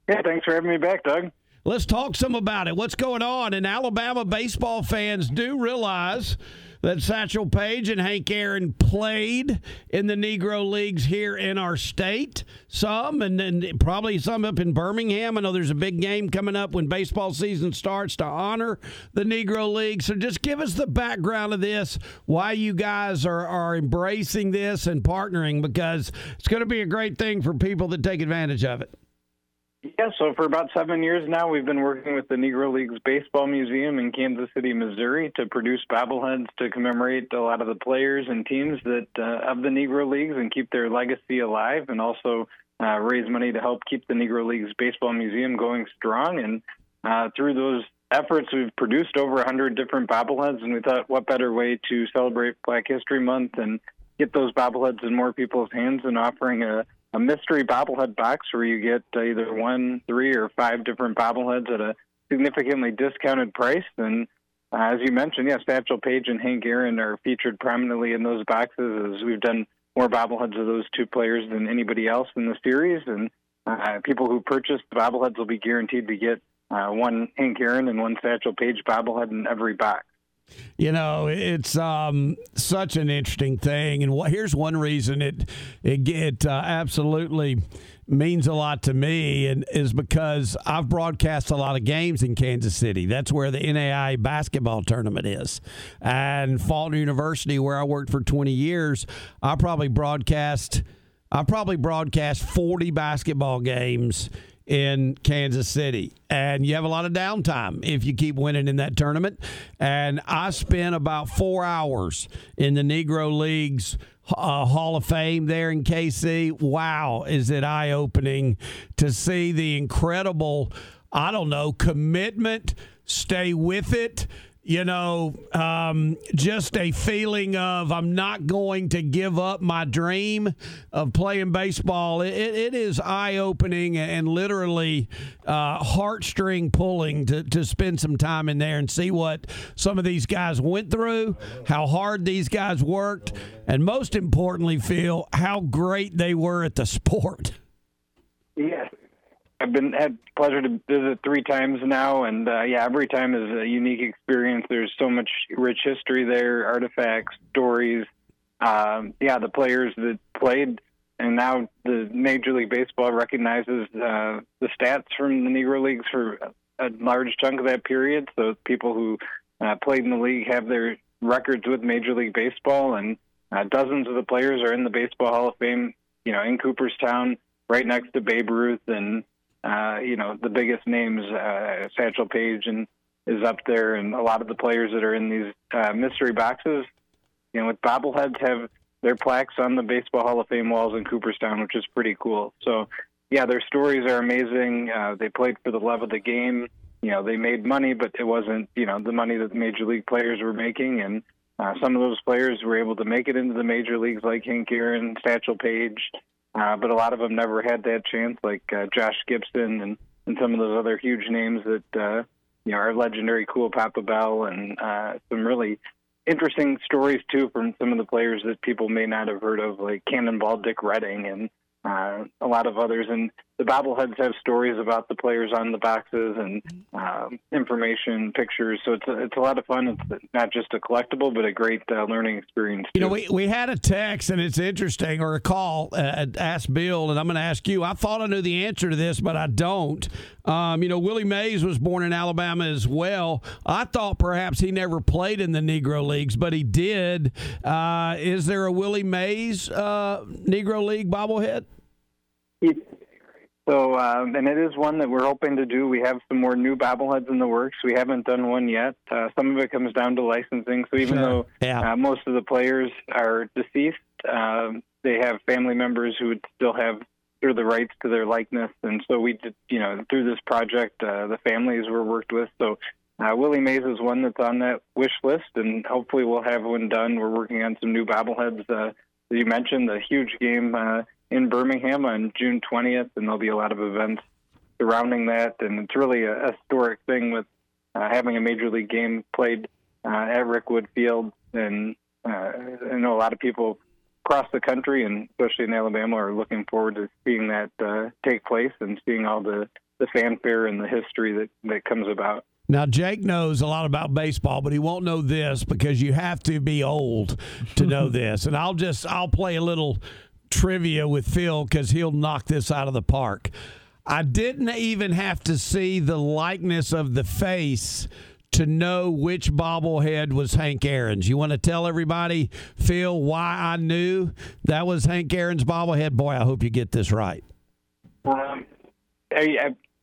Yeah, thanks for having me back, Doug. Let's talk some about it. What's going on? And Alabama baseball fans do realize that Satchel Paige and Hank Aaron played in the Negro Leagues here in our state. Some, and then probably some up in Birmingham. I know there's a big game coming up when baseball season starts to honor the Negro League. So just give us the background of this, why you guys are, are embracing this and partnering, because it's going to be a great thing for people that take advantage of it. Yeah, so for about seven years now, we've been working with the Negro Leagues Baseball Museum in Kansas City, Missouri, to produce bobbleheads to commemorate a lot of the players and teams that uh, of the Negro Leagues and keep their legacy alive, and also uh, raise money to help keep the Negro Leagues Baseball Museum going strong. And uh, through those efforts, we've produced over 100 different bobbleheads, and we thought, what better way to celebrate Black History Month and get those bobbleheads in more people's hands and offering a a mystery bobblehead box where you get either one, three, or five different bobbleheads at a significantly discounted price. And uh, as you mentioned, yes, Satchel Paige and Hank Aaron are featured prominently in those boxes as we've done more bobbleheads of those two players than anybody else in the series. And uh, people who purchase the bobbleheads will be guaranteed to get uh, one Hank Aaron and one Satchel Paige bobblehead in every box. You know, it's um, such an interesting thing, and wh- here's one reason it it, it uh, absolutely means a lot to me, and is because I've broadcast a lot of games in Kansas City. That's where the NAI basketball tournament is, and Faulkner University, where I worked for 20 years, I probably broadcast. I probably broadcast 40 basketball games in Kansas City. And you have a lot of downtime if you keep winning in that tournament. And I spent about four hours in the Negro Leagues uh, Hall of Fame there in KC. Wow, is it eye opening to see the incredible, I don't know, commitment, stay with it you know, um, just a feeling of I'm not going to give up my dream of playing baseball. it, it is eye opening and literally uh, heartstring pulling to, to spend some time in there and see what some of these guys went through, how hard these guys worked, and most importantly, feel how great they were at the sport. Yes, I've been had pleasure to visit three times now, and uh, yeah, every time is a unique experience. There's so much rich history there, artifacts, stories. Um, yeah, the players that played, and now the Major League Baseball recognizes uh, the stats from the Negro Leagues for a large chunk of that period. So people who uh, played in the league have their records with Major League Baseball, and uh, dozens of the players are in the Baseball Hall of Fame. You know, in Cooperstown, right next to Babe Ruth and uh, you know, the biggest names, uh, Satchel Paige and is up there, and a lot of the players that are in these uh, mystery boxes, you know, with bobbleheads have their plaques on the Baseball Hall of Fame walls in Cooperstown, which is pretty cool. So, yeah, their stories are amazing. Uh, they played for the love of the game. You know, they made money, but it wasn't, you know, the money that major league players were making. And uh, some of those players were able to make it into the major leagues, like Hank Aaron, Satchel Paige, uh, but a lot of them never had that chance, like uh, Josh Gibson and, and some of those other huge names that uh, you know are legendary. Cool Papa Bell and uh, some really interesting stories too from some of the players that people may not have heard of, like Cannonball Dick Redding and uh, a lot of others. And the bobbleheads have stories about the players on the boxes and um, information, pictures. So it's a, it's a lot of fun. It's not just a collectible, but a great uh, learning experience. You know, we, we had a text, and it's interesting, or a call, uh, asked Bill, and I'm going to ask you. I thought I knew the answer to this, but I don't. Um, you know, Willie Mays was born in Alabama as well. I thought perhaps he never played in the Negro Leagues, but he did. Uh, is there a Willie Mays uh, Negro League bobblehead? So, um, and it is one that we're hoping to do. We have some more new bobbleheads in the works. We haven't done one yet. Uh, some of it comes down to licensing. So, even Sure. though Yeah. uh, most of the players are deceased, um, they have family members who would still have of the rights to their likeness. And so, we did, you know, through this project, uh, the families were worked with. So, uh, Willie Mays is one that's on that wish list, and hopefully, we'll have one done. We're working on some new bobbleheads. Uh, as you mentioned, the huge game uh, in Birmingham on June 20th, and there'll be a lot of events surrounding that. And it's really a, historic thing with uh, having a major league game played uh, at Rickwood Field. And uh, I know a lot of people across the country, and especially in Alabama, are looking forward to seeing that uh, take place and seeing all the, the fanfare and the history that, that comes about. Now, Jake knows a lot about baseball, but he won't know this because you have to be old to know this. And I'll just I'll play a little trivia with Phil because he'll knock this out of the park. I didn't even have to see the likeness of the face to know which bobblehead was Hank Aaron's. You want to tell everybody, Phil, why I knew that was Hank Aaron's bobblehead? Boy, I hope you get this right. Um,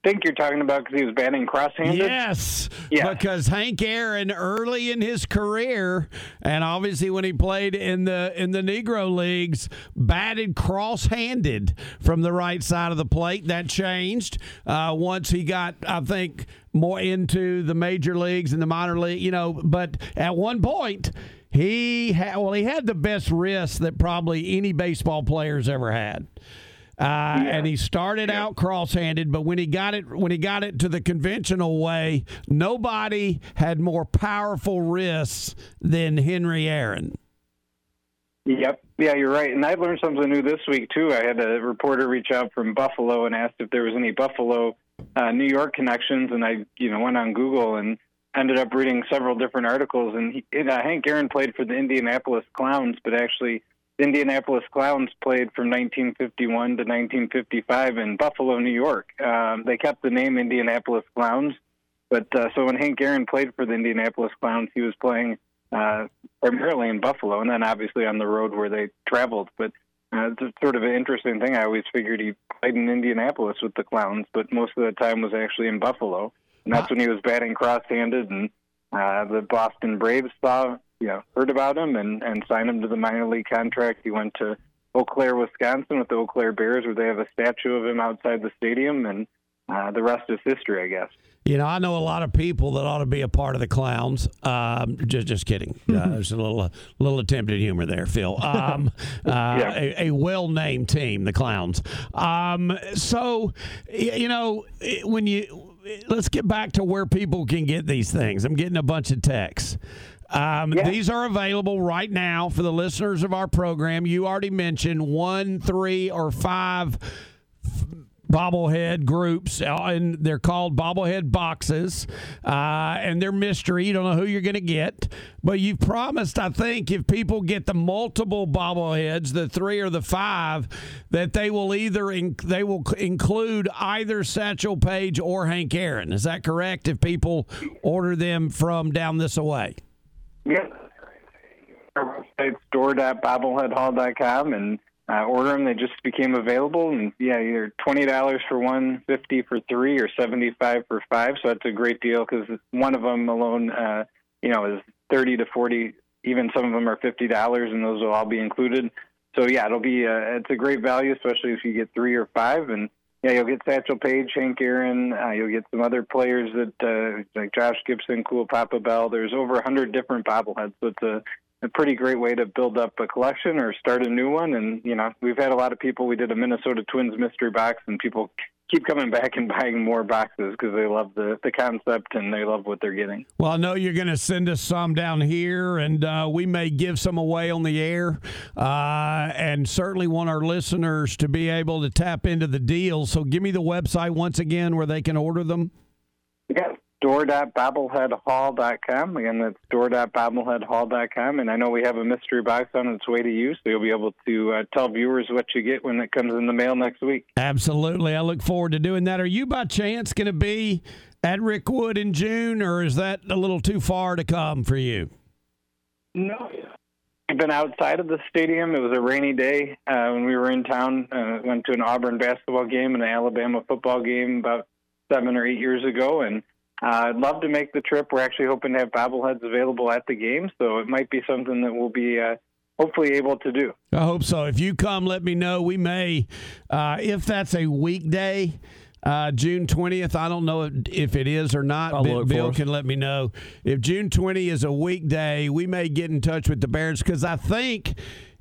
think you're talking about because he was batting cross-handed. Yes, because Hank Aaron early in his career, and obviously when he played in the in the Negro leagues, batted cross-handed from the right side of the plate. That changed uh, once he got, I think, more into the major leagues and the minor league. You know, but at one point. He had well, he had the best wrist that probably any baseball player's ever had. Uh, and he started out cross-handed, but when he got it when he got it to the conventional way, nobody had more powerful wrists than Henry Aaron. Yep. Yeah, you're right. And I learned something new this week too. I had a reporter reach out from Buffalo and asked if there was any Buffalo, uh, New York connections, and I, you know, went on Google and ended up reading several different articles. And he, and, uh, Hank Aaron played for the Indianapolis Clowns, but actually, Indianapolis Clowns played from 1951 to 1955 in Buffalo, New York. Um, they kept the name Indianapolis Clowns, but uh, so when Hank Aaron played for the Indianapolis Clowns, he was playing uh, primarily in Buffalo, and then obviously on the road where they traveled. But uh, it's a sort of an interesting thing. I always figured he played in Indianapolis with the Clowns, but most of the time was actually in Buffalo, and that's when he was batting cross-handed. And uh, the Boston Braves saw, you know, heard about him and and signed him to the minor league contract. He went to Eau Claire, Wisconsin, with the Eau Claire Bears, where they have a statue of him outside the stadium, and uh, the rest is history, I guess. You know, I know a lot of people that ought to be a part of the clowns. Um, just, just kidding. Uh, there's a little, little attempted humor there, Phil. Um, uh, a, a well-named team, the clowns. Um, so, you know, when you let's get back to where people can get these things. I'm getting a bunch of texts. Um, These are available right now for the listeners of our program. You already mentioned one, three, or five bobblehead groups, uh, and they're called bobblehead boxes, uh, and they're mystery. You don't know who you're going to get, but you've promised, I think, if people get the multiple bobbleheads, the three or the five, that they will either in, they will include either Satchel Paige or Hank Aaron. Is that correct? If people order them from down this away. Yeah. Our website, store.bobbleheadhall.com, and uh, order them. They just became available, and yeah, either twenty dollars for one, fifty for three, or seventy-five for five. So that's a great deal because one of them alone, uh, you know, is thirty to forty. Even some of them are fifty dollars, and those will all be included. So yeah, it'll be uh, it's a great value, especially if you get three or five, and yeah, you'll get Satchel Paige, Hank Aaron. Uh, you'll get some other players that uh, like Josh Gibson, Cool Papa Bell. There's over a hundred different bobbleheads, so it's a a pretty great way to build up a collection or start a new one. And you know, we've had a lot of people. We did a Minnesota Twins mystery box, and people keep coming back and buying more boxes because they love the the concept and they love what they're getting. Well, I know you're going to send us some down here, and uh, we may give some away on the air. Uh, and certainly want our listeners to be able to tap into the deal. So give me the website once again where they can order them. Yeah, store.bobbleheadhall.com. Again, that's store.bobbleheadhall.com. And I know we have a mystery box on its way to you, so you'll be able to uh, tell viewers what you get when it comes in the mail next week. Absolutely. I look forward to doing that. Are you by chance going to be at Rickwood in June, or is that a little too far to come for you? No. We've been outside of the stadium. It was a rainy day uh, when we were in town. Uh, went to an Auburn basketball game and an Alabama football game about seven or eight years ago, and uh, I'd love to make the trip. We're actually hoping to have bobbleheads available at the game, so it might be something that we'll be uh, hopefully able to do. I hope so. If you come, let me know. We may, uh, if that's a weekday. Uh, June 20th. I don't know if, if it is or not. I'll Bill, Bill can let me know. If June 20 is a weekday, we may get in touch with the Bears because I think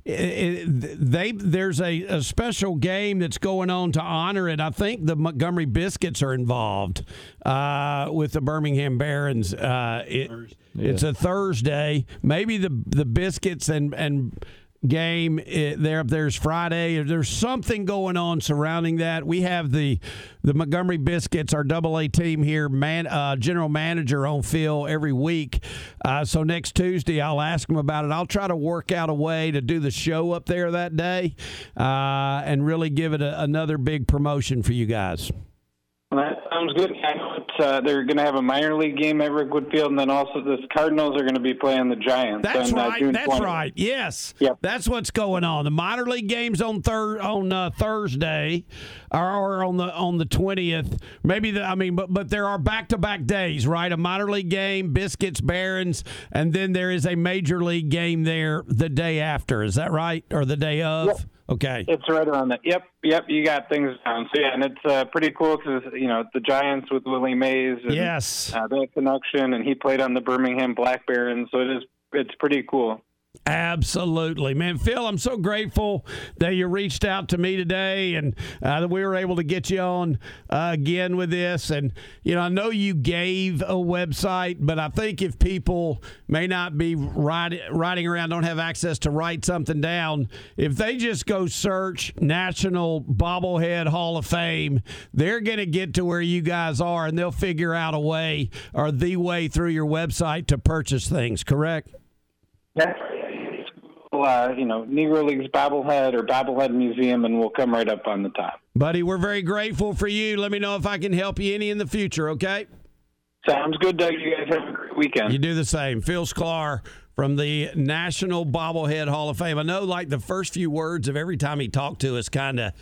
they there's a, a special game that's going on to honor it. I think the Montgomery Biscuits are involved uh, with the Birmingham Barons. Uh, it, It's a Thursday. Maybe the the Biscuits and and game eh, there there's Friday. There's something going on surrounding that. We have the the Montgomery Biscuits our double A team here man uh, general manager on Phil every week. Uh, so next Tuesday I'll ask him about it. I'll try to work out a way to do the show up there that day uh, and really give it a, another big promotion for you guys Well, that sounds good. I know it's, uh, they're going to have a minor league game at Rickwood Field, and then also the Cardinals are going to be playing the Giants. That's on, uh, right. June That's 20th. right. Yes. Yep. That's what's going on. The minor league games on thir- on uh, Thursday, or, on the on the twentieth. Maybe the I mean, but but there are back to back days, right? A minor league game, Biscuits, Barons, and then there is a major league game there the day after. Is that right, or the day of? Okay. It's right around that. Yep, yep. You got things down. So yeah, and it's uh, pretty cool because you know the Giants with Willie Mays. And, Yes. uh, that connection, and he played on the Birmingham Black Barons. So it is. It's pretty cool. Absolutely, man. Phil, I'm so grateful that you reached out to me today and uh, that we were able to get you on uh, again with this. And, you know, I know you gave a website, but I think if people may not be writing, writing around, don't have access to write something down, if they just go search National Bobblehead Hall of Fame, they're going to get to where you guys are and they'll figure out a way or the way through your website to purchase things, correct? That's uh, you know Negro Leagues bobblehead or bobblehead museum, and we'll come right up on the top. Buddy, we're very grateful for you. Let me know if I can help you any in the future, okay? Sounds good, Doug. You guys have a great weekend. You do the same. Phil Sklar from the National Bobblehead Hall of Fame. I know, like, the first few words of every time he talked to us kind of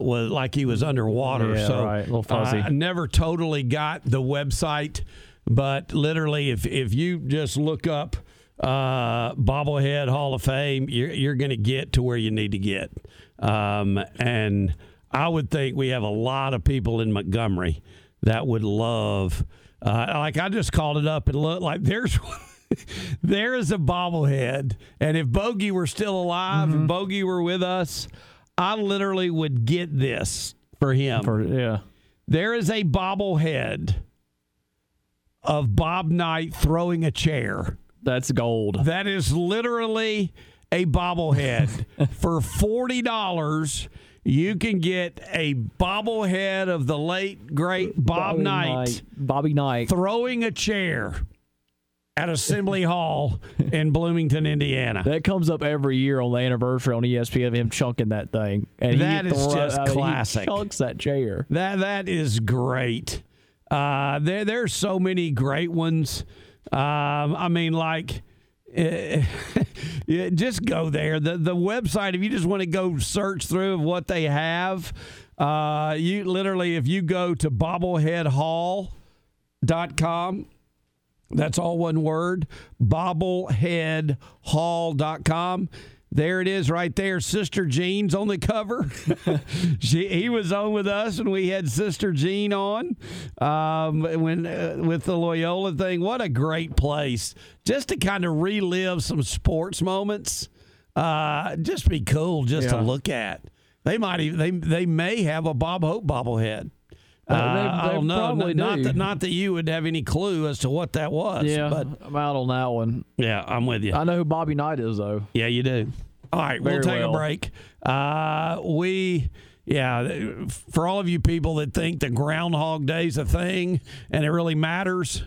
was like he was underwater. Yeah, so right. A little fuzzy. I never totally got the website, but literally, if, if you just look up uh, Bobblehead Hall of Fame, you're, you're going to get to where you need to get. Um, and I would think we have a lot of people in Montgomery that would love. Uh, like I just called it up and looked like there's there is a bobblehead, and if Bogey were still alive, Mm-hmm. if Bogey were with us, I literally would get this for him. For, yeah. There is a bobblehead of Bob Knight throwing a chair. That's gold. That is literally a bobblehead. For forty dollars, you can get a bobblehead of the late great Bob Bobby Knight, Knight. Bobby Knight. throwing a chair at Assembly Hall in Bloomington, Indiana. That comes up every year on the anniversary on ESPN of him chunking that thing. And That is throw- just I mean, classic. He chunks that chair. That that is great. Uh, there there's so many great ones. Um, I mean, like, yeah, just go there. the The website, if you just want to go search through of what they have, uh, you literally, if you go to bobbleheadhall.com, that's all one word, bobbleheadhall.com. There it is right there. Sister Jean's on the cover. she, he was on with us when we had Sister Jean on um, when uh, with the Loyola thing. What a great place just to kind of relive some sports moments. Uh, just be cool just to look at. They might even, they they may have a Bob Hope bobblehead. Uh, they- I don't know. probably Not do. that, not that you would have any clue as to what that was. Yeah, but I'm out on that one. yeah, I'm with you. I know who Bobby Knight is though. Yeah, you do. All right, we'll take a break. Uh, we, yeah, for all of you people that think the Groundhog Day's a thing and it really matters,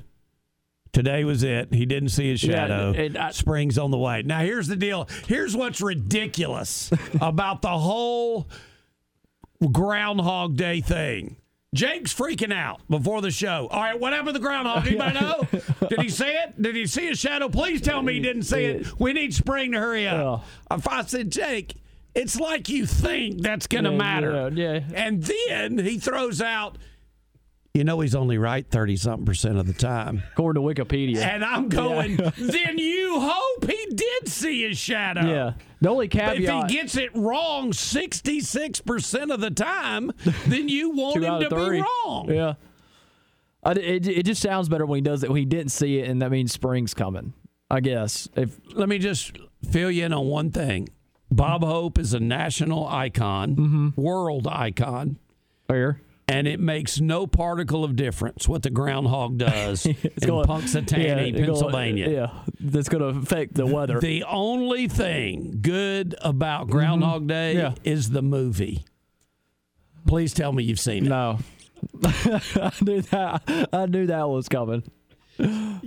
today was it. He didn't see his Yeah, shadow. and I- Spring's on the way. Now, here's the deal. Here's what's ridiculous about the whole Groundhog Day thing. Jake's freaking out before the show. All right, what happened to the groundhog? Anybody know? Did he see it? Did he see a shadow? Please tell me he didn't see it. We need Spring to hurry up. If I said, Jake, it's like you think that's going to Yeah, matter. yeah, yeah. And then he throws out, you know, he's only right 30 something percent of the time. According to Wikipedia. And I'm going, Yeah. then you hope he did see his shadow. Yeah. The only But if he gets it wrong 66% of the time, then you want him to three. be wrong. Yeah. I, it, it just sounds better when he does it when he didn't see it, and that means spring's coming. I guess if Let me just fill you in on one thing. Bob Hope is a national icon, Mm-hmm. world icon, fair. And it makes no particle of difference what the groundhog does in Punxsutawney, yeah, Pennsylvania. yeah, that's going to affect the weather. The only thing good about Groundhog Day Mm-hmm. Yeah. is the movie. Please tell me you've seen it. No. I knew that. I knew that was coming. No.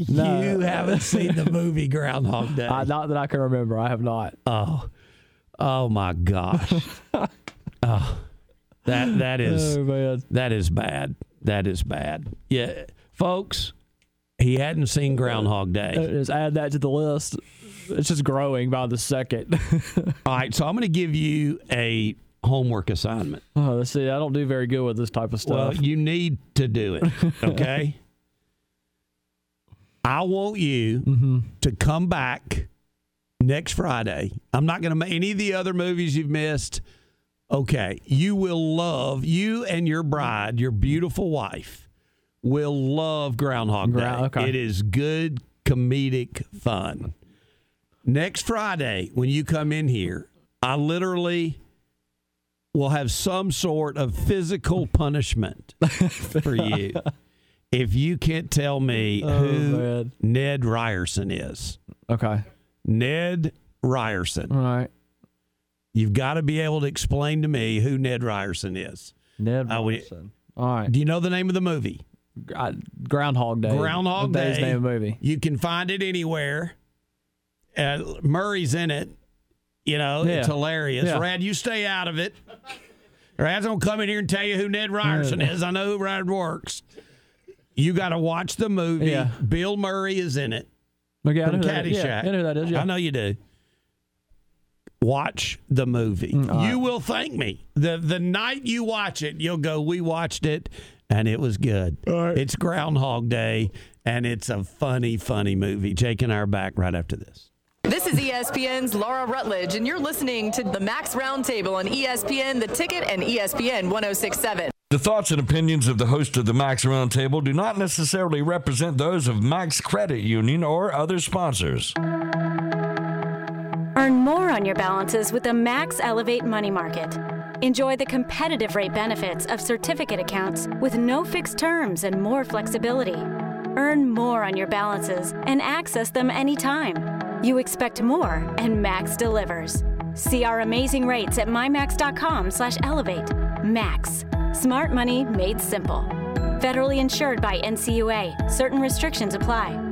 You haven't seen the movie Groundhog Day. I, not that I can remember. I have not. Oh, oh my gosh. oh, that that is oh, that is bad. That is bad. Yeah, folks, he hadn't seen Groundhog Day. Just add that to the list. It's just growing by the second. All right, so I'm going to give you a homework assignment. oh, let's see. I don't do very good with this type of stuff. Well, you need to do it. Okay. I want you Mm-hmm. to come back next Friday. I'm not going to make any of the other movies you've missed. Okay. You will love, you and your bride, your beautiful wife, will love Groundhog Day. Ground- okay. It is good comedic fun. Next Friday, when you come in here, I literally will have some sort of physical punishment for you if you can't tell me Oh, who man. Ned Ryerson is. okay. Ned Ryerson. All right. You've got to be able to explain to me who Ned Ryerson is. Ned I Ryerson. All right. Do you know the name of the movie? Groundhog Day. Groundhog Day's Day. name of the movie. You can find it anywhere. Uh, Murray's in it. You know, Yeah. it's hilarious. Yeah. Rad, you stay out of it. Rad's gonna come in here and tell you who Ned Ryerson Yeah. is. I know who Rad works. You got to watch the movie. Yeah. Bill Murray is in it. Okay, I from know who that is. Caddyshack. I know who that is. I know you do. Watch the movie. Mm, you will thank me. The the night you watch it, you'll go, We watched it and it was good. It's Groundhog Day and it's a funny, funny movie. Jake and I are back right after this. This is ESPN's Laura Rutledge, and you're listening to the Max Roundtable on ESPN, The Ticket, and ESPN 1067. The thoughts and opinions of the host of the Max Roundtable do not necessarily represent those of Max Credit Union or other sponsors. Earn more on your balances with the Max Elevate Money Market. Enjoy the competitive rate benefits of certificate accounts with no fixed terms and more flexibility. Earn more on your balances and access them anytime. You expect more, and Max delivers. See our amazing rates at mymax.com/elevate. Max, smart money made simple. Federally insured by NCUA. Certain restrictions apply.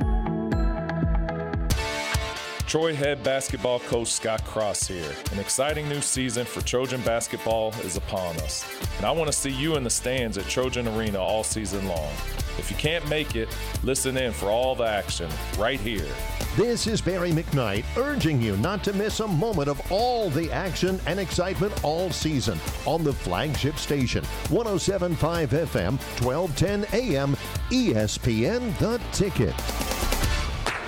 Troy head basketball coach Scott Cross here. An exciting new season for Trojan basketball is upon us, and I want to see you in the stands at Trojan Arena all season long. If you can't make it, listen in for all the action right here. This is Barry McKnight urging you not to miss a moment of all the action and excitement all season on the flagship station 1075 FM, 1210 AM, ESPN The Ticket.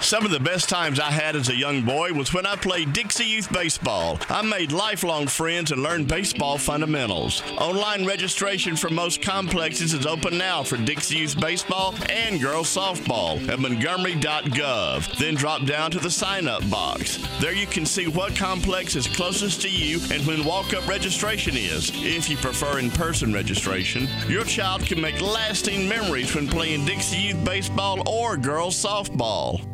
Some of the best times I had as a young boy was when I played Dixie Youth Baseball. I made lifelong friends and learned baseball fundamentals. Online registration for most complexes is open now for Dixie Youth Baseball and girls softball at montgomery.gov. Then drop down to the sign up box. There you can see what complex is closest to you and when walk up registration is. If you prefer in person registration, your child can make lasting memories when playing Dixie Youth Baseball or girls softball.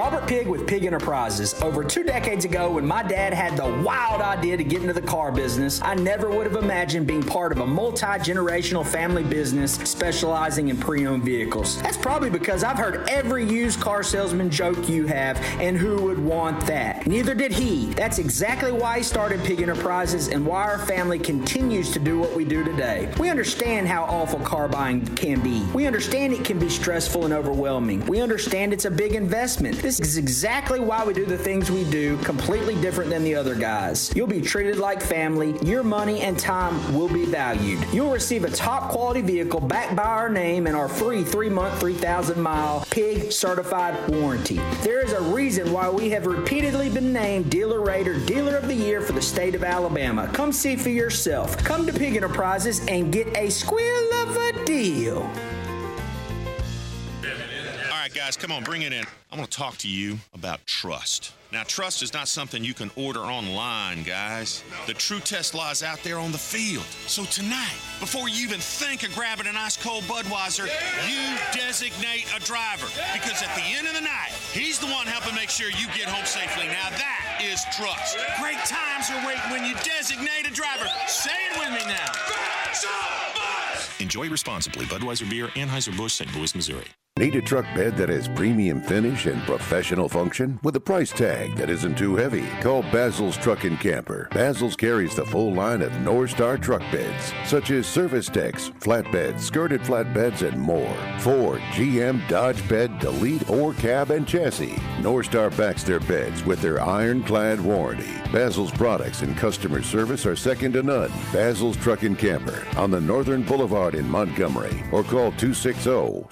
Robert Pig with Pig Enterprises. Over two decades ago, when my dad had the wild idea to get into the car business, I never would have imagined being part of a multi generational family business specializing in pre owned vehicles. That's probably because I've heard every used car salesman joke you have, and who would want that? Neither did he. That's exactly why he started Pig Enterprises and why our family continues to do what we do today. We understand how awful car buying can be. We understand it can be stressful and overwhelming. We understand it's a big investment. This is exactly why we do the things we do, completely different than the other guys. You'll be treated like family. Your money and time will be valued. You'll receive a top quality vehicle backed by our name and our free three month, 3,000 mile PIG certified warranty. There is a reason why we have repeatedly been named DealerRater Dealer of the Year for the state of Alabama. Come see for yourself. Come to Pig Enterprises and get a squeal of a deal. Guys, come on, bring it in. I want to talk to you about trust. Now, trust is not something you can order online, guys. The true test lies out there on the field. So tonight, before you even think of grabbing an ice cold Budweiser, you designate a driver. Because at the end of the night, he's the one helping make sure you get home safely. Now that is trust. Great times are waiting when you designate a driver. Say it with me now. Enjoy responsibly. Budweiser Beer, Anheuser-Busch, St. Louis, Missouri. Need a truck bed that has premium finish and professional function with a price tag that isn't too heavy? Call Basil's Truck and Camper. Basil's carries the full line of North Star truck beds, such as service decks, flatbeds, skirted flatbeds, and more. Ford, GM, Dodge bed, delete, or cab and chassis. North Star backs their beds with their ironclad warranty. Basil's products and customer service are second to none. Basil's Truck and Camper on the Northern Boulevard in Montgomery or call 260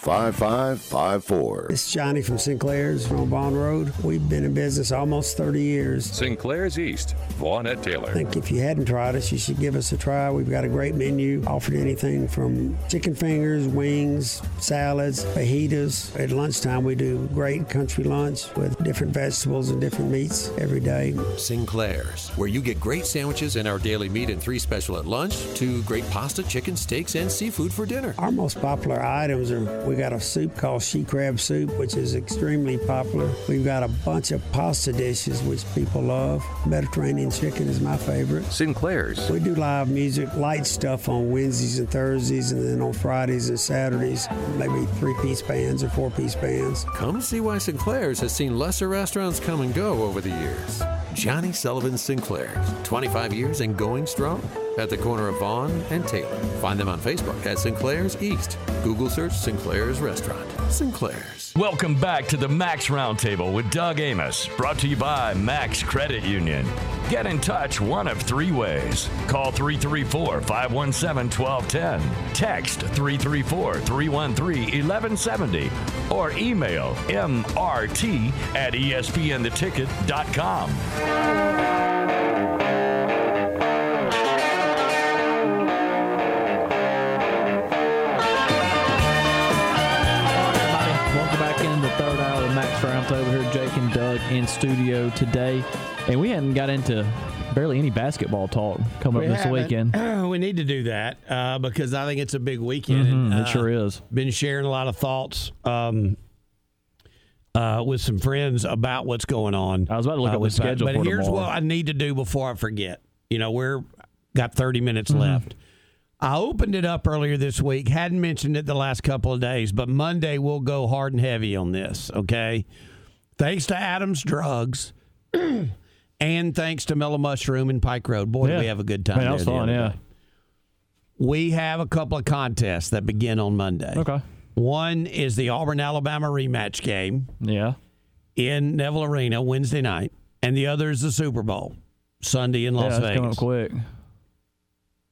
5554. It's Johnny from Sinclair's on Vaughn Road. We've been in business almost 30 years. Sinclair's East, Vaughn at Taylor. I think if you hadn't tried us, you should give us a try. We've got a great menu, offered anything from chicken fingers, wings, salads, fajitas. At lunchtime, we do great country lunch with different vegetables and different meats every day. Sinclair's, where you get great sandwiches and our daily meat and three special at lunch, two great pasta, chicken, steaks, and seafood for dinner. Our most popular items are we got a soup called she crab soup, which is extremely popular. We've got a bunch of pasta dishes, which people love. Mediterranean chicken is my favorite. Sinclair's. We do live music, light stuff on Wednesdays and Thursdays, and then on Fridays and Saturdays, maybe three piece bands or four piece bands. Come see why Sinclair's has seen lesser restaurants come and go over the years. Johnny Sullivan Sinclair's, 25 years and going strong. At the corner of Vaughn and Taylor. Find them on Facebook at Sinclair's East. Google search Sinclair's Restaurant. Sinclair's. Welcome back to the Max Roundtable with Doug Amos, brought to you by Max Credit Union. Get in touch one of three ways. Call 334 517 1210, text 334 313 1170, or email mrt at espntheticket.com. the third hour of the Max Roundtable here, Jake and Doug in studio today, and we hadn't got into barely any basketball talk coming We up this haven't. weekend. we need to do that uh, because I think it's a big weekend. Mhm, and, it uh, sure is. Been sharing a lot of thoughts um, uh, with some friends about what's going on. I was about to look up the schedule But here's tomorrow. what I need to do before I forget. You know, we're got 30 minutes Mm-hmm. left. I opened it up earlier this week. Hadn't mentioned it the last couple of days, but Monday we'll go hard and heavy on this. Okay, thanks to Adams Drugs. And thanks to Mellow Mushroom and Pike Road. Boy, Yeah. we have a good time. Man, there fun, yeah. day. We have a couple of contests that begin on Monday. Okay. One is the Auburn Alabama rematch game. Yeah. In Neville Arena Wednesday night, and the other is the Super Bowl Sunday in Las yeah, Vegas. coming up quick.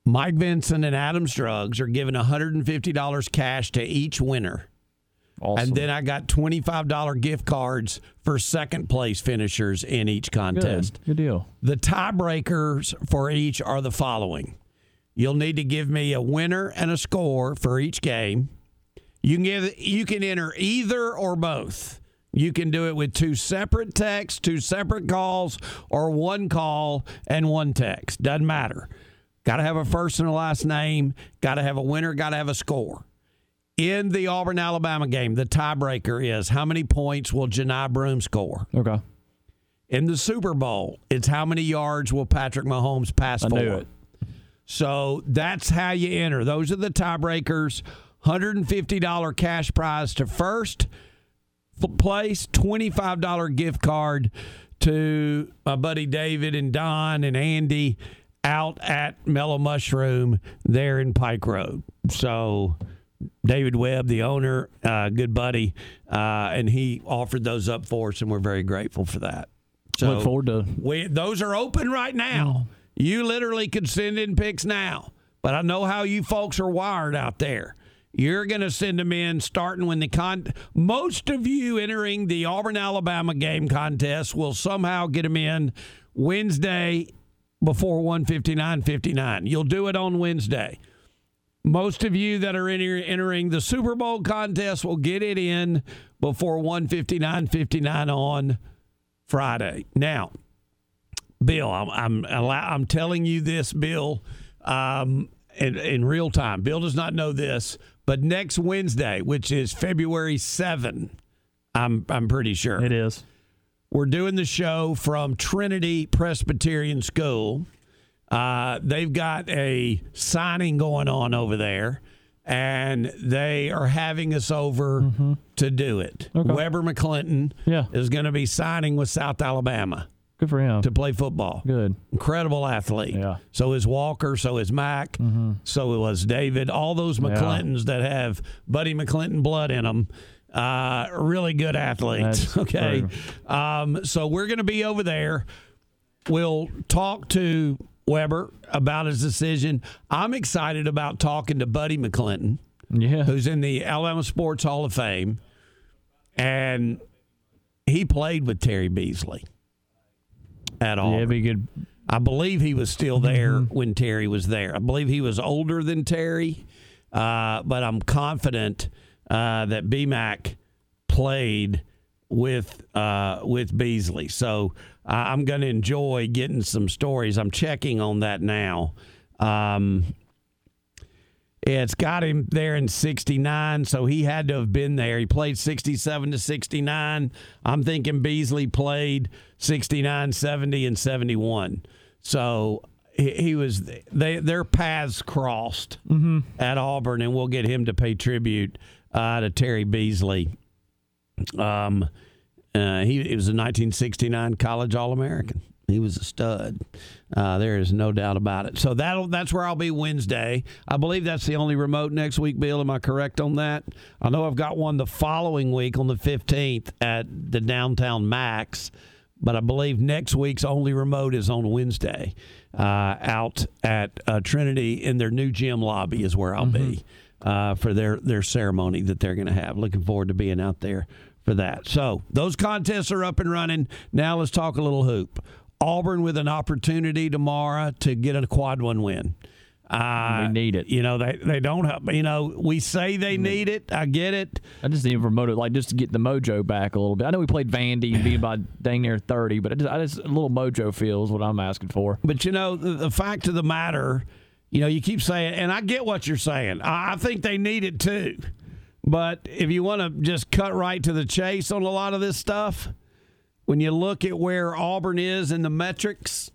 Mike Vinson and Adams Drugs are giving $150 cash to each winner Awesome. And then I got $25 gift cards for second place finishers in each contest. Good, Good deal. The tiebreakers for each are the following. You'll need to give me a winner and a score for each game. You can give you can enter either or both. You can do it with two separate texts, two separate calls, or one call and one text. Doesn't matter. Got to have a first and a last name. Got to have a winner. Got to have a score. In the Auburn Alabama game, the tiebreaker is how many points will Johni Broome score? Okay. In the Super Bowl, it's how many yards will Patrick Mahomes pass I for? knew it. So that's how you enter. Those are the tiebreakers. $150 cash prize to first place, $25 gift card to my buddy David and Don and Andy out at Mellow Mushroom there in Pike Road. So David Webb, the owner, uh, good buddy, uh, and he offered those up for us, and we're very grateful for that. So Look forward to we, those are open right now. You literally could send in picks now, but I know how you folks are wired out there. You're going to send them in starting when the con. Most of you entering the Auburn Alabama game contest will somehow get them in Wednesday before 159.59. You'll do it on Wednesday. Most of you that are enter- entering the Super Bowl contest will get it in before 159.59 on Friday. Now, Bill, I'm I'm, I'm telling you this, Bill, um, in, in real time. Bill does not know this, but next Wednesday, which is February 7, I'm I'm pretty sure it is. We're doing the show from Trinity Presbyterian School. Uh, they've got a signing going on over there, and they are having us over to do it. Weber McClinton Yeah. is going to be signing with South Alabama Good for him. to play football. Good. Incredible athlete. Yeah. So is Walker. So is Mac. So it was David. All those Yeah. McClintons that have Buddy McClinton blood in them. Uh, really good athletes. That's okay. Um, so we're going to be over there. We'll talk to Weber about his decision. I'm excited about talking to Buddy McClinton, Yeah. who's in the Alabama Sports Hall of Fame, and he played with Terry Beasley at all. Yeah, be good. I believe he was still there when Terry was there. I believe he was older than Terry, uh, but I'm confident uh, that BMAC played with uh, with Beasley. So uh, I'm going to enjoy getting some stories. I'm checking on that now. Um, it's got him there in 69, so he had to have been there. He played 67 to 69. I'm thinking Beasley played 69, 70, and 71. So he, he was they their paths crossed at Auburn, and we'll get him to pay tribute uh, to Terry Beasley. Um, uh, he, he was a 1969 college All American. He was a stud. Uh, there is no doubt about it. So that that's where I'll be Wednesday. I believe that's the only remote next week. Bill, am I correct on that? I know I've got one the following week on the 15th at the downtown Max, but I believe next week's only remote is on Wednesday uh, out at uh, Trinity in their new gym lobby is where I'll be uh, for their their ceremony that they're going to have. Looking forward to being out there for that. So those contests are up and running. Now let's talk a little hoop. Auburn with an opportunity tomorrow to get a quad one win. Uh, We need it. You know they they don't have. You know we say they need it. I get it. I just need to promote it, like just to get the mojo back a little bit. I know we played Vandy, being by dang near thirty, but I just, I just a little mojo feel is what I'm asking for. But you know, the, the fact of the matter, you know, you keep saying, and I get what you're saying. I, I think they need it too. But if you want to just cut right to the chase on a lot of this stuff, when you look at where Auburn is in the metrics,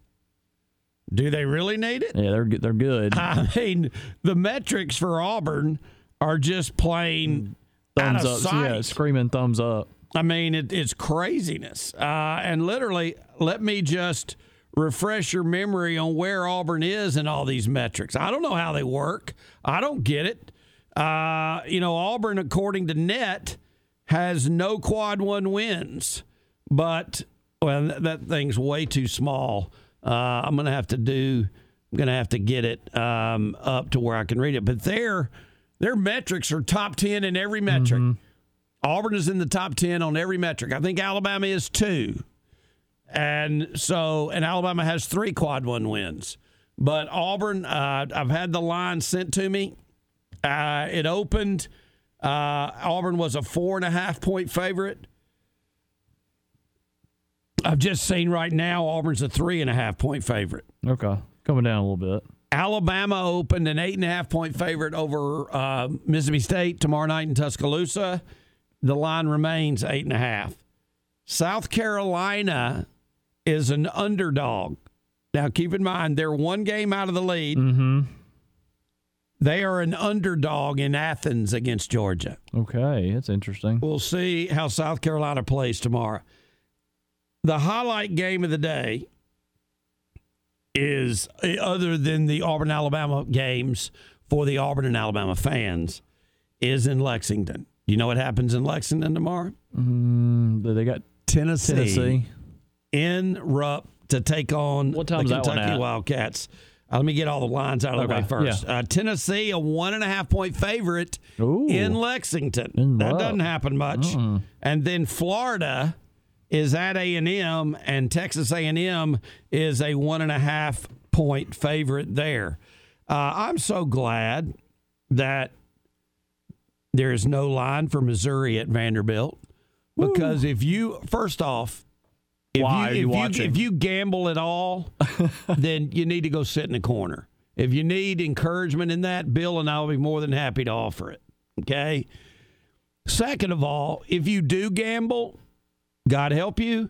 do they really need it? Yeah, they're good- they're good. I mean, the metrics for Auburn are just plain Thumbs up, sight. yeah, screaming thumbs up. I mean, it, it's craziness. Uh, and literally, let me just refresh your memory on where Auburn is in all these metrics. I don't know how they work. I don't get it. Uh, you know, Auburn, according to Net, has no quad one wins, but well, that, that thing's way too small. Uh, I'm gonna have to do. I'm gonna have to get it um, up to where I can read it. But their their metrics are top ten in every metric. Auburn is in the top 10 on every metric. I think Alabama is two. And so, and Alabama has three quad one wins. But Auburn, uh, I've had the line sent to me. Uh, it opened, uh, Auburn was a four and a half point favorite. I've just seen right now Auburn's a three and a half point favorite. Okay. Coming down a little bit. Alabama opened an eight and a half point favorite over uh, Mississippi State tomorrow night in Tuscaloosa. The line remains eight and a half. South Carolina is an underdog. Now, keep in mind, they're one game out of the lead. Mm-hmm. They are an underdog in Athens against Georgia. Okay, that's interesting. We'll see how South Carolina plays tomorrow. The highlight game of the day is, eh, other than the Auburn Alabama games for the Auburn and Alabama fans, is in Lexington. You know what happens in Lexington tomorrow? Mm, they got Tennessee, Tennessee. In Rupp to take on the Kentucky? Wildcats. Uh, let me get all the lines out of the way first. Uh, Tennessee, a one and a half point favorite in Lexington. In that doesn't happen much. Uh-uh. And then Florida is at A and M, and Texas A and M is a one and a half point favorite there. Uh, I'm so glad that there is no line for Missouri at Vanderbilt because if you first off, if Why are you, you if watching? if you gamble at all, then you need to go sit in the corner. If you need encouragement in that, Bill and I will be more than happy to offer it. Okay. Second of all, if you do gamble, God help you.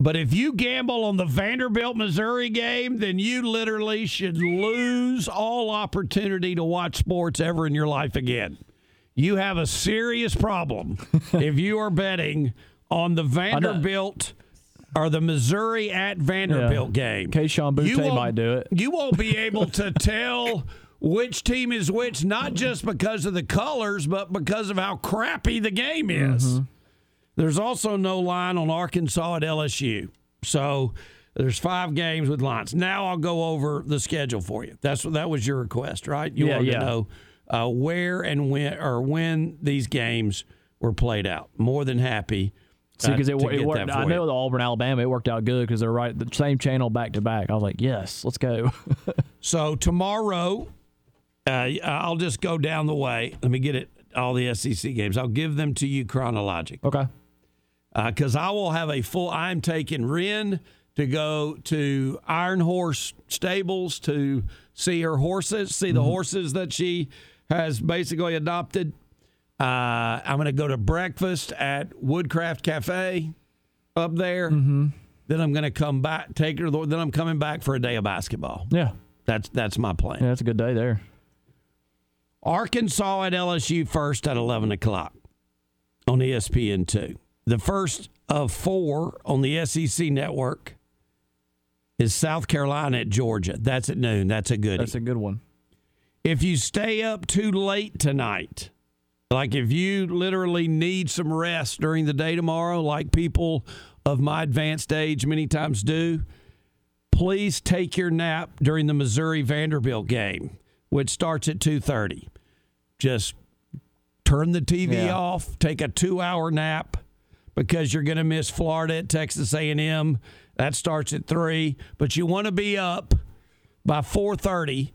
But if you gamble on the Vanderbilt Missouri game, then you literally should lose all opportunity to watch sports ever in your life again. You have a serious problem if you are betting on the Vanderbilt or the Missouri at Vanderbilt game. Keishawn You Butte might do it. You won't be able to tell which team is which, not just because of the colors, but because of how crappy the game is. There's also no line on Arkansas at LSU. So there's five games with lines. Now I'll go over the schedule for you. That's that was your request, right? You Yeah, wanted yeah. to know uh, where and when or when these games were played out. More than happy. See, uh, because it, to it worked. I know the Auburn, Alabama, it worked out good because they're right the same channel back to back. I was like, yes, let's go. So tomorrow, uh, I'll just go down the way. Let me get it. All the SEC games. I'll give them to you chronological. Okay. Because I will have a full. I'm taking Ren to go to Iron Horse Stables to see her horses, see the horses that she has basically adopted. Uh, I'm going to go to breakfast at Woodcraft Cafe up there. Mm-hmm. Then I'm going to come back, take her. Then I'm coming back for a day of basketball. yeah. That's that's my plan. Yeah, that's a good day there. Arkansas at LSU first at 11 o'clock on ESPN two. The first of four on the SEC network is South Carolina at Georgia. That's at noon. That's a good. That's a good one. If you stay up too late tonight, like if you literally need some rest during the day tomorrow, like people of my advanced age many times do, please take your nap during the Missouri Vanderbilt game, which starts at 2:30. Just turn the TV Yeah. off, take a 2-hour nap because you're going to miss Florida at Texas A&M. That starts at 3, but you want to be up by 4:30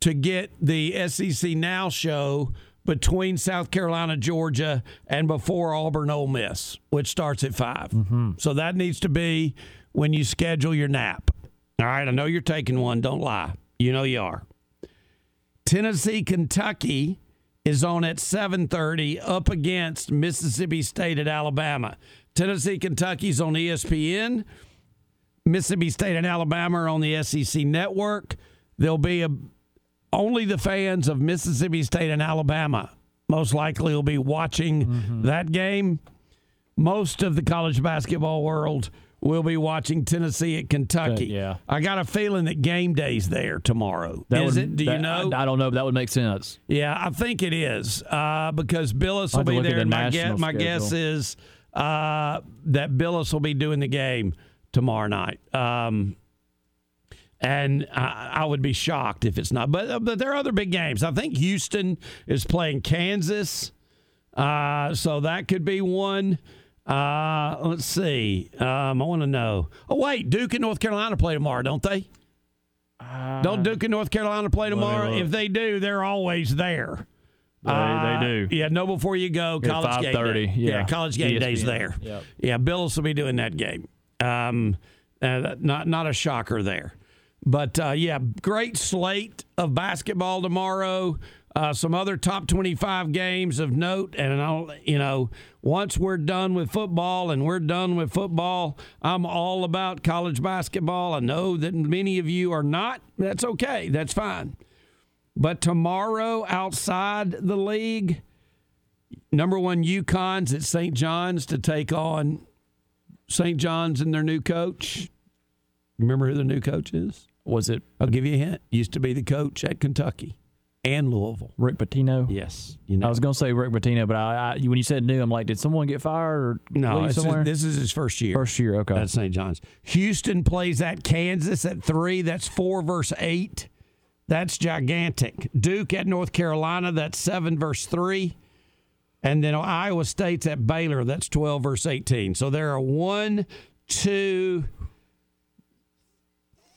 to get the SEC Now show between South Carolina, Georgia, and before Auburn Ole Miss, which starts at 5. Mm-hmm. So that needs to be when you schedule your nap. All right, I know you're taking one. Don't lie. You know you are. Tennessee, Kentucky is on at 7:30 up against Mississippi State at Alabama. Tennessee, Kentucky's on ESPN. Mississippi State and Alabama are on the SEC network. There'll be a only the fans of Mississippi State and Alabama most likely will be watching that game. Most of the college basketball world will be watching Tennessee at Kentucky. yeah. I got a feeling that game day's there tomorrow. That is would- it? Do that- you know? I, I don't know, but that would make sense. Yeah, I think it is uh, because Bilas I'll will be there. the My, guess, my guess is uh, that Bilas will be doing the game tomorrow night. Um, and I, I would be shocked if it's not. But, uh, but there are other big games. I think Houston is playing Kansas. Uh, so that could be one. Uh, let's see. Um, I want to know. Oh, wait. Duke and North Carolina play tomorrow, don't they? don't Duke and North Carolina play tomorrow? If they do, they're always there. They- they do. Yeah, know before you go. At College game 5:30, day. yeah. college game day's there. Yep. Yeah, Bilas will be doing that game. Um, uh, not not a shocker there, but uh, yeah, great slate of basketball tomorrow. Uh, some other top twenty-five games of note, and I'll you know once we're done with football and we're done with football, I'm all about college basketball. I know that many of you are not. That's okay. That's fine. But tomorrow, outside the league, number one UConn's at St. John's to take on St. John's and their new coach. Remember who the new coach is? Was it? I'll give you a hint. Used to be the coach at Kentucky and Louisville. Rick Pitino. Yes, you know. I was going to say Rick Pitino, but I, I, when you said new, I'm like, did someone get fired or No, leave it's just- this is his first year. First year, okay. At St. John's. Houston plays at Kansas at three. That's four verse eight. That's gigantic. Duke at North Carolina. That's seven verse three. And then Iowa State's at Baylor. That's 12 verse 18. So there are one, two,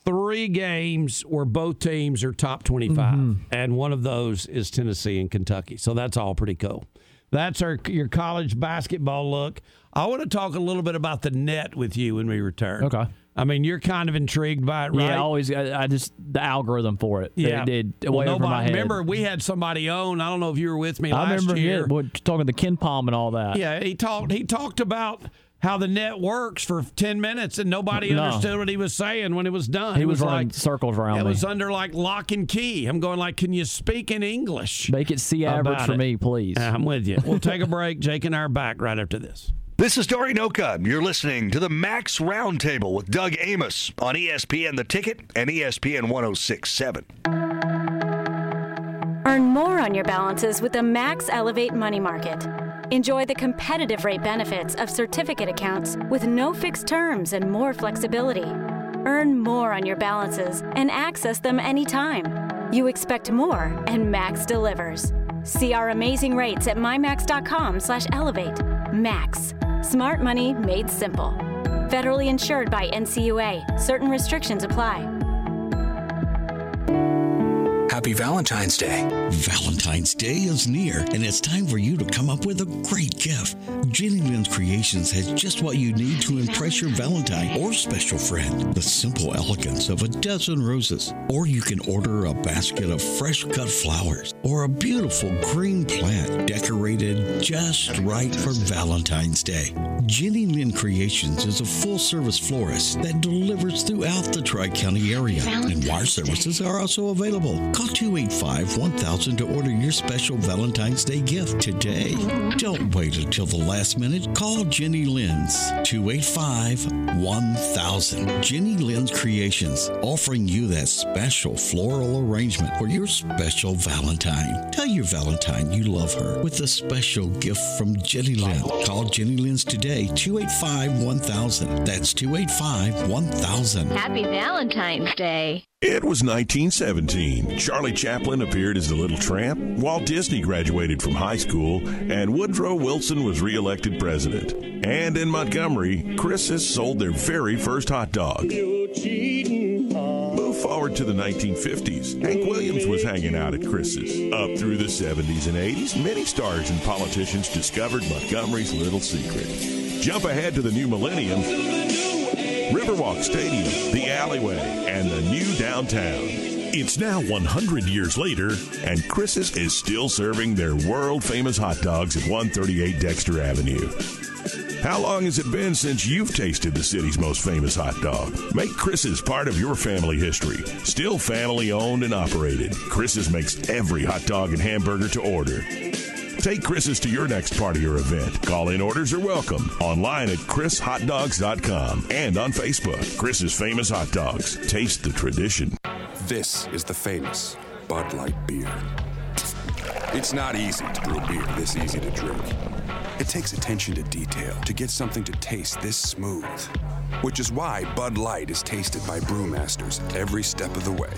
three games where both teams are top 25. Mm-hmm. And one of those is Tennessee and Kentucky. So that's all pretty cool. That's our your college basketball look. I want to talk a little bit about the net with you when we return. Okay. I mean, you're kind of intrigued by it, right? Yeah, I always, I, I just, the algorithm for it. Yeah. It did Well, way over my nobody-. Remember, we had somebody on. I don't know if you were with me I last remember year. yeah, talking to KenPom and all that. Yeah, he talked. He talked about how the net works for ten minutes, and nobody No. understood what he was saying when it was done. He It was, running like circles around it me. was under like lock and key. I'm going like, can you speak in English? Make it C average for it? me, please. I'm with you. We'll take a break. Jake and I are back right after this. This is Dari Nowkhah. You're listening to the Max Roundtable with Doug Amos on ESPN The Ticket and ESPN 1067. Earn more on your balances with the Max Elevate Money Market. Enjoy the competitive rate benefits of certificate accounts with no fixed terms and more flexibility. Earn more on your balances and access them anytime. You expect more, and Max delivers. See our amazing rates at mymax.com/elevate. Max, smart money made simple. Federally insured by NCUA. Certain restrictions apply. Happy Valentine's Day. Valentine's Day is near, and it's time for you to come up with a great gift. Jenny Lynn's Creations has just what you need to impress your Valentine or special friend. The simple elegance of a dozen roses. Or you can order a basket of fresh cut flowers or a beautiful green plant decorated just right for Valentine's Day. Jenny Lynn Creations is a full service florist that delivers throughout the Tri County area, and wire services are also available. Call 285 1000 to order your special Valentine's Day gift today. Don't wait until the last minute. Call Jenny Lynn's 285 1000. Jenny Lynn's Creations, offering you that special floral arrangement for your special Valentine. Tell your Valentine you love her with a special gift from Jenny Lynn. Call Jenny Lynn's today, 285 1000. That's 285 1000. Happy Valentine's Day. It was 1917. Charlie Chaplin appeared as the Little Tramp, Walt Disney graduated from high school, and Woodrow Wilson was reelected president. And in Montgomery, Chris's sold their very first hot dog. Move forward to the 1950s. Hank Williams was hanging out at Chris's. Up through the 70s and 80s, many stars and politicians discovered Montgomery's little secret. Jump ahead to the new millennium. Riverwalk Stadium, the alleyway, and the new downtown. It's now 100 years later, and Chris's is still serving their world famous hot dogs at 138 Dexter Avenue. How long has it been since you've tasted the city's most famous hot dog? Make Chris's part of your family history. Still family owned and operated. Chris's makes every hot dog and hamburger to order. Take Chris's to your next party or event. Call in orders are welcome. Online at chrishotdogs.com and on Facebook. Chris's Famous Hot Dogs. Taste the tradition. This is the famous Bud Light beer. It's not easy to brew beer this easy to drink. It takes attention to detail to get something to taste this smooth. Which is why Bud Light is tasted by brewmasters every step of the way.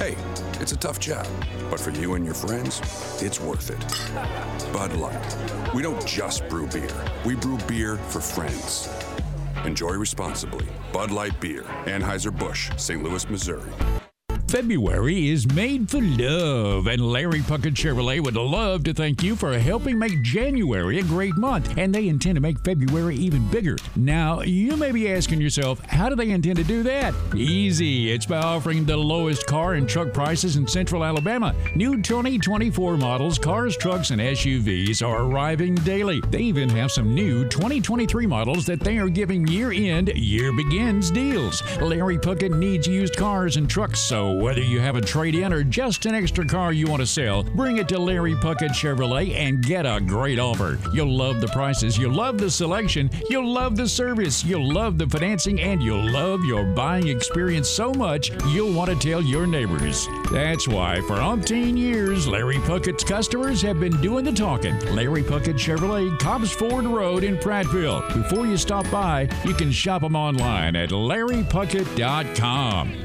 Hey, it's a tough job, but for you and your friends, it's worth it. Bud Light. We don't just brew beer, we brew beer for friends. Enjoy responsibly. Bud Light Beer, Anheuser-Busch, St. Louis, Missouri. February is made for love, and Larry Puckett Chevrolet would love to thank you for helping make January a great month, and they intend to make February even bigger. Now, you may be asking yourself, how do they intend to do that? Easy. It's by offering the lowest car and truck prices in central Alabama. New 2024 models, cars, trucks, and SUVs are arriving daily. They even have some new 2023 models that they are giving year end, year begins deals. Larry Puckett needs used cars and trucks, so whether you have a trade in or just an extra car you want to sell, bring it to Larry Puckett Chevrolet and get a great offer. You'll love the prices, you'll love the selection, you'll love the service, you'll love the financing, and you'll love your buying experience so much you'll want to tell your neighbors. That's why, for umpteen years, Larry Puckett's customers have been doing the talking. Larry Puckett Chevrolet, Cobbs Ford Road in Prattville. Before you stop by, you can shop them online at larrypuckett.com.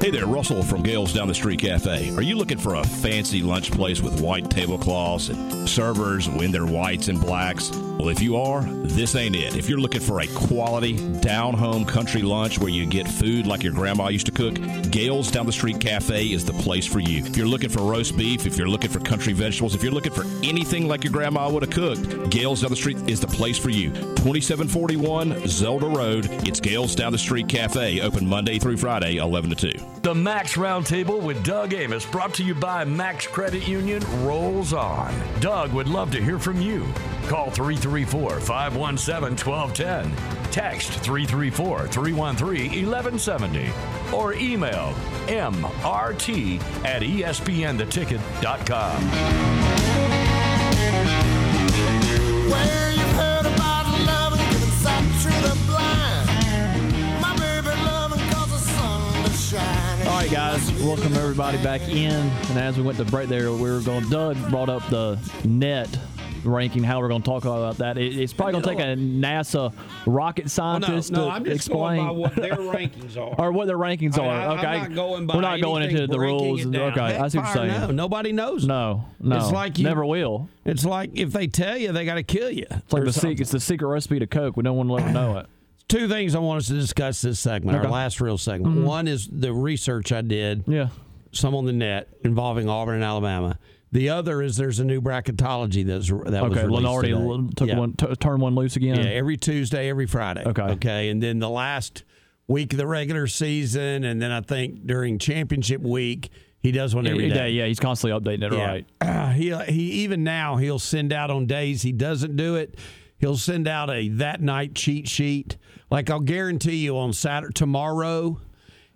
Hey there, Russell from Gales Down the Street Cafe. Are you looking for a fancy lunch place with white tablecloths and servers in their whites and blacks? Well, if you are, this ain't it. If you're looking for a quality, down home country lunch where you get food like your grandma used to cook, Gales Down the Street Cafe is the place for you. If you're looking for roast beef, if you're looking for country vegetables, if you're looking for anything like your grandma would have cooked, Gales Down the Street is the place for you. 2741 Zelda Road. It's Gales Down the Street Cafe, open Monday through Friday, 11 to 2. The Max Roundtable with Doug Amos, brought to you by Max Credit Union, rolls on. Doug would love to hear from you. Call 334 517 1210. Text 334 313 1170. Or email mrt at espntheticket.com. Well, All right, guys, welcome everybody back in. And as we went to break there, we were going. Doug brought up the net ranking. How we're going to talk about that? It, it's probably going to take a NASA rocket oh, scientist no, to I'm just explain going by what their rankings are. or what their rankings I- are. I- I'm okay, not going by we're not going into the rules. Okay, I see what you're saying. no. Nobody knows. No, no, It's like you, never will. It's like if they tell you, they got to kill you. It's like the secret. It's the secret recipe to Coke. We don't want to let them know it. Two things I want us to discuss this segment, Okay. our last real segment. Mhm. One is the research I did. Yeah. Some on the net involving Auburn and Alabama. The other is there's a new bracketology that's that was okay, released Lunardi today. took Yeah. one, t- turned one loose again. Yeah, every Tuesday, every Friday. Okay. Okay. And then the last week of the regular season, and then I think during championship week, he does one every day. Yeah, day. Yeah, he's constantly updating it. Yeah. Right. Uh, he he even now he'll send out on days he doesn't do it. He'll send out a that night cheat sheet. Like I'll guarantee you on Saturday tomorrow,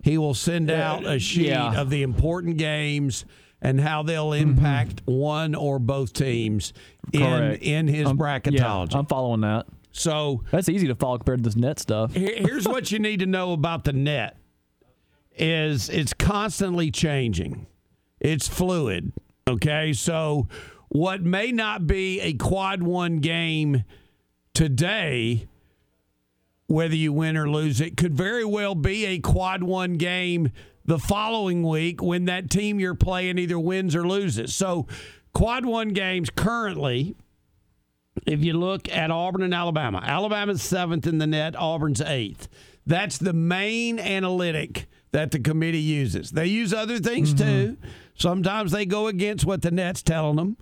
he will send out a sheet yeah. of the important games and how they'll impact one or both teams in Correct. in his Um, bracketology. Yeah, I'm following that. So that's easy to follow compared to this net stuff. Here's what you need to know about the net is it's constantly changing. It's fluid. Okay? So what may not be a quad 1 game today whether you win or lose it could very well be a quad 1 game the following week when that team you're playing either wins or loses. So quad 1 games currently if you look at Auburn and Alabama, Alabama's seventh in the net, Auburn's eighth. That's the main analytic that the committee uses. They use other things mm-hmm. too. Sometimes they go against what the net's telling them,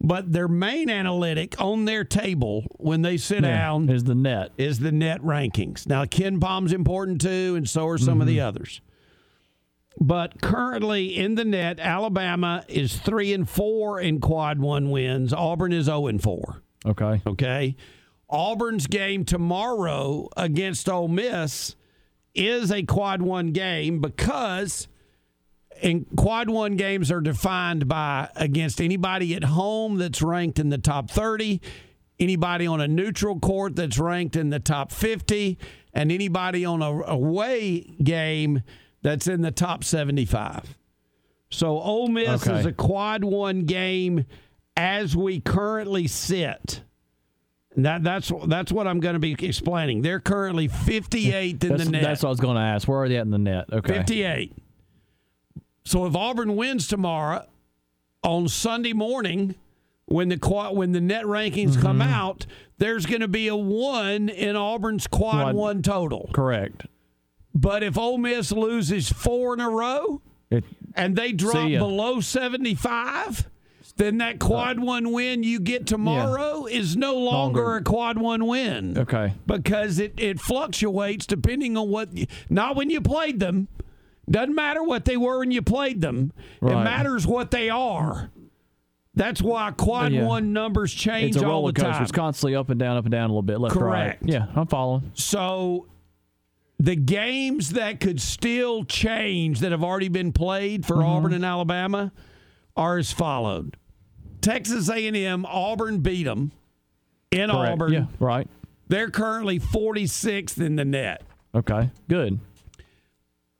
but their main analytic on their table when they sit Yeah, down is the net. Is the net rankings. Now KenPom's important too, and so are some of the mm-hmm. others. But currently in the net, Alabama is three and four in quad one wins. Auburn is zero and four. Okay. Okay. Auburn's game tomorrow against Ole Miss is a quad one game because in quad one games are defined by against anybody at home that's ranked in the top 30, anybody on a neutral court that's ranked in the top 50, and anybody on a away game that's in the top 75. So Ole Miss Okay. is a quad one game as we currently sit. That that's that's what I'm going to be explaining. They're currently 58th in the net. that's what I was going to ask. Where are they at in the net? Okay. 58. So if Auburn wins tomorrow on Sunday morning, when the quad, when the net rankings come Mm-hmm. out, there's going to be a one in Auburn's quad Quad- one total. Correct. But if Ole Miss loses four in a row It, and they drop below 75, then that quad one win you get tomorrow is no longer, Longer. a quad one win okay. because it, it fluctuates depending on what not when you played them doesn't matter what they were when you played them it matters what they are that's why quad Yeah. one numbers change It's a all roller the coaster. time It's constantly up and down, up and down a little bit, left Correct. right. Yeah, I'm following. so the games that could still change that have already been played for Mm-hmm. Auburn and Alabama are as followed. Texas A&M, Auburn beat them in Correct. Auburn. Yeah, right. They're currently 46th in the net. Okay, good.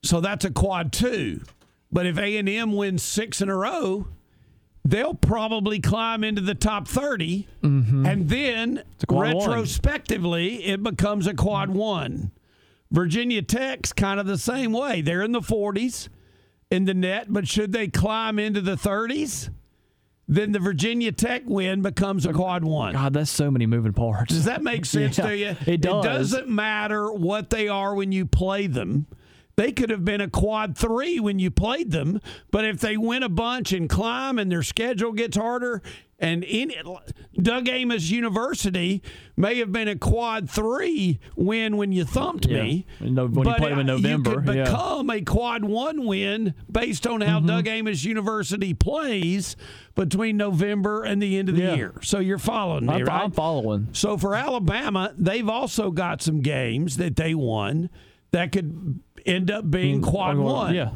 So that's a quad two. But if A&M wins six in a row, they'll probably climb into the top 30. Mm-hmm. And then quad one. retrospectively, it becomes a quad one. Virginia Tech's kind of the same way. They're in the 40s in the net, but should they climb into the 30s, then the Virginia Tech win becomes a quad one. God, that's so many moving parts. Does that make sense Yeah, to you? it does. It doesn't matter what they are when you play them. They could have been a quad three when you played them, but if they win a bunch and climb and their schedule gets harder, and in Doug Amos University may have been a quad three win when you thumped Yeah. me. No- when you played them in November, you could yeah. become a quad one win based on how Mm-hmm. Doug Amos University plays between November and the end of the Yeah. year. So you're following me, I'm, right? I'm following. So for Alabama, they've also got some games that they won that could end up being mm, quad one. Yeah.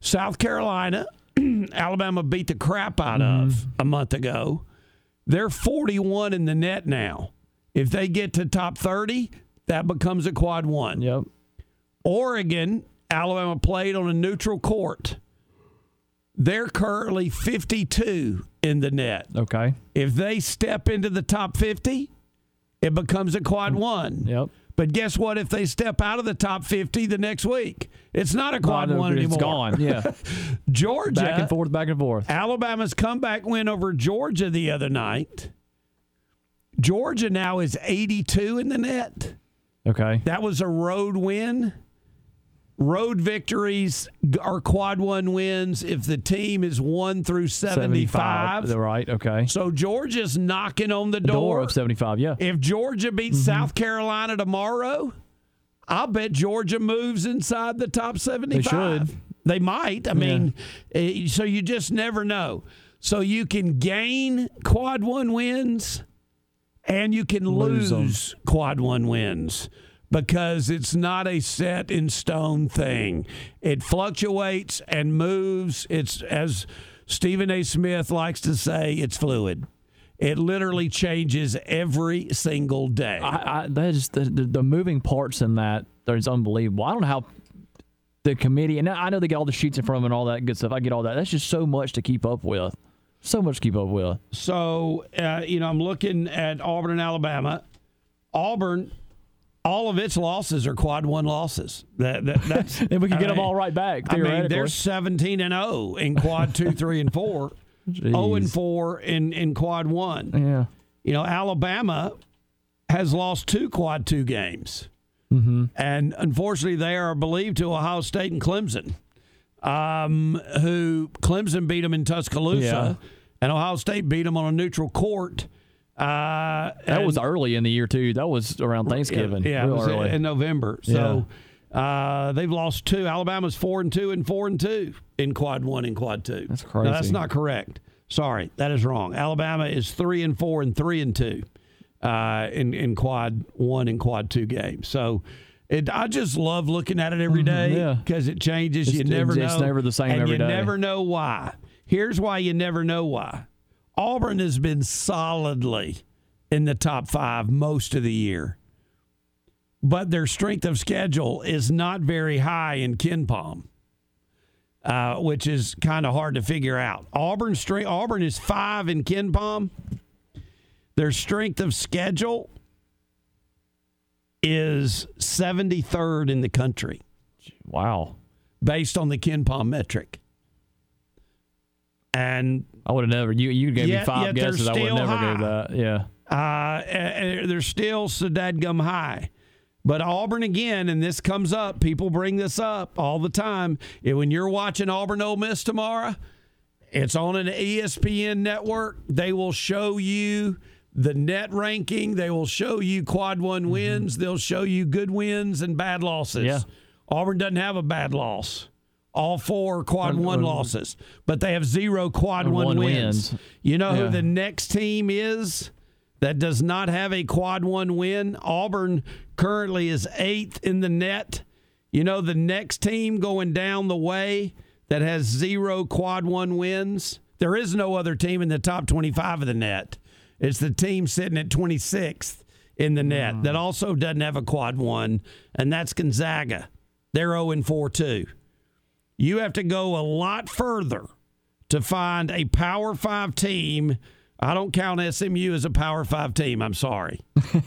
South Carolina, Alabama beat the crap out of mm-hmm. a month ago. They're 41 in the net now. If they get to top 30, that becomes a quad one. Yep. Oregon, Alabama played on a neutral court. They're currently 52 in the net. Okay. If they step into the top 50, it becomes a quad mm. one. Yep. But guess what? If they step out of the top 50 the next week, it's not a quad Quad- one it's anymore. gone, yeah. Georgia, Back and forth, back and forth. Alabama's comeback win over Georgia the other night. Georgia now is 82 in the net. Okay. That was a road win. Road victories are quad one wins if the team is one through 75. Right. Okay. So Georgia's knocking on the door door. of 75. Yeah. If Georgia beats Mm-hmm. South Carolina tomorrow, I'll bet Georgia moves inside the top 75. should. They might. I mean, eh, so you just never know. So you can gain quad one wins and you can Lose lose, quad one wins because it's not a set in stone thing. It fluctuates and moves. It's as Stephen A. Smith likes to say, it's fluid. It literally changes every single day. I, I that is the, the, the moving parts in that. There's unbelievable. I don't know how the committee and I know they get all the sheets in front of them and all that good stuff. I get all that. That's just so much to keep up with. So much to keep up with. So, uh, you know, I'm looking at Auburn and Alabama. Auburn, all of its losses are quad one losses. That, that that's And we can get I them all right back. I mean, they're 17 and 0 in quad two, three, and four. 0 and 4 in in quad one. Yeah. You know, Alabama has lost two quad two games. Mm-hmm. And unfortunately, they are believed to Ohio State and Clemson, um, who Clemson beat them in Tuscaloosa, and Ohio State beat them on a neutral court. Uh, That was early in the year too. That was around Thanksgiving. Yeah, yeah it was early. in November. So uh, they've lost two. Alabama's four and two and four and two in quad one and quad two. That's crazy. that's not correct. Sorry, that is wrong. Alabama is three and four and three and two uh, in in quad one and quad two games. So. It, I just love looking at it every Mhm, yeah. because it changes. It's- you never know. it's never the same and every you day. never know why. Here's why you never know why. Auburn has been solidly in the top five most of the year, but their strength of schedule is not very high in KenPom. uh, which is kind of hard to figure out. Auburn strength. Auburn is five in KenPom. Their strength of schedule is 73rd in the country. Wow. Based on the KenPom metric. And I would have never. You you gave Yet- me five guesses. I would never high. gave that. Yeah. uh, uh, they're still so dadgum high. But Auburn again, and this comes up. People bring this up all the time. When you're watching Auburn Ole Miss tomorrow, it's on an ESPN network. They will show you the net ranking. They will show you quad one wins. They'll show you good wins and bad losses. Yeah. Auburn doesn't have a bad loss. All four quad One- one losses, but they have zero quad one, one wins. wins. You know Yeah. who the next team is that does not have a quad one win? Auburn currently is eighth in the net. You know the next team going down the way that has zero quad one wins? There is no other team in the top 25 of the net. It's the team sitting at 26th in the net mm. that also doesn't have a quad one, and that's Gonzaga. They're 0 and 4 too. You have to go a lot further to find a Power Five team. I don't count SMU as a Power Five team. I'm sorry.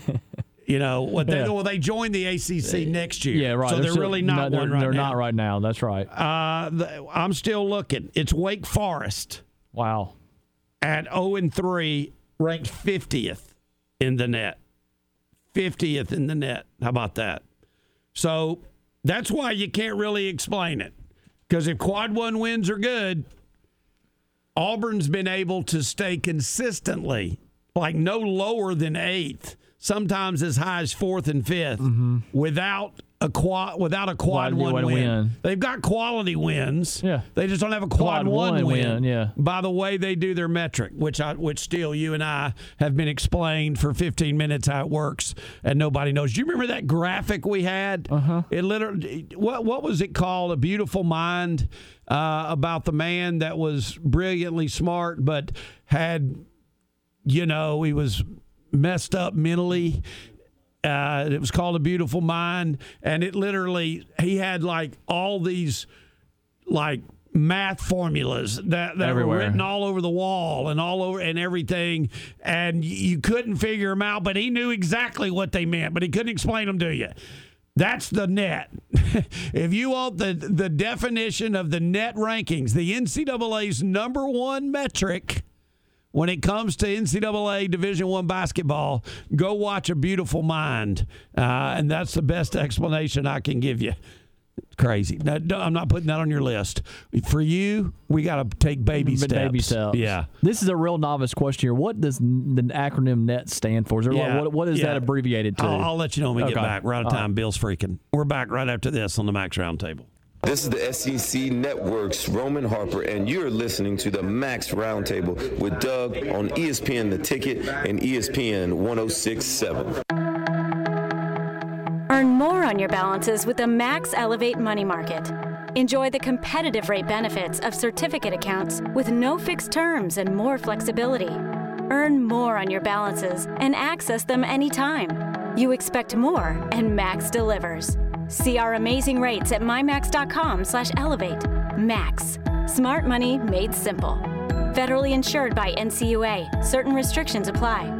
you know what? They, Yeah. Well, they join the ACC next year. Yeah. Right. So they're, still- really not they're, one right They're now. not right now. That's right. Uh, the, I'm still looking. It's Wake Forest Wow. at 0 and 3, ranked 50th in the net. 50th in the net. How about that? So that's why you can't really explain it. Because if quad one wins are good, Auburn's been able to stay consistently, like no lower than eighth, sometimes as high as fourth and 5th mm-hmm. without a quad without a quad Quad one win. win. They've got quality wins. Yeah. They just don't have a quad, Quad one, one win. win, yeah. By the way they do their metric, which I which still you and I have been explained for 15 minutes how it works and nobody knows. Do you remember that graphic we had? Uh-huh. It literally what what was it called? A beautiful mind uh, about the man that was brilliantly smart but had you know, he was messed up mentally. Uh, it was called A Beautiful Mind. And it literally, he had like all these like math formulas that, that were written all over the wall and all over and everything. And you couldn't figure them out, but he knew exactly what they meant, but he couldn't explain them to you. That's the net. if you want the the definition of the net rankings, the NCAA's number one metric when it comes to NCAA Division One basketball, go watch A Beautiful Mind, uh, and that's the best explanation I can give you. Crazy. No, no, I'm not putting that on your list. For you, we got to take baby steps. Baby steps. Yeah. This is a real novice question here. What does the acronym NET stand for? Is there like- Yeah. what, what is Yeah. that abbreviated to? I'll, I'll let you know when we get back. We're out of All right. time. Bill's freaking. We're back right after this on the Max Roundtable. This is the SEC Network's Roman Harper, and you're listening to the Max Roundtable with Doug on ESPN The Ticket and ESPN 1067. Earn more on your balances with the Max Elevate Money Market. Enjoy the competitive rate benefits of certificate accounts with no fixed terms and more flexibility. Earn more on your balances and access them anytime. You expect more, and Max delivers. See our amazing rates at mymax.com/elevate. Max, smart money made simple. Federally insured by NCUA. Certain restrictions apply.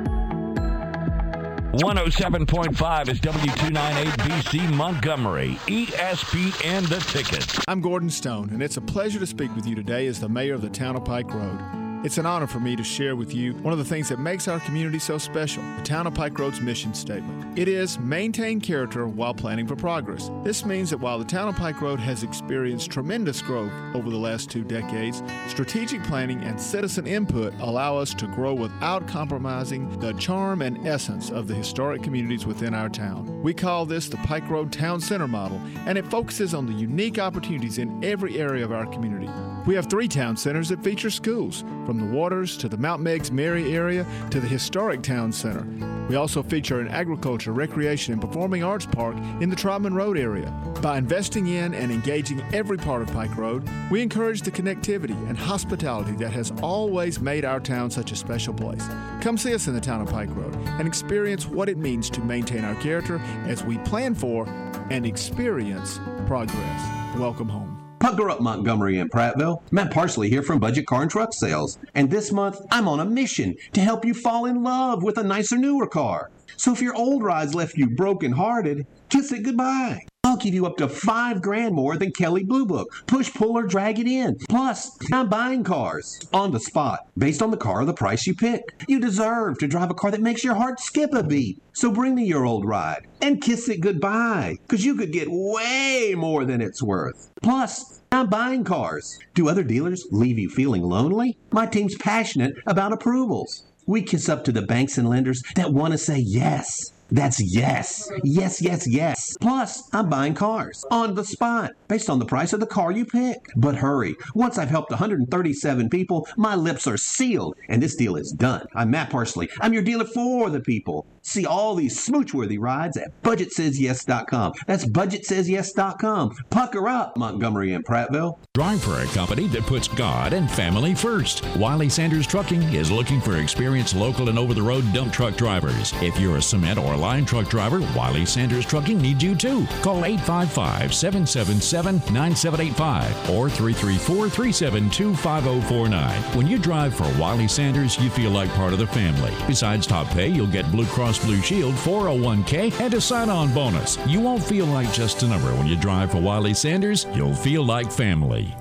107.5 is W298BC Montgomery, ESPN The Ticket. I'm Gordon Stone, and it's a pleasure to speak with you today as the mayor of the town of Pike Road. It's an honor for me to share with you one of the things that makes our community so special the Town of Pike Road's mission statement. It is maintain character while planning for progress. This means that while the Town of Pike Road has experienced tremendous growth over the last two decades, strategic planning and citizen input allow us to grow without compromising the charm and essence of the historic communities within our town. We call this the Pike Road Town Center model, and it focuses on the unique opportunities in every area of our community. We have three town centers that feature schools, from the Waters to the Mount Meigs Mary area to the historic town center. We also feature an agriculture, recreation, and performing arts park in the Trotman Road area. By investing in and engaging every part of Pike Road, we encourage the connectivity and hospitality that has always made our town such a special place. Come see us in the town of Pike Road and experience what it means to maintain our character as we plan for and experience progress. Welcome home. Pucker up Montgomery and Prattville. Matt Parsley here from Budget Car and Truck Sales. And this month, I'm on a mission to help you fall in love with a nicer, newer car. So if your old ride's left you broken-hearted, kiss it goodbye. I'll give you up to five grand more than Kelley Blue Book. Push, pull, or drag it in. Plus, I'm buying cars on the spot based on the car or the price you pick. You deserve to drive a car that makes your heart skip a beat. So bring me your old ride and kiss it goodbye, because you could get way more than it's worth. Plus, I'm buying cars. Do other dealers leave you feeling lonely? My team's passionate about approvals. We kiss up to the banks and lenders that want to say yes. That's yes. Yes, yes, yes. Plus, I'm buying cars on the spot based on the price of the car you pick. But hurry. Once I've helped 137 people, my lips are sealed and this deal is done. I'm Matt Parsley. I'm your dealer for the people. See all these smooch-worthy rides at budgetsays.yes.com. That's budgetsays.yes.com. Pucker up, Montgomery and Prattville. Drive for a company that puts God and family first. Wiley Sanders Trucking is looking for experienced local and over the road dump truck drivers. If you're a cement or line truck driver, Wiley Sanders Trucking needs you too. Call 855 777 9785 or 334 372 5049. When you drive for Wiley Sanders, you feel like part of the family. Besides top pay, you'll get Blue Cross Blue Shield, 401k, and a sign on bonus. You won't feel like just a number when you drive for Wiley Sanders, you'll feel like family.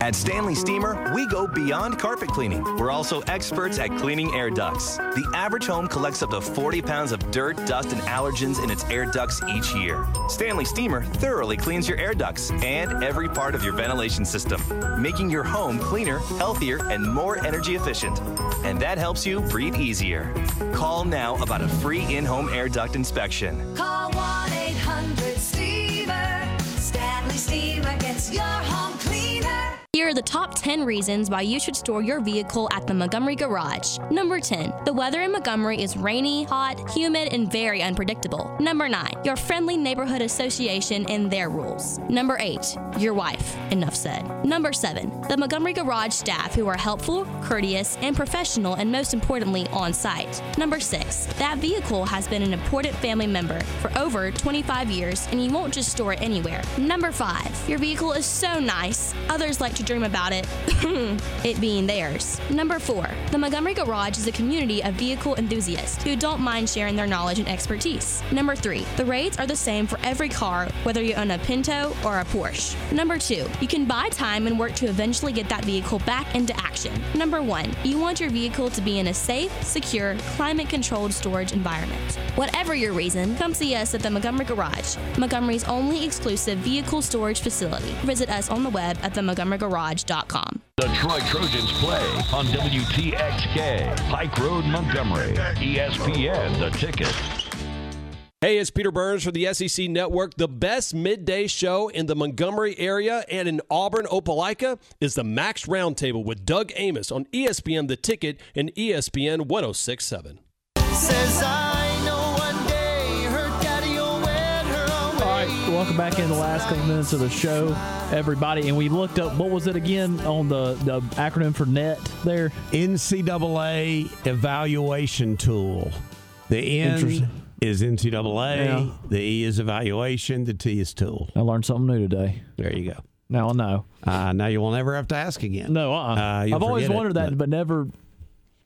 At Stanley Steamer, we go beyond carpet cleaning. We're also experts at cleaning air ducts. The average home collects up to 40 pounds of dirt, dust, and allergens in its air ducts each year. Stanley Steamer thoroughly cleans your air ducts and every part of your ventilation system, making your home cleaner, healthier, and more energy efficient. And that helps you breathe easier. Call now about a free in home air duct inspection. Call 1 800 Steamer. Stanley Steamer gets your home. Here are the top 10 reasons why you should store your vehicle at the Montgomery Garage. Number 10. The weather in Montgomery is rainy, hot, humid, and very unpredictable. Number 9. Your friendly neighborhood association and their rules. Number 8. Your wife. Enough said. Number 7. The Montgomery Garage staff who are helpful, courteous, and professional, and most importantly, on site. Number 6. That vehicle has been an important family member for over 25 years, and you won't just store it anywhere. Number 5. Your vehicle is so nice, others like to dream about it, it being theirs. Number four, the Montgomery Garage is a community of vehicle enthusiasts who don't mind sharing their knowledge and expertise. Number three, the rates are the same for every car, whether you own a Pinto or a Porsche. Number two, you can buy time and work to eventually get that vehicle back into action. Number one, you want your vehicle to be in a safe, secure, climate controlled storage environment. Whatever your reason, come see us at the Montgomery Garage, Montgomery's only exclusive vehicle storage facility. Visit us on the web at themontgomerygarage.com. The Troy Trojans play on WTXK, Pike Road, Montgomery. ESPN, the ticket. Hey, it's Peter Burns for the SEC Network. The best midday show in the Montgomery area and in Auburn, Opelika is the Max Roundtable with Doug Amos on ESPN The Ticket and ESPN 1067. Says I welcome back in the last couple minutes of the show, everybody. And we looked up what was it again on the, the acronym for NET there? NCAA evaluation tool. The N is NCAA. Yeah. The E is evaluation. The T is tool. I learned something new today. There you go. Now I know. Uh, now you will never have to ask again. No, uh-uh. you'll I've always forget it, wondered that, but never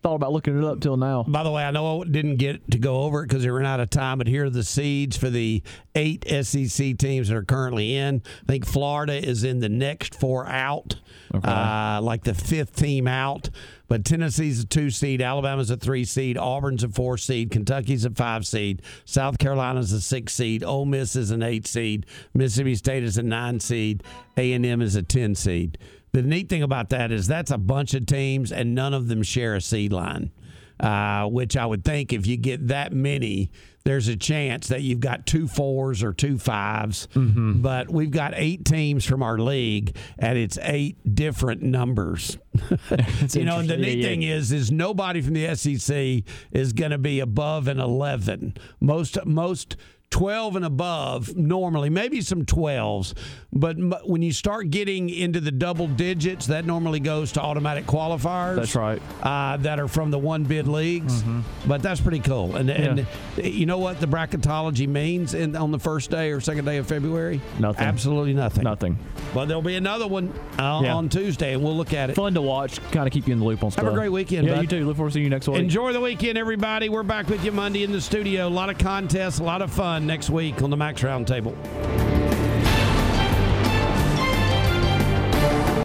thought about looking it up till now. By the way, I know I didn't get to go over it because they ran out of time, but here are the seeds for the eight SEC teams that are currently in. I think Florida is in the next four out, uh, like the fifth team out. But Tennessee's a two seed, Alabama's a three seed, Auburn's a four seed, Kentucky's a five seed, South Carolina's a six seed, Ole Miss is an eight seed, Mississippi State is a nine seed, A and M is a ten seed. The neat thing about that is that's a bunch of teams, and none of them share a seed line. Uh, which I would think if you get that many, there's a chance that you've got two fours or two 5s But we've got eight teams from our league, and it's eight different numbers. you know, and the neat Yeah, yeah. thing is, is nobody from the SEC is going to be above an 11. Most most 12 and above normally, maybe some 12s, but m- when you start getting into the double digits, that normally goes to automatic qualifiers. That's right. Uh, that are from the one bid leagues, but that's pretty cool. And, and you know what the bracketology means in, on the first day or second day of February? Nothing. Absolutely nothing. Nothing. But there'll be another one uh, Yeah. on Tuesday, and we'll look at it. Fun to watch. Kind of keep you in the loop on stuff. Have a great weekend. Yeah, bud. you too. Look forward to seeing you next week. Enjoy the weekend, everybody. We're back with you Monday in the studio. A lot of contests, a lot of fun next week on the Max Roundtable.